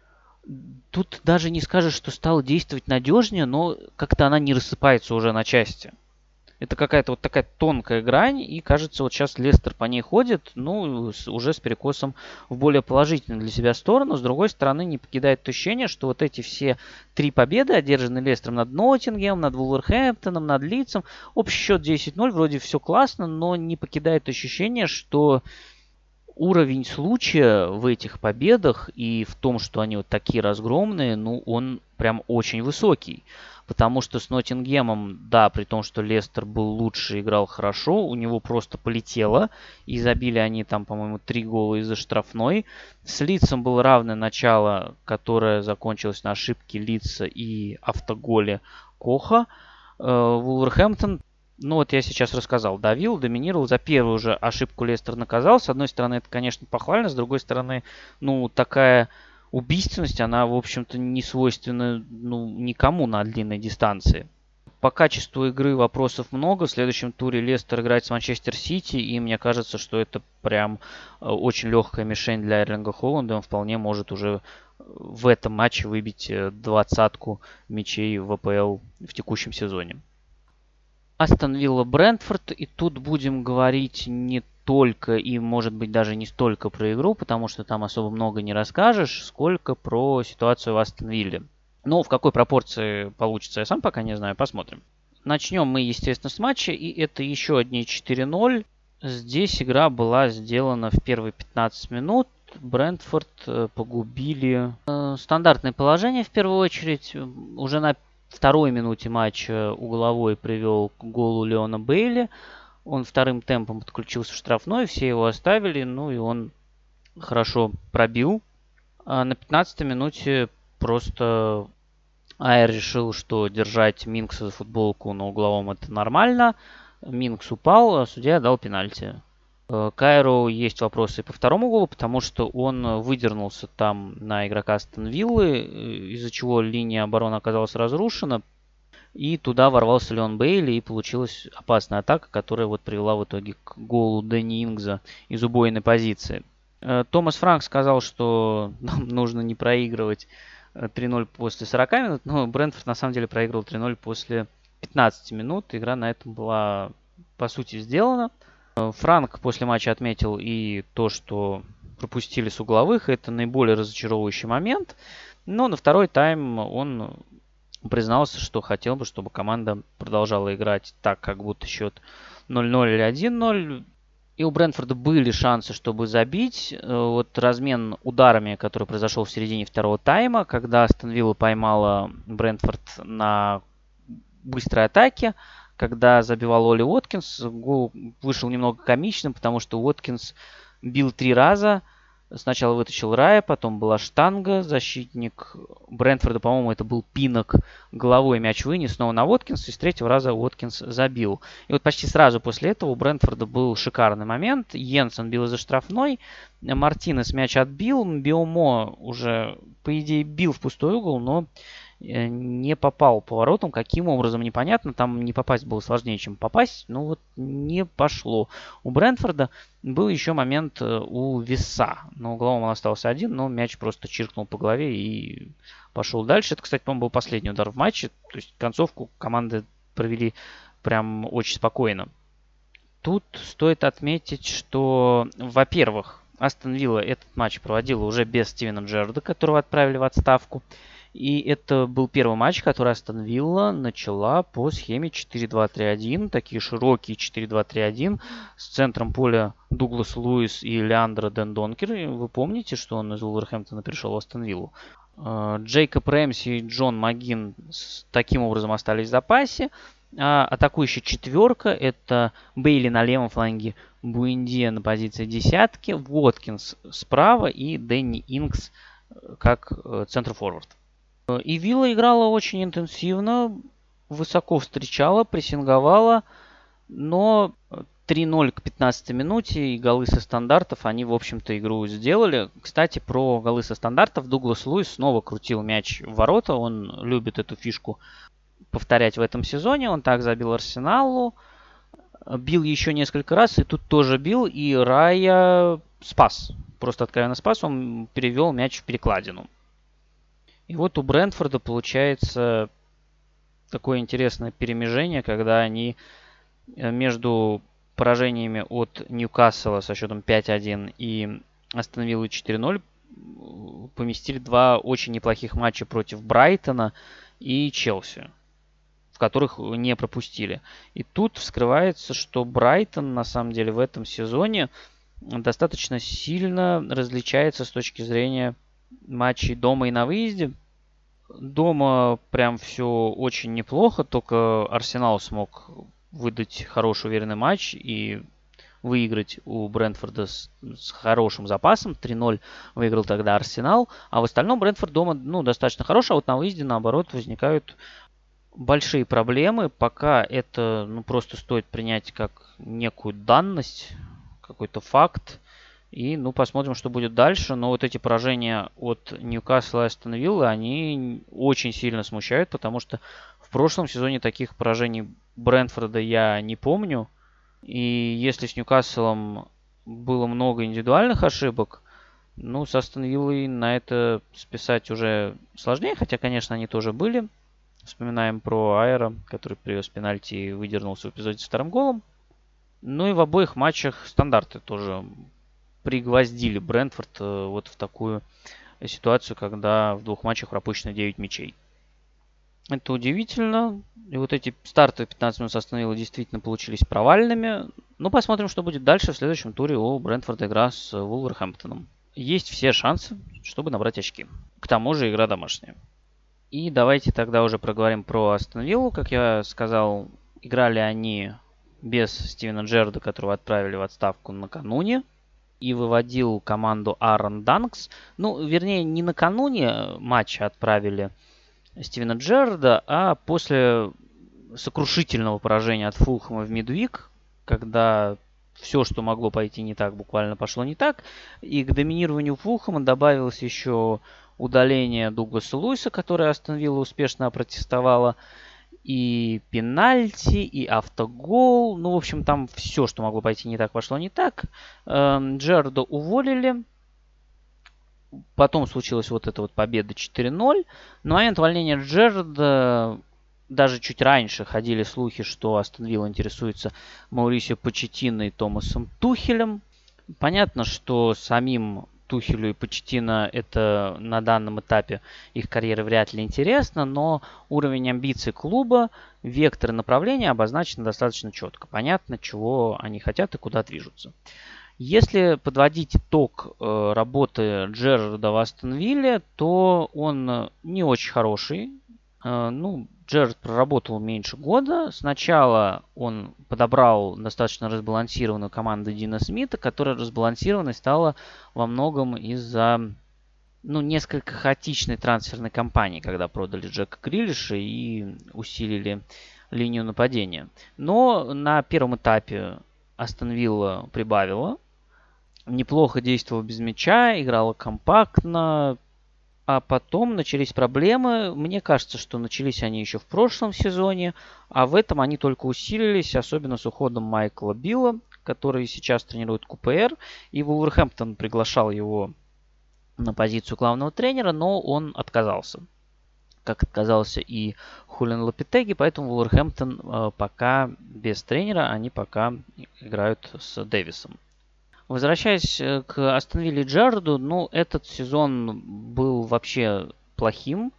S1: тут даже не скажешь, что стала действовать надежнее, но как-то она не рассыпается уже на части. Это какая-то вот такая тонкая грань, и кажется, вот сейчас Лестер по ней ходит, ну, с, уже с перекосом в более положительную для себя сторону. С другой стороны, не покидает ощущение, что вот эти все три победы, одержанные Лестером над Ноттингемом, над Вулверхэмптоном, над Лицем, общий счет 10-0, вроде все классно, но не покидает ощущение, что уровень случая в этих победах и в том, что они вот такие разгромные, ну, он прям очень высокий. потому что с Ноттингемом, да, при том, что Лестер был лучше, играл хорошо, у него просто полетело, и забили они там, по-моему, три гола из-за штрафной. С Лицом было равное начало, которое закончилось на ошибке Лица и автоголе Коха. Э, Вулверхэмптон ну вот я сейчас рассказал, давил, доминировал, за первую же ошибку Лестер наказал. С одной стороны, это, конечно, похвально, с другой стороны, ну, такая убийственность, она, в общем-то, не свойственна ну, никому на длинной дистанции. По качеству игры вопросов много. В следующем туре Лестер играет с Манчестер Сити, и мне кажется, что это прям э, очень легкая мишень для Эрлинга Холланда. Он вполне может уже в этом матче выбить э, двадцатку мячей в АПЛ в текущем сезоне. Астон Вилла Брентфорд. И тут будем говорить не только и, может быть, даже не столько про игру, потому что там особо много не расскажешь, сколько про ситуацию в Астон Вилле. Ну, в какой пропорции получится, я сам пока не знаю, посмотрим. Начнем мы, естественно, с матча, и это еще одни 4-0. Здесь игра была сделана в первые 15 минут. Брентфорд э, погубили э, стандартное положение в первую очередь. Уже на второй минуте матча угловой привел к голу Леона Бейли. Он вторым темпом подключился в штрафной, все его оставили, ну и он хорошо пробил. А на 15 минуте просто Айр решил, что держать Минкса за футболку на угловом это нормально. Минкс упал, а судья дал пенальти. Э, Кайру есть вопросы по второму голу, потому что он выдернулся там на игрока Астон Виллы, э, из-за чего линия обороны оказалась разрушена. И туда ворвался Леон Бейли, и получилась опасная атака, которая вот привела в итоге к голу Дэнни Ингза из убойной позиции. Э, Томас Франк сказал, что нам нужно не проигрывать 3-0 после 40 минут, но Брентфорд на самом деле проигрывал 3-0 после 15 минут. Игра на этом была по сути сделана. Э, Франк после матча отметил и то, что пропустили с угловых. Это наиболее разочаровывающий момент. Но на второй тайм он признался, что хотел бы, чтобы команда продолжала играть так, как будто счет 0-0 или 1-0. И у Брэнфорда были шансы, чтобы забить. Э, вот размен ударами, который произошел в середине второго тайма, когда Астон Вилла поймала Брэнфорд на быстрой атаке, когда забивал Оли Уоткинс, гол вышел немного комичным, потому что Уоткинс бил три раза. Сначала вытащил Рая, потом была штанга, защитник Брентфорда, по-моему, это был Пинок, головой мяч вынес снова на Уоткинс, и с третьего раза Уоткинс забил. И вот почти сразу после этого у Брентфорда был шикарный момент. Йенсен бил за штрафной, Мартинес мяч отбил, Биомо уже, по идее, бил в пустой угол, но не попал поворотом. Каким образом, непонятно. Там не попасть было сложнее, чем попасть. Ну вот не пошло. У Брэнфорда был еще момент э, у Веса. На угловом он остался один, но мяч просто чиркнул по голове и пошел дальше. Это, кстати, по-моему, был последний удар в матче. То есть концовку команды провели прям очень спокойно. Тут стоит отметить, что, во-первых, Астон Вилла этот матч проводила уже без Стивена Джерарда, которого отправили в отставку. И это был первый матч, который Астон Вилла начала по схеме 4-2-3-1. Такие широкие 4-2-3-1 с центром поля Дуглас Луис и Леандро Ден Донкер. Вы помните, что он из Уолверхэмптона пришел в Астон Виллу? А, Джейкоб Рэмси и Джон Магин таким образом остались в запасе. А атакующая четверка это Бейли на левом фланге, Буэндия на позиции десятки, Уоткинс справа и Дэнни Инкс э, как э, центр-форвард. И Вилла играла очень интенсивно, высоко встречала, прессинговала, но 3-0 к 15 минуте и голы со стандартов, они, в общем-то, игру сделали. Кстати, про голы со стандартов Дуглас Луис снова крутил мяч в ворота. Он любит эту фишку повторять в этом сезоне. Он так забил Арсеналу, бил еще несколько раз, и тут тоже бил, и Рая спас. Просто откровенно спас, он перевел мяч в перекладину. И вот у Брентфорда получается такое интересное перемежение, когда они э, между поражениями от Ньюкасла со счетом 5-1 и остановили 4-0 поместили два очень неплохих матча против Брайтона и Челси, в которых не пропустили. И тут вскрывается, что Брайтон на самом деле в этом сезоне достаточно сильно различается с точки зрения матчей дома и на выезде. Дома прям все очень неплохо, только Арсенал смог выдать хороший уверенный матч и выиграть у Брентфорда с, с хорошим запасом. 3-0 выиграл тогда Арсенал. А в остальном Брентфорд дома ну, достаточно хороший, а вот на выезде, наоборот, возникают большие проблемы. Пока это ну, просто стоит принять как некую данность, какой-то факт. И, ну, посмотрим, что будет дальше. Но вот эти поражения от Ньюкасла и Астон Виллы, они очень сильно смущают, потому что в прошлом сезоне таких поражений Брентфорда я не помню. И если с Ньюкаслом было много индивидуальных ошибок, ну, с Астон Виллой на это списать уже сложнее, хотя, конечно, они тоже были. Вспоминаем про Айра, который привез пенальти и выдернулся в эпизоде с вторым голом. Ну и в обоих матчах стандарты тоже пригвоздили Брентфорд э, вот в такую ситуацию, когда в двух матчах пропущено 9 мячей. Это удивительно. И вот эти старты 15 минут остановила действительно получились провальными. Ну, посмотрим, что будет дальше в следующем туре у Брентфорда игра с Вулверхэмптоном. Есть все шансы, чтобы набрать очки. К тому же игра домашняя. И давайте тогда уже проговорим про Астон. Как я сказал, играли они без Стивена Джерда, которого отправили в отставку накануне. И выводил команду Аарон Данкс. Ну, вернее, не накануне матча отправили Стивена Джерда, а после сокрушительного поражения от Фулхэма в Мидвик, когда все, что могло пойти не так, буквально пошло не так. И к доминированию Фулхэма добавилось еще удаление Дугласа Луиса, которое Астон Вилла успешно опротестовала. И пенальти, и автогол. Ну, в общем, там все, что могло пойти не так, пошло не так. Эм, Джерда уволили потом случилась вот эта вот победа 4-0. На момент увольнения Джерда даже чуть раньше ходили слухи, что Астон Вилла интересуется Маурисио Почетино и Томасом Тухелем. Понятно, что самим Тухелю и Почетино это на данном этапе их карьеры вряд ли интересно, но уровень амбиций клуба, вектор направления обозначены достаточно четко. Понятно, чего они хотят и куда движутся. Если подводить итог э, работы Джерарда в Астон то он не очень хороший. Э, ну, Джерард проработал меньше года. Сначала он подобрал достаточно разбалансированную команду Дина Смита, которая разбалансированной стала во многом из-за ну, несколько хаотичной трансферной кампании, когда продали Джека Грилиша и усилили линию нападения. Но на первом этапе Астон Вилла прибавила неплохо действовала без мяча, играла компактно, а потом начались проблемы. Мне кажется, что начались они еще в прошлом сезоне, а в этом они только усилились, особенно с уходом Майкла Билла, который сейчас тренирует КПР. И Вулверхэмптон приглашал его на позицию главного тренера, но он отказался. Как отказался и Хулин Лапитеги, поэтому Вулверхэмптон э, пока без тренера, они пока играют с Дэвисом. Возвращаясь э, к Астон Вилле Джарду, ну, этот сезон был вообще плохим,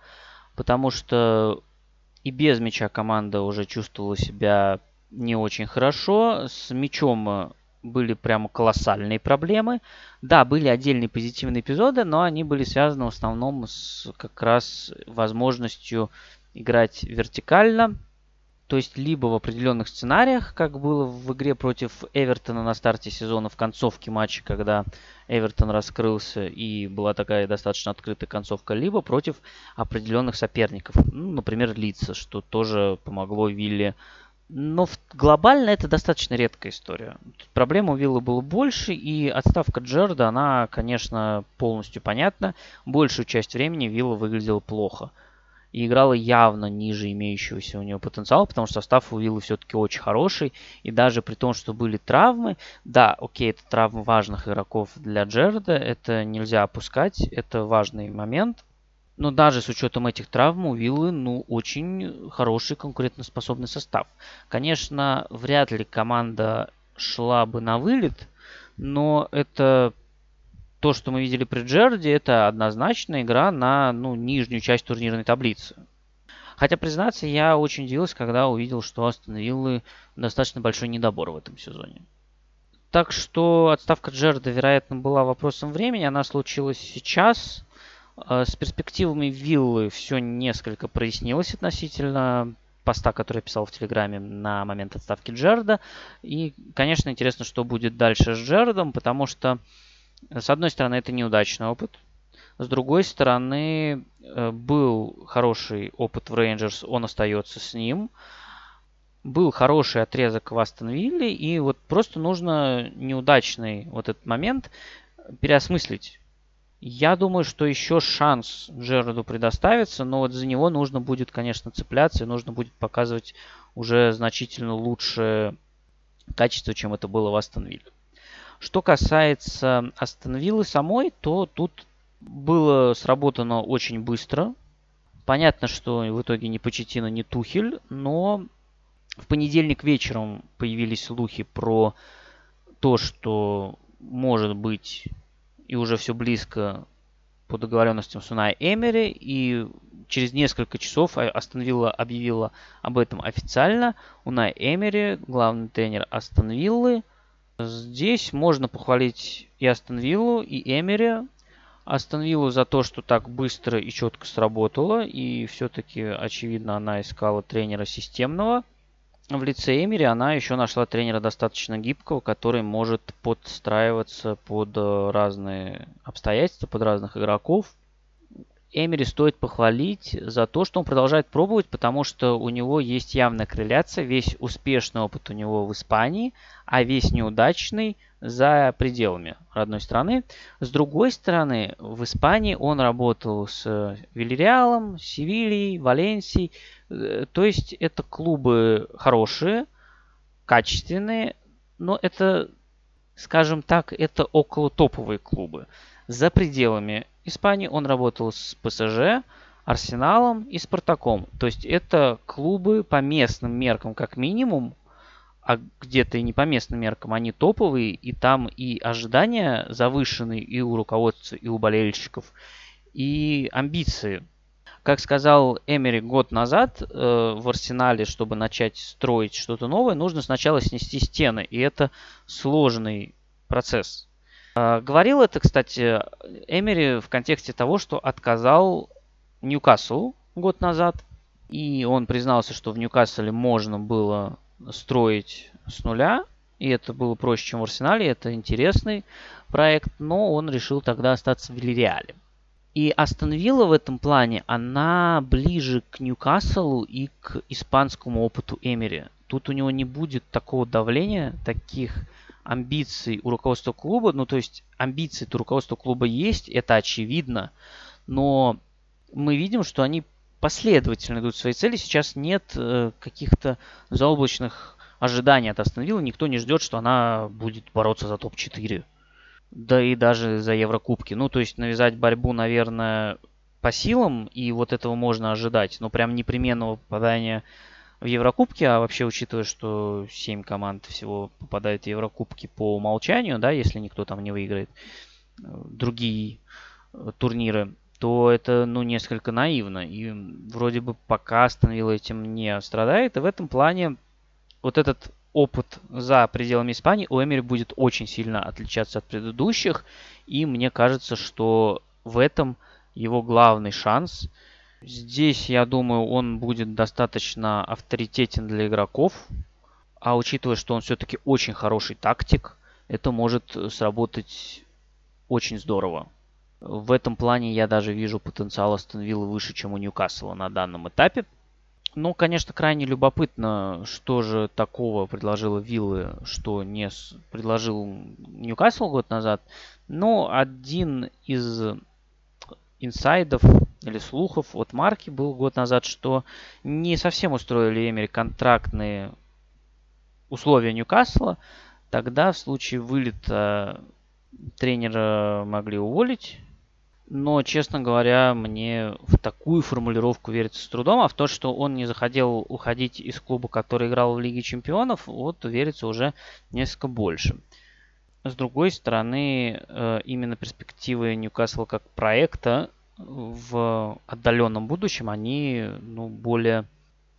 S1: потому что и без мяча команда уже чувствовала себя не очень хорошо. С мячом э, были прямо колоссальные проблемы. Да, были отдельные позитивные эпизоды, но они были связаны в основном с как раз возможностью играть вертикально, то есть либо в определенных сценариях, как было в игре против Эвертона на старте сезона, в концовке матча, когда Эвертон раскрылся и была такая достаточно открытая концовка, либо против определенных соперников, ну, например, Лица, что тоже помогло Вилле. Но глобально это достаточно редкая история. Проблем у Виллы было больше, и отставка Джерда, она, конечно, полностью понятна. Большую часть времени Вилла выглядела плохо и играла явно ниже имеющегося у нее потенциала, потому что состав у Виллы все-таки очень хороший. И даже при том, что были травмы, да, окей, это травмы важных игроков для Джерда, это нельзя опускать, это важный момент. Но даже с учетом этих травм у Виллы, ну, очень хороший конкурентоспособный состав. Конечно, вряд ли команда шла бы на вылет, но это то, что мы видели при Джерде, это однозначно игра на ну, нижнюю часть турнирной таблицы. Хотя, признаться, я очень удивился, когда увидел, что Астон Виллы достаточно большой недобор в этом сезоне. Так что отставка Джерда, вероятно, была вопросом времени. Она случилась сейчас. Э, с перспективами виллы все несколько прояснилось относительно поста, который я писал в Телеграме на момент отставки Джерда. И, конечно, интересно, что будет дальше с Джердом, потому что, с одной стороны, это неудачный опыт. С другой стороны, э, был хороший опыт в Рейнджерс, он остается с ним. Был хороший отрезок в Астон Вилле, и вот просто нужно неудачный вот этот момент переосмыслить я думаю, что еще шанс Джерарду предоставится, но вот за него нужно будет, конечно, цепляться и нужно будет показывать уже значительно лучшее качество, чем это было в Астон Вилле. Что касается Астон Виллы самой, то тут было сработано очень быстро. Понятно, что в итоге ни Почетина, ни Тухель, но в понедельник вечером появились слухи про то, что может быть и уже все близко по договоренностям с Унай Эмери. И через несколько часов Астон Вилла объявила об этом официально. Унай Эмери, главный тренер Астон Виллы. Здесь можно похвалить и Астон Виллу, и Эмери. Астон Виллу за то, что так быстро и четко сработало. И все-таки, очевидно, она искала тренера системного в лице Эмери она еще нашла тренера достаточно гибкого, который может подстраиваться под э, разные обстоятельства, под разных игроков. Эмери стоит похвалить за то, что он продолжает пробовать, потому что у него есть явная корреляция. Весь успешный опыт у него в Испании, а весь неудачный за пределами родной страны. С другой стороны, в Испании он работал с Вильяреалом, Севильей, Валенсией. Э, то есть это клубы хорошие, качественные, но это, скажем так, это около топовые клубы. За пределами Испании он работал с ПСЖ, Арсеналом и Спартаком. То есть это клубы по местным меркам как минимум, а где-то и не по местным меркам, они топовые, и там и ожидания завышенные и у руководства, и у болельщиков, и амбиции. Как сказал Эмери год назад э, в Арсенале, чтобы начать строить что-то новое, нужно сначала снести стены, и это сложный процесс. А, говорил это, кстати, Эмери в контексте того, что отказал Ньюкасл год назад. И он признался, что в Ньюкасле можно было строить с нуля. И это было проще, чем в Арсенале. Это интересный проект. Но он решил тогда остаться в Вильяреале. И Астон Вилла в этом плане, она ближе к Ньюкаслу и к испанскому опыту Эмери. Тут у него не будет такого давления, таких амбиций у руководства клуба, ну то есть амбиции у руководства клуба есть, это очевидно, но мы видим, что они последовательно идут свои цели. Сейчас нет э, каких-то заоблачных ожиданий от Астон. Никто не ждет, что она будет бороться за топ-4. Да и даже за Еврокубки. Ну, то есть навязать борьбу, наверное, по силам, и вот этого можно ожидать. Но прям непременного попадания в Еврокубке, а вообще учитывая, что 7 команд всего попадают в Еврокубки по умолчанию, да, если никто там не выиграет э, другие э, турниры, то это, ну, несколько наивно. И вроде бы пока остановила этим не страдает. И в этом плане вот этот опыт за пределами Испании у Эмери будет очень сильно отличаться от предыдущих. И мне кажется, что в этом его главный шанс – Здесь, я думаю, он будет достаточно авторитетен для игроков. А учитывая, что он все-таки очень хороший тактик, это может сработать очень здорово. В этом плане я даже вижу потенциал Астон Виллы выше, чем у Ньюкасла на данном этапе. Ну, конечно, крайне любопытно, что же такого предложила Виллы, что не предложил Ньюкасл год назад. Но один из инсайдов или слухов от Марки был год назад, что не совсем устроили Эмери контрактные условия Ньюкасла. Тогда в случае вылета тренера могли уволить. Но, честно говоря, мне в такую формулировку верится с трудом, а в то, что он не захотел уходить из клуба, который играл в Лиге Чемпионов, вот верится уже несколько больше. С другой стороны, э, именно перспективы Ньюкасла как проекта в отдаленном будущем, они ну, более...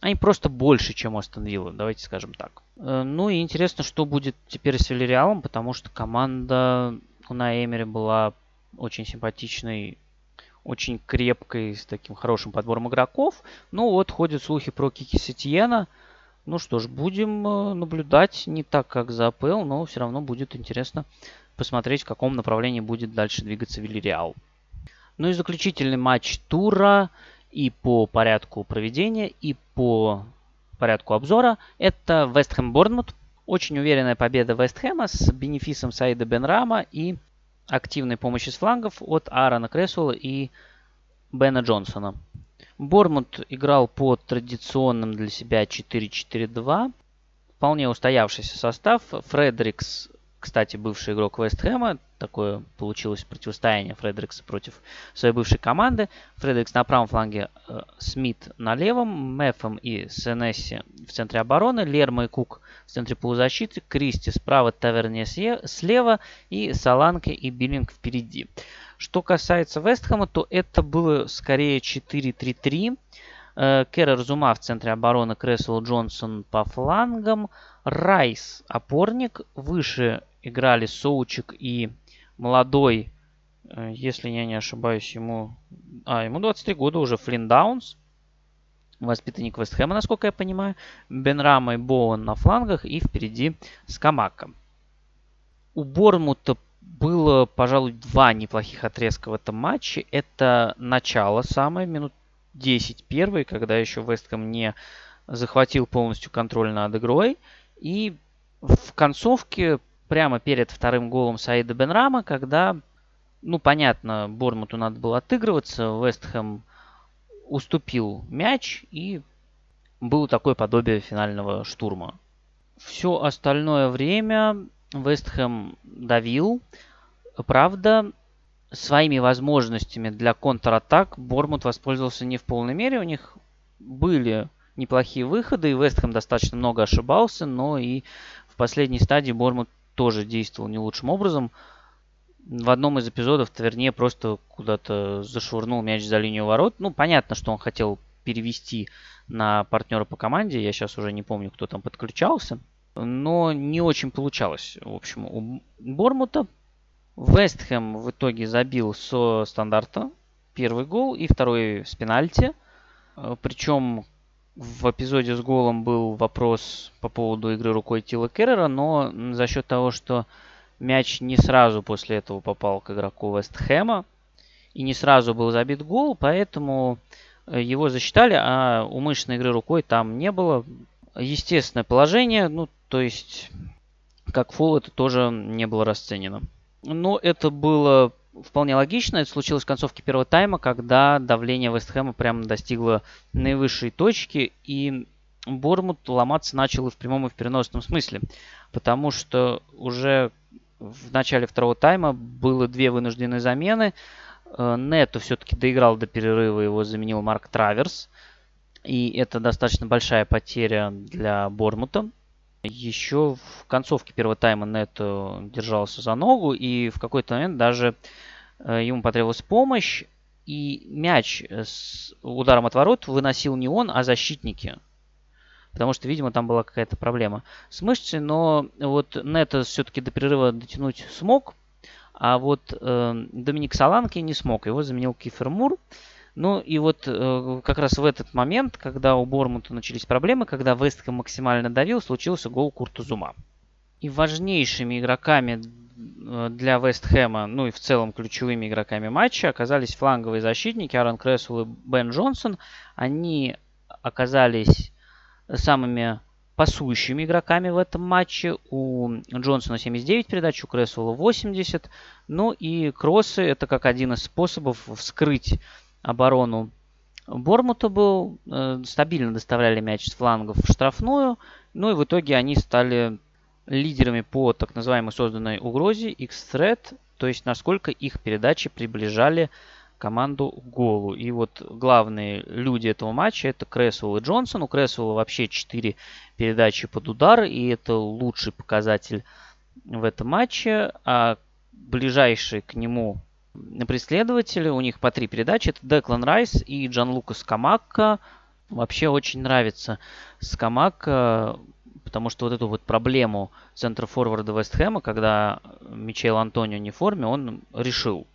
S1: Они просто больше, чем Астон Вилла, давайте скажем так. Э, ну и интересно, что будет теперь с Вильяреалом, потому что команда у Эмери была очень симпатичной очень крепкой, с таким хорошим подбором игроков. Ну вот, ходят слухи про Кики Сетьена. Ну что ж, будем э, наблюдать не так, как за АПЛ, но все равно будет интересно посмотреть, в каком направлении будет дальше двигаться Вильяреал. Ну и заключительный матч тура и по порядку проведения, и по порядку обзора – это Вест Хэм Борнмут. Очень уверенная победа Вест Хэма с бенефисом Саида Бенрама и активной помощи с флангов от Аарона Кресуэлла и Бена Джонсона. Бормут играл по традиционным для себя 4-4-2. Вполне устоявшийся состав. Фредерикс кстати, бывший игрок Вест Хэма. Такое получилось противостояние Фредерикса против своей бывшей команды. Фредерикс на правом фланге, э, Смит на левом, Мефом и Сенесси в центре обороны, Лерма и Кук в центре полузащиты, Кристи справа, Таверне слева и Саланке и Биллинг впереди. Что касается Вестхэма, то это было скорее 4-3-3. Э, Керрер Зума в центре обороны, Кресвелл Джонсон по флангам, Райс опорник, выше играли Соучик и молодой, э, если я не ошибаюсь, ему... А, ему 23 года уже, Флинн Даунс, воспитанник Вестхэма, насколько я понимаю. Бен Рама и Боуэн на флангах и впереди Скамака. У Бормута было, пожалуй, два неплохих отрезка в этом матче. Это начало самое, минут 10 первый, когда еще Вестхэм не захватил полностью контроль над игрой. И в концовке прямо перед вторым голом Саида Бенрама, когда, ну, понятно, Бормуту надо было отыгрываться, Вестхэм уступил мяч и было такое подобие финального штурма. Все остальное время Вестхэм давил. Правда, своими возможностями для контратак Бормут воспользовался не в полной мере. У них были неплохие выходы, и Вестхэм достаточно много ошибался, но и в последней стадии Бормут тоже действовал не лучшим образом. В одном из эпизодов Таверне просто куда-то зашвырнул мяч за линию ворот. Ну, понятно, что он хотел перевести на партнера по команде. Я сейчас уже не помню, кто там подключался. Но не очень получалось, в общем, у Бормута. Вестхэм в итоге забил со стандарта первый гол и второй с пенальти. Причем в эпизоде с голом был вопрос по поводу игры рукой Тила Керрера, но за счет того, что мяч не сразу после этого попал к игроку Вестхэма и не сразу был забит гол, поэтому э, его засчитали, а умышленной игры рукой там не было. Естественное положение, ну, то есть, как фол это тоже не было расценено. Но это было вполне логично. Это случилось в концовке первого тайма, когда давление Вестхэма прямо достигло наивысшей точки, и Бормут ломаться начал и в прямом, и в переносном смысле. Потому что уже в начале второго тайма было две вынужденные замены. Э, Нету все-таки доиграл до перерыва, его заменил Марк Траверс. И это достаточно большая потеря для Бормута. Еще в концовке первого тайма Нету держался за ногу, и в какой-то момент даже э, ему потребовалась помощь, и мяч с ударом от ворот выносил не он, а защитники. Потому что, видимо, там была какая-то проблема с мышцей, но вот Нета все-таки до перерыва дотянуть смог, а вот э, Доминик Саланки не смог. Его заменил Кифер Мур. Ну и вот э, как раз в этот момент, когда у Бормута начались проблемы, когда Вестхэм максимально давил, случился гол Куртузума. И важнейшими игроками э, для Вестхэма, ну и в целом ключевыми игроками матча оказались фланговые защитники Аарон Крессел и Бен Джонсон. Они оказались самыми пасующими игроками в этом матче. У Джонсона 79 передач, у Крессела 80. Ну и кроссы это как один из способов вскрыть оборону Бормута был. Э, стабильно доставляли мяч с флангов в штрафную. Ну и в итоге они стали лидерами по так называемой созданной угрозе X-Threat. То есть насколько их передачи приближали команду к голу. И вот главные люди этого матча это Кресвелл и Джонсон. У Кресвелла вообще 4 передачи под удар, и это лучший показатель в этом матче. А ближайший к нему преследователи, у них по три передачи. Это Деклан Райс и Джан Лука Скамакка. Вообще очень нравится Скамакка, потому что вот эту вот проблему центра форварда Вестхэма, когда Мичел Антонио не в форме, он решил.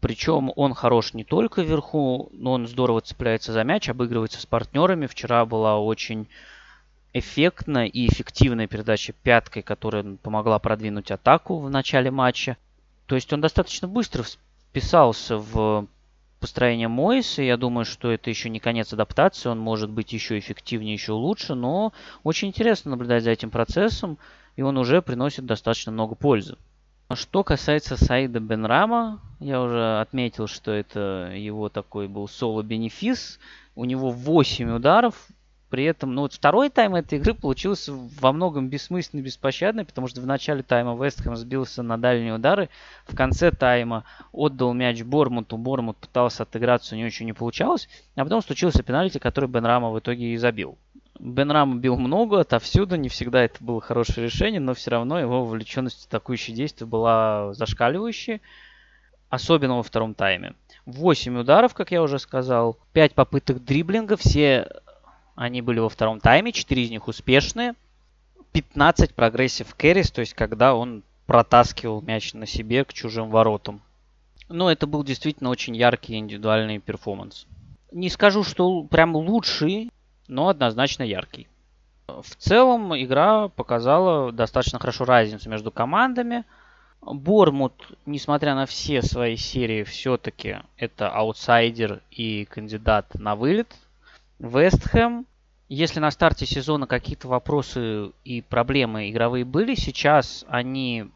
S1: Причем он хорош не только вверху, но он здорово цепляется за мяч, обыгрывается с партнерами. Вчера была очень эффектная и эффективная передача пяткой, которая помогла продвинуть атаку в начале матча. То есть он достаточно быстро вписался в построение Мойса. Я думаю, что это еще не конец адаптации. Он может быть еще эффективнее, еще лучше. Но очень интересно наблюдать за этим процессом. И он уже приносит достаточно много пользы. Что касается Саида Бенрама, я уже отметил, что это его такой был соло-бенефис. У него 8 ударов, при этом, ну вот второй тайм этой игры получился во многом бессмысленный, беспощадный, потому что в начале тайма Вестхэм сбился на дальние удары. В конце тайма отдал мяч Бормуту. Бормут пытался отыграться, у него ничего не получалось. А потом случился пенальти, который Бен Рама в итоге и забил. Бен Рама бил много, отовсюду, не всегда это было хорошее решение, но все равно его вовлеченность в атакующие действия была зашкаливающей, особенно во втором тайме. 8 ударов, как я уже сказал, 5 попыток дриблинга, все они были во втором тайме, 4 из них успешные. 15 progressive carries, то есть когда он протаскивал мяч на себе к чужим воротам. Но это был действительно очень яркий индивидуальный перформанс. Не скажу, что прям лучший, но однозначно яркий. В целом игра показала достаточно хорошо разницу между командами. Бормут, несмотря на все свои серии, все-таки это аутсайдер и кандидат на вылет. Вестхэм, если на старте сезона какие-то вопросы и проблемы игровые были, сейчас они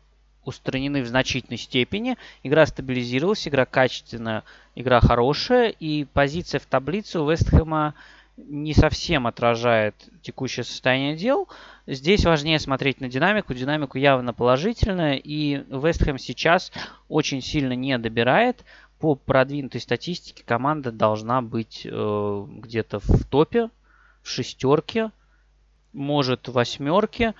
S1: устранены в значительной степени. Игра стабилизировалась, игра качественная, игра хорошая. И позиция в таблице у Вестхэма не совсем отражает текущее состояние дел. Здесь важнее смотреть на динамику. Динамику явно положительная. И Вестхэм сейчас очень сильно не добирает по продвинутой статистике команда должна быть э, где-то в топе, в шестерке, может в восьмерке.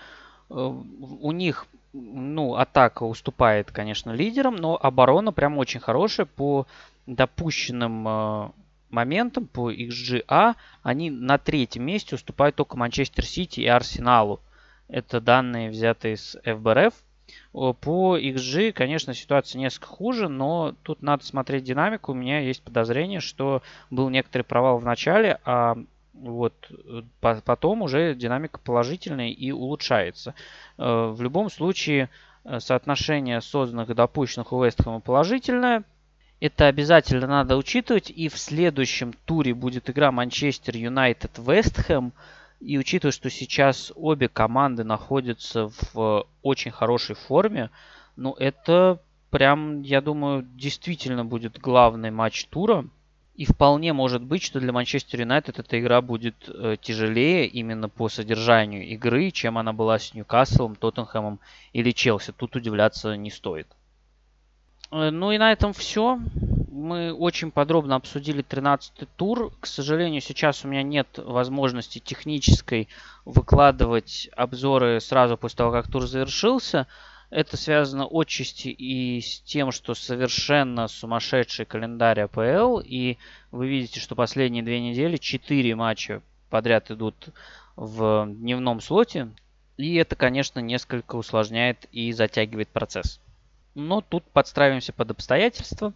S1: Э, у них ну, атака уступает, конечно, лидерам, но оборона прям очень хорошая по допущенным э, моментам, по XGA. Они на третьем месте уступают только Манчестер Сити и Арсеналу. Это данные, взятые с FBRF. По XG, конечно, ситуация несколько хуже, но тут надо смотреть динамику. У меня есть подозрение, что был некоторый провал в начале, а вот э, потом уже динамика положительная и улучшается. Э, в любом случае, э, соотношение созданных и допущенных у Вестхэма положительное. Это обязательно надо учитывать. И в следующем туре будет игра Манчестер Юнайтед Вестхэм. И учитывая, что сейчас обе команды находятся в очень хорошей форме, ну это прям, я думаю, действительно будет главный матч тура. И вполне может быть, что для Манчестер Юнайтед эта игра будет э, тяжелее именно по содержанию игры, чем она была с Ньюкаслом, Тоттенхэмом или Челси. Тут удивляться не стоит. Э, ну и на этом все мы очень подробно обсудили 13 тур. К сожалению, сейчас у меня нет возможности технической выкладывать обзоры сразу после того, как тур завершился. Это связано отчасти и с тем, что совершенно сумасшедший календарь АПЛ. И вы видите, что последние две недели 4 матча подряд идут в дневном слоте. И это, конечно, несколько усложняет и затягивает процесс. Но тут подстраиваемся под обстоятельства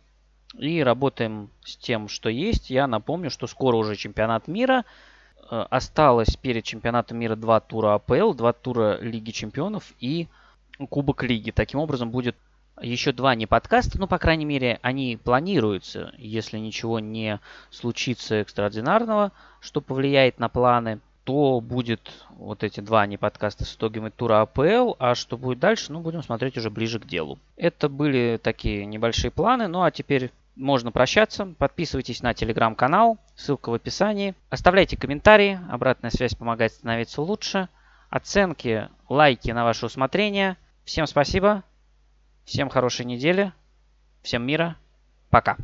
S1: и работаем с тем, что есть. Я напомню, что скоро уже чемпионат мира. Э, осталось перед чемпионатом мира два тура АПЛ, два тура Лиги чемпионов и Кубок Лиги. Таким образом будет еще два не подкаста, ну, по крайней мере, они планируются, если ничего не случится экстраординарного, что повлияет на планы то будет вот эти два не подкаста с итогами тура АПЛ, а что будет дальше, ну, будем смотреть уже ближе к делу. Это были такие небольшие планы, ну, а теперь можно прощаться. Подписывайтесь на телеграм-канал, ссылка в описании. Оставляйте комментарии, обратная связь помогает становиться лучше. Оценки, лайки на ваше усмотрение. Всем спасибо, всем хорошей недели, всем мира, пока.